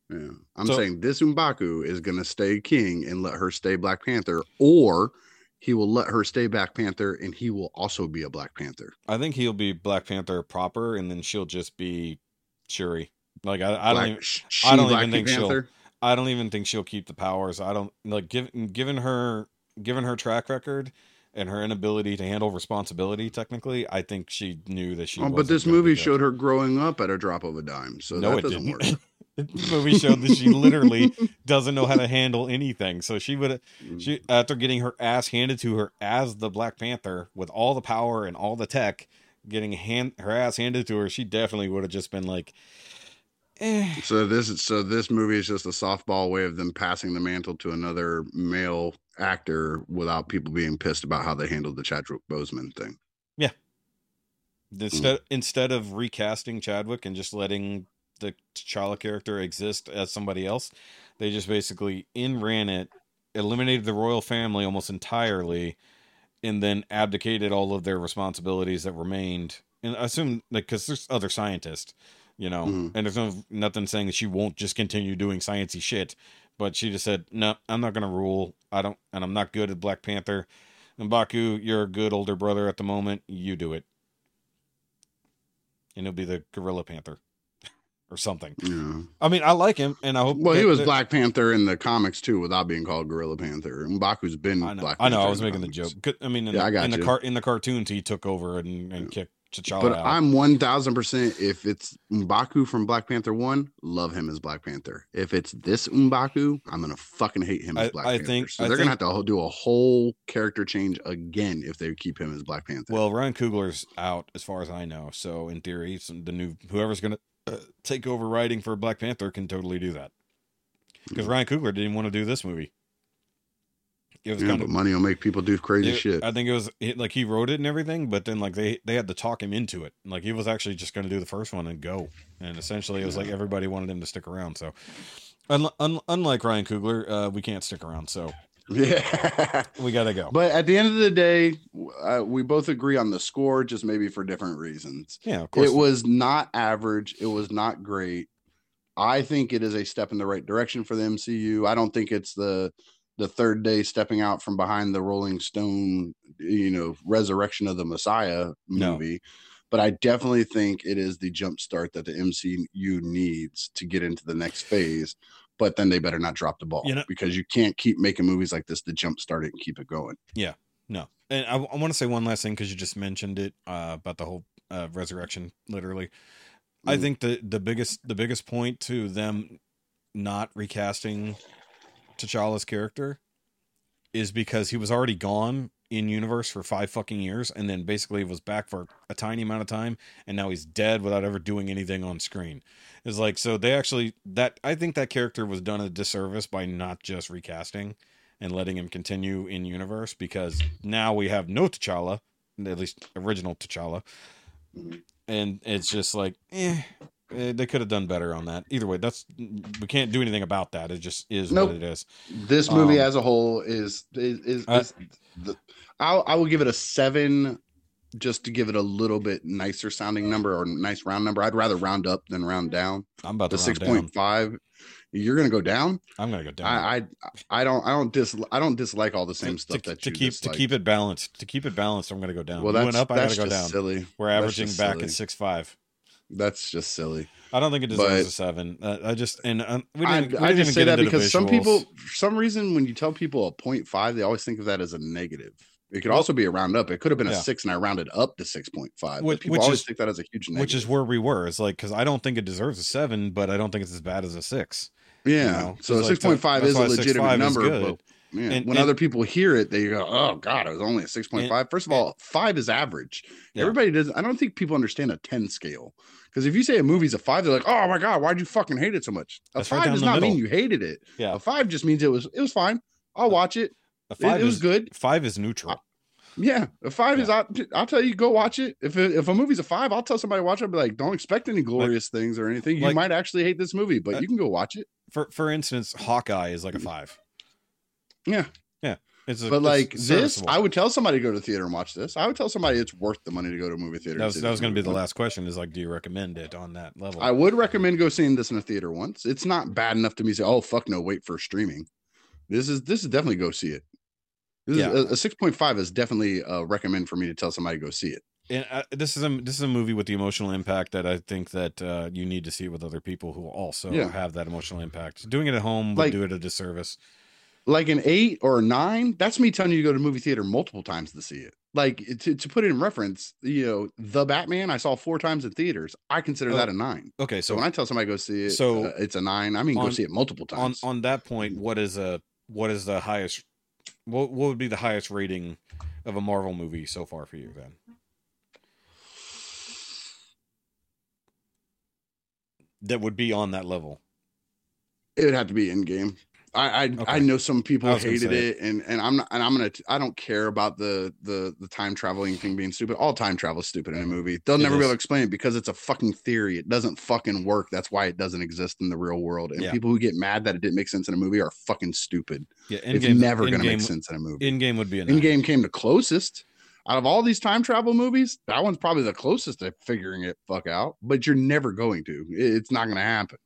Yeah. I'm So- saying this M'Baku is gonna stay king and let her stay Black Panther, or he will let her stay Black Panther and he will also be a Black Panther. I think he'll be Black Panther proper, and then she'll just be Shuri. Like I, I don't, even, sh- I don't Black even think she'll- I don't even think she'll keep the powers. I don't like given given her given her track record and her inability to handle responsibility. Technically, I think she knew that she. Oh, but this movie showed her growing up at a drop of a dime, so No, that it doesn't didn't. work. This movie showed that she literally doesn't know how to handle anything. So she would have she after getting her ass handed to her as the Black Panther with all the power and all the tech, getting hand her ass handed to her, she definitely would have just been like, eh. So this is so this movie is just a softball way of them passing the mantle to another male actor without people being pissed about how they handled the Chadwick Boseman thing. Yeah. Instead instead of recasting Chadwick and just letting the T'Challa character exist as somebody else, they just basically in ran it, eliminated the royal family almost entirely, and then abdicated all of their responsibilities that remained. And I assume like because there's other scientists, you know, Mhm. and there's no nothing saying that she won't just continue doing sciencey shit, but she just said, "No, I'm not gonna rule. I don't, and I'm not good at Black Panther." M'Baku, you're a good older brother at the moment. You do it and he'll be the Gorilla Panther or something. Yeah. I mean, I like him, and I hope. Well, he was that- Black Panther in the comics too, without being called Gorilla Panther. M'Baku's been I know. Black. I know. I was in making the joke. I mean, in, Yeah, I the, got in the car in the cartoons, he took over and, and kicked T'Challa But out. I'm one thousand percent. If it's M'Baku from Black Panther one, love him as Black Panther. If it's this M'Baku, I'm gonna fucking hate him as Black I Panther. I think- so I they're gonna think- have to do a whole character change again if they keep him as Black Panther. well, Ryan Coogler's out, as far as I know. So in theory, some, the new whoever's gonna uh, take over writing for Black Panther can totally do that. Because Ryan Coogler didn't want to do this movie. It was yeah, kind but money will make people do crazy It- shit. I think it was it, like he wrote it and everything, but then like they they had to talk him into it. Like he was actually just going to do the first one and go. And essentially, it was like everybody wanted him to stick around. So, un, un, unlike Ryan Coogler, uh, we can't stick around. So yeah. we got to go. But at the end of the day, uh, we both agree on the score, just maybe for different reasons. yeah, of course. It was not average. It was not great. I think it is a step in the right direction for the MCU. I don't think it's the the third day stepping out from behind the Rolling Stone, you know, resurrection of the Messiah No. movie. But I definitely think it is the jump start that the MCU needs to get into the next phase. But then they better not drop the ball You know- because you can't keep making movies like this to jump start it and keep it going. Yeah, no, and I, I want to say one last thing because you just mentioned it uh, about the whole uh, resurrection. Literally, I Mm. think the the biggest the biggest point to them not recasting T'Challa's character is because he was already gone in universe for five fucking years, and then basically was back for a tiny amount of time, and now he's dead without ever doing anything on screen. It's like so they actually that I think that character was done a disservice by not just recasting and letting him continue in universe because now we have no T'Challa, at least original T'Challa, and it's just like, eh, eh, they could have done better on that. Either way, that's we can't do anything about that. It just is Nope. what it is. This movie Um, as a whole is is is, Uh, is the, I'll, I will give it a seven just to give it a little bit nicer sounding number or nice round number. I'd rather round up than round down. I'm about The to six point you're gonna go down. I'm gonna go down. I, I I don't I don't dis I don't dislike all the same to, stuff to, that to you keep dislike. to keep it balanced. To keep it balanced, I'm gonna go down. Well, you that's went up, I gotta go just down. silly. We're averaging back silly. at six five. That's just silly. I don't think it deserves But- a seven. Uh, I just and uh, we I, didn't. we I didn't just say that because some people, for some reason, when you tell people a point five, they always think of that as a negative. It could also be a round up. It could have been Yeah. a six, and I rounded up to six point five. Which- People which always is- think that as a huge negative. which is where we were. It's like because I don't think it deserves a seven, but I don't think it's as bad as a six. Yeah. know? So like six point five is a legitimate 6.5 is number. good. But yeah, And- when and- other people hear it, they go, "Oh God, it was only a six point five. First of all, five is average. Yeah. Everybody does. I don't think people understand a ten scale because if you say a movie's a five, they're like, "Oh my God, why'd you fucking hate it so much?" A That's five down does not mean you hated it. Yeah, A five just means it was it was fine. I'll watch it. a It, five it was is good. Five is neutral. Yeah, a five is. I'll, I'll tell you, go watch it. If it, if a movie's a five, I'll tell somebody to watch it. I'll be like, don't expect any glorious things or anything. You like- might actually hate this movie, but Uh, you can go watch it. For for instance, Hawkeye is like a five. Yeah. Yeah. It's a, But it's like this. I would tell somebody to go to the theater and watch this. I would tell somebody it's worth the money to go to a movie theater. that was see that this was going to be the last question. Is like, do you recommend it on that level? I would recommend go seeing this in a theater once. It's not bad enough to me say, oh fuck no, wait for streaming. This is this is definitely go see it. This Yeah. is a, a six point five is definitely a recommend for me to tell somebody to go see it. and uh, this is a this is a movie with the emotional impact that I think that uh, you need to see with other people who also Yeah. have that emotional impact. Doing it at home would Like- do it a disservice like an eight or a nine, that's me telling you to go to movie theater multiple times to see it. Like to, to put it in reference, you know, the Batman I saw four times in theaters. I consider oh, that a nine. Okay, so, so, when I tell somebody go see it, so uh, it's a nine. I mean, on, go see it multiple times. On on that point, what is a what is the highest? What what would be the highest rating of a Marvel movie so far for you then? That would be on that level. It would have to be Endgame. I I, Okay. I know some people I was gonna hated it, and and I'm not, and I'm gonna I don't care about the the the time traveling thing being stupid. All time travel is stupid in a movie. They'll It never be able to explain it because it's a fucking theory. It doesn't fucking work. That's why it doesn't exist in the real world. And Yeah. people who get mad that it didn't make sense in a movie are fucking stupid. Yeah, in it's game never gonna make sense in a movie. Endgame would be Endgame came the closest out of all these time travel movies. That one's probably the closest to figuring it fuck out, but you're never going to. It's not going to happen.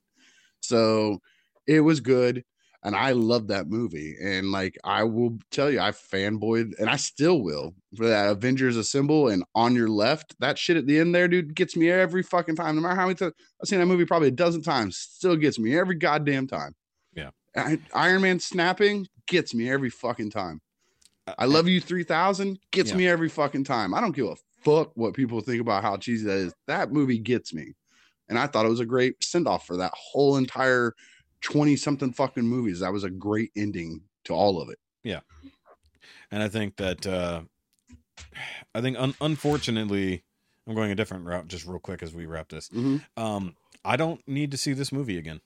So it was good. And I love that movie. And like, I will tell you, I fanboyed and I still will for that Avengers Assemble and on your left. That shit at the end there, dude, gets me every fucking time. No matter how many times I've seen that movie probably a dozen times, still gets me every goddamn time. Yeah. I, Iron Man snapping gets me every fucking time. Uh, I love you 3000 gets Yeah. me every fucking time. I don't give a fuck what people think about how cheesy that is. That movie gets me. And I thought it was a great send off for that whole entire 20 something fucking movies. That was a great ending to all of it. Yeah. And I think that uh I think un- unfortunately I'm going a different route just real quick as we wrap this. Um I don't need to see this movie again.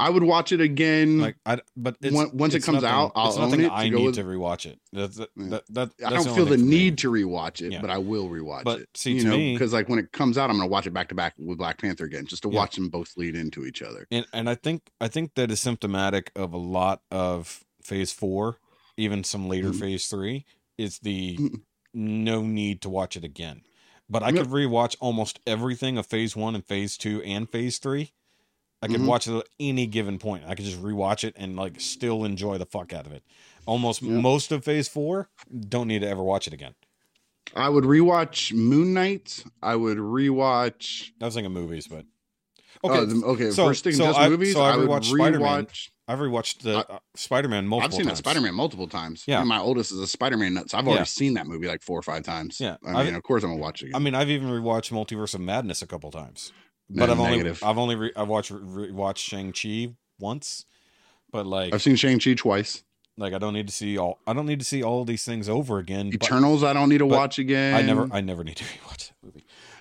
I would watch it again. Like I but it's, Once- once it comes nothing- out, I'll it's own it to I go need with- to rewatch it. That's that, Yeah. that, that, I don't the feel the for me. need to rewatch it, Yeah. but I will rewatch But it. see, you to know, because like when it comes out, I'm gonna watch it back to back with Black Panther again, just to Yeah. watch them both lead into each other. and and I think I think that is symptomatic of a lot of phase four, even some later Mhm. phase three, is the Mhm. no need to watch it again. But I Yep. could rewatch almost everything of phase one and phase two and phase three. I could Mhm. watch it at any given point. I could just rewatch it and like still enjoy the fuck out of it. Almost Yep. most of phase four, don't need to ever watch it again. I would rewatch Moon Knight. I would rewatch. I was thinking movies, but Okay, okay. okay. okay so- if we're so just I- movies. so I I, would rewatched Spider-Man. rewatch. I've rewatched the uh, Spider-Man multiple times. I've seen times. that Spider Man multiple times. Yeah. My oldest is a Spider Man nut, so I've already Yeah. seen that movie like four or five times. Yeah, I I've- mean, of course I'm gonna watch it. Again. I mean, I've even rewatched Multiverse of Madness a couple times, but I've negative. only I've only re- I've watched re- watched Shang Chi once, but like I've seen Shang Chi twice. like I don't need to see all I don't need to see all these things over again. but Eternals, I don't need to watch again. I never I never need to rewatch movie.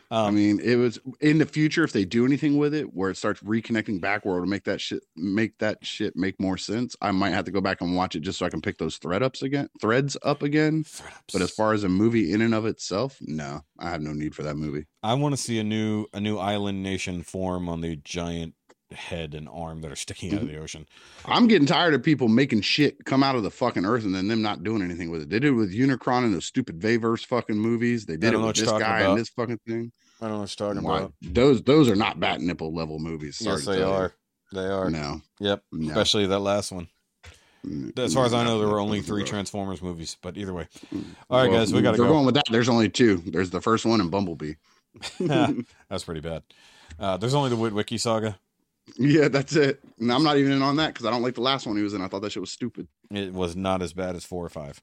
Um, I mean, it was in the future if they do anything with it, where it starts reconnecting backward to make that shit make that shit make more sense. I might have to go back and watch it just so I can pick those thread ups again, threads up again. But as far as a movie in and of itself, no, I have no need for that movie. I want to see a new a new island nation form on the giant head and arm that are sticking out of the ocean. I'm getting tired of people making shit come out of the fucking earth and then them not doing anything with it. They did it with Unicron and those stupid Vayverse fucking movies. They did it with this guy about. and this fucking thing. I don't know what you're talking Why- about. Those those are not bat nipple level movies. Sorry Yes, they you. are. They are. No, Yep. no. Especially that last one. Mm, As far as I know, there were only three. Transformers movies. But either way, all right, Well, guys, we gotta go. going with that. There's only two. There's the first one and Bumblebee. That's pretty bad. Uh, there's only the Witwicky saga. Yeah, that's it. And I'm not even in on that because I don't like the last one he was in. I thought that shit was stupid. It was not as bad as four or five.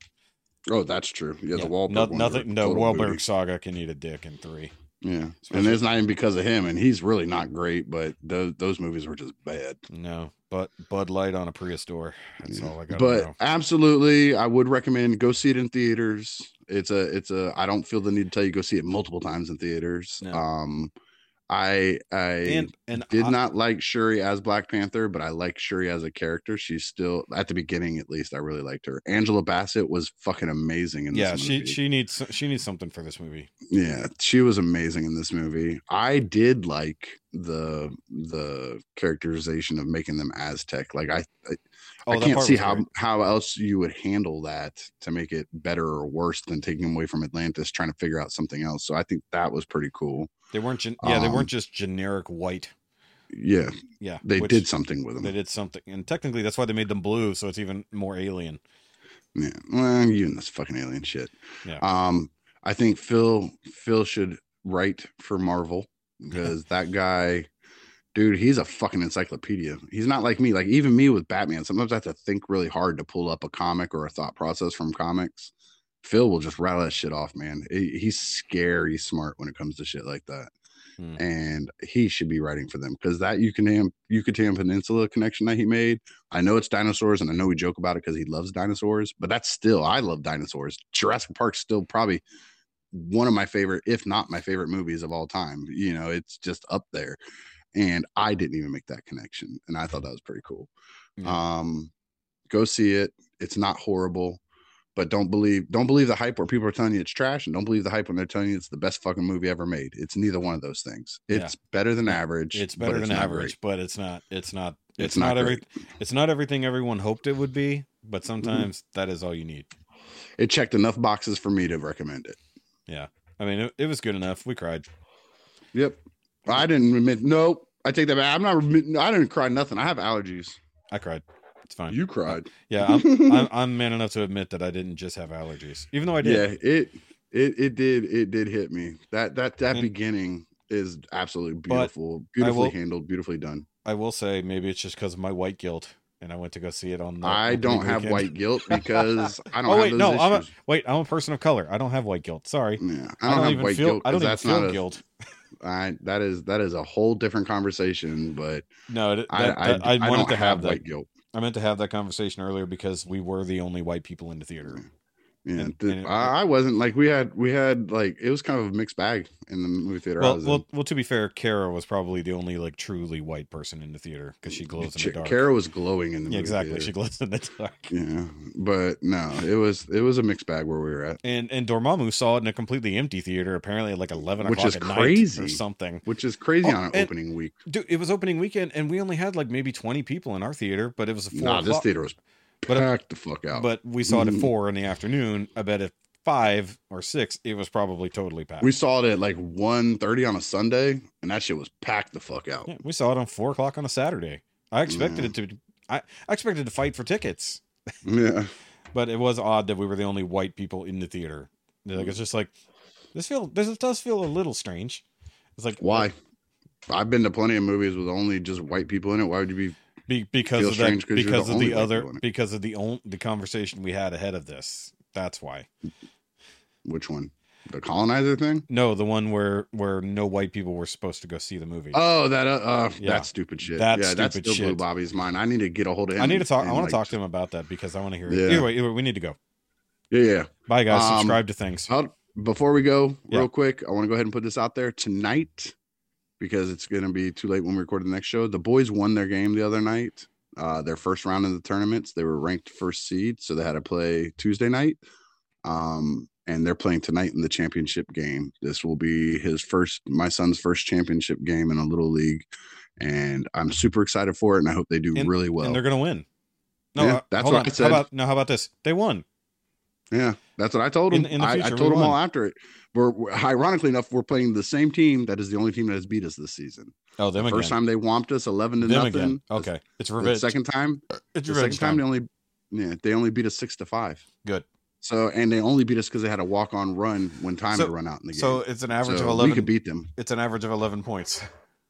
Oh, that's true. Yeah, Yeah, the Wahlberg. no- nothing. No, Wahlberg booty. saga can eat a dick in three. Yeah, Especially- and it's not even because of him, and he's really not great. But those those movies were just bad. No, but Bud Light on a Prius door. That's all I got. but know. absolutely, I would recommend go see it in theaters. It's a it's a. I don't feel the need to tell you go see it multiple times in theaters. No. Um, I I and and did I- not like Shuri as Black Panther, but I like Shuri as a character. She's still at the beginning, at least. I really liked her. Angela Bassett was fucking amazing in Yeah, this she she needs she needs something for this movie. yeah, she was amazing in this movie. I did like the the characterization of making them Aztec. Like I, I, Oh, I can't see how great. how else you would handle that to make it better or worse than taking them away from Atlantis, trying to figure out something else. So I think that was pretty cool. They weren't. Gen- yeah, they um, weren't just generic white. Yeah, Yeah, they did something with them. They did something, and technically that's why they made them blue, so it's even more alien. Yeah, well, you and this fucking alien shit. Yeah. Um, I think Phil Phil should write for Marvel because that guy, dude, he's a fucking encyclopedia. He's not like me. Like even me with Batman, sometimes I have to think really hard to pull up a comic or a thought process from comics. Phil will just rattle that shit off, man. He's scary smart when it comes to shit like that. Hmm. And he should be writing for them because that Yucatan Yucatan Peninsula connection that he made. I know it's dinosaurs, and I know we joke about it because he loves dinosaurs, but that's still I love dinosaurs. Jurassic Park's still probably one of my favorite, if not my favorite movies of all time. You know, it's just up there. and I didn't even make that connection, and I thought that was pretty cool. Um, go see it. It's not horrible, but don't believe don't believe the hype where people are telling you it's trash, and don't believe the hype when they're telling you it's the best fucking movie ever made. It's neither one of those things. Yeah. It's better than average. It's better than not average, but it's not. It's not. It's, It's not, not every. It's not everything everyone hoped it would be, Mm-hmm. but sometimes that is all you need. It checked enough boxes for me to recommend it. Yeah, I mean, it, it was good enough. We cried. Yep. I didn't admit. Nope. I take that back. I'm not. I didn't cry nothing. I have allergies. I cried. It's fine. You cried. yeah, I'm, I'm. I'm man enough to admit that I didn't just have allergies, even though I did. Yeah. It. It. It did. It did hit me. That. That. That And- beginning is absolutely beautiful. Beautifully will- handled. Beautifully done. I will say maybe it's just because of my white guilt, and I went to go see it on. The I don't have weekend. white guilt because I don't Oh have wait, those no, I'm a, wait. I'm a person of color. I don't have white guilt. Sorry. yeah, I I don't, don't, have even white feel. guilt I don't even that's feel not guilt. I that is that is a whole different conversation. But No, it, I that, I, I, I, wanted don't to have that. white guilt. I meant to have that conversation earlier because we were the only white people in the theater. Yeah, And- th- and it- I, I wasn't like we had we had like it was kind of a mixed bag in the movie theater. Well, well, well. To be fair, Kara was probably the only like truly white person in the theater because she glows in the dark. Kara was glowing in the yeah, exactly. theater. She glows in the dark. Yeah, but no, it was it was a mixed bag where we were at, And and Dormammu saw it in a completely empty theater, apparently at like eleven Which o'clock is at night crazy. or something. which is crazy Oh, on an opening week. Dude, it was opening weekend, and we only had like maybe twenty people in our theater, but it was a four Nah, this theater was But- packed the fuck out. But we saw it at four in the afternoon. I bet at five or six, it was probably totally packed. we saw it at like 1.30 on a Sunday, and that shit was packed the fuck out. Yeah, we saw it on four o'clock on a Saturday. I expected it to. I, I expected to fight for tickets, Yeah, but it was odd that we were the only white people in the theater. Like it's just like this feel. This does feel a little strange. It's like why? I've been to plenty of movies with only just white people in it. Why would you be? Be, because of that. strange 'cause you're Because the of only the other. it. Because of the on, the conversation we had ahead of this. That's why. Which one? The colonizer thing? No, the one where where no white people were supposed to go see the movie. Oh, that uh, uh Yeah. that stupid shit. That yeah, stupid still blew. Bobby's mind. I need to get a hold of him. I need to talk. I want like, to talk to him about that because I want to hear it. Yeah. Either way, either way, we need to go. Yeah, yeah. Bye, guys. Um, Subscribe to things. How, before we go, Yeah. real quick, I want to go ahead and put this out there tonight because it's going to be too late when we record the next show. The boys won their game the other night, uh, their first round in the tournaments. They were ranked first seed, so they had to play Tuesday night. Um, and they're playing tonight in the championship game. This will be his first, my son's first championship game in a little league, and I'm super excited for it. And I hope they do And- really well. and they're gonna win. No, Yeah, uh, that's what on. I said. How about no? How about this? They won. Yeah, that's what I told In- him. in the I, I told him all after it. We're, we're- ironically enough, we're playing the same team that is the only team that has beat us this season. Oh, them the again. first time they whomped us eleven to them nothing. again. The- Okay, it's The, revenge. second time, it's the revenge second time time. they only, yeah, they only beat us six to five. Good. So and they only beat us because they had a walk on run when time So- had run out in the game. So it's an average So of eleven. We could beat them. it's an average of eleven points.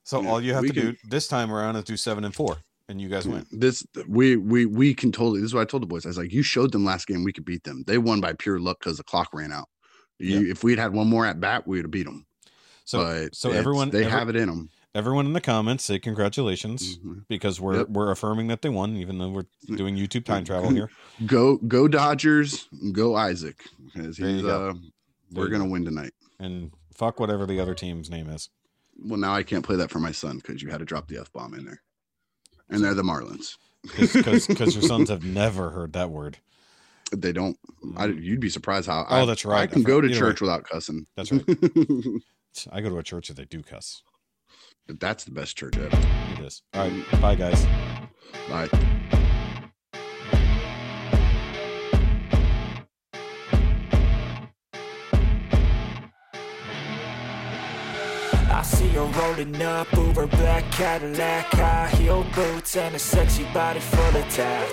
So Yeah, all you have to do this time around is do seven and four, and you guys win. This we we we can totally. This is what I told the boys. I was like, you showed them last game we could beat them. They won by pure luck because the clock ran out. You, If we'd had one more at bat, we would have beat them. So but so everyone they every- have it in them. everyone in the comments say congratulations because we're Yep. we're affirming that they won, even though we're doing YouTube time travel here. Go go Dodgers, go Isaac. Because he's go. uh we're gonna go. win tonight. And fuck whatever the other team's name is. Well, now I can't play that for my son because you had to drop the F bomb in there. And they're the Marlins. Because your sons have never heard that word. They don't I, mm. you'd be surprised how Oh, I, that's right. I I can go to church without cussing. That's right. I go to a church that they do cuss. that's the best church ever. It is. All right. Bye, guys. Bye. See her rolling up, Uber black Cadillac, high heel boots, and a sexy body full of tats.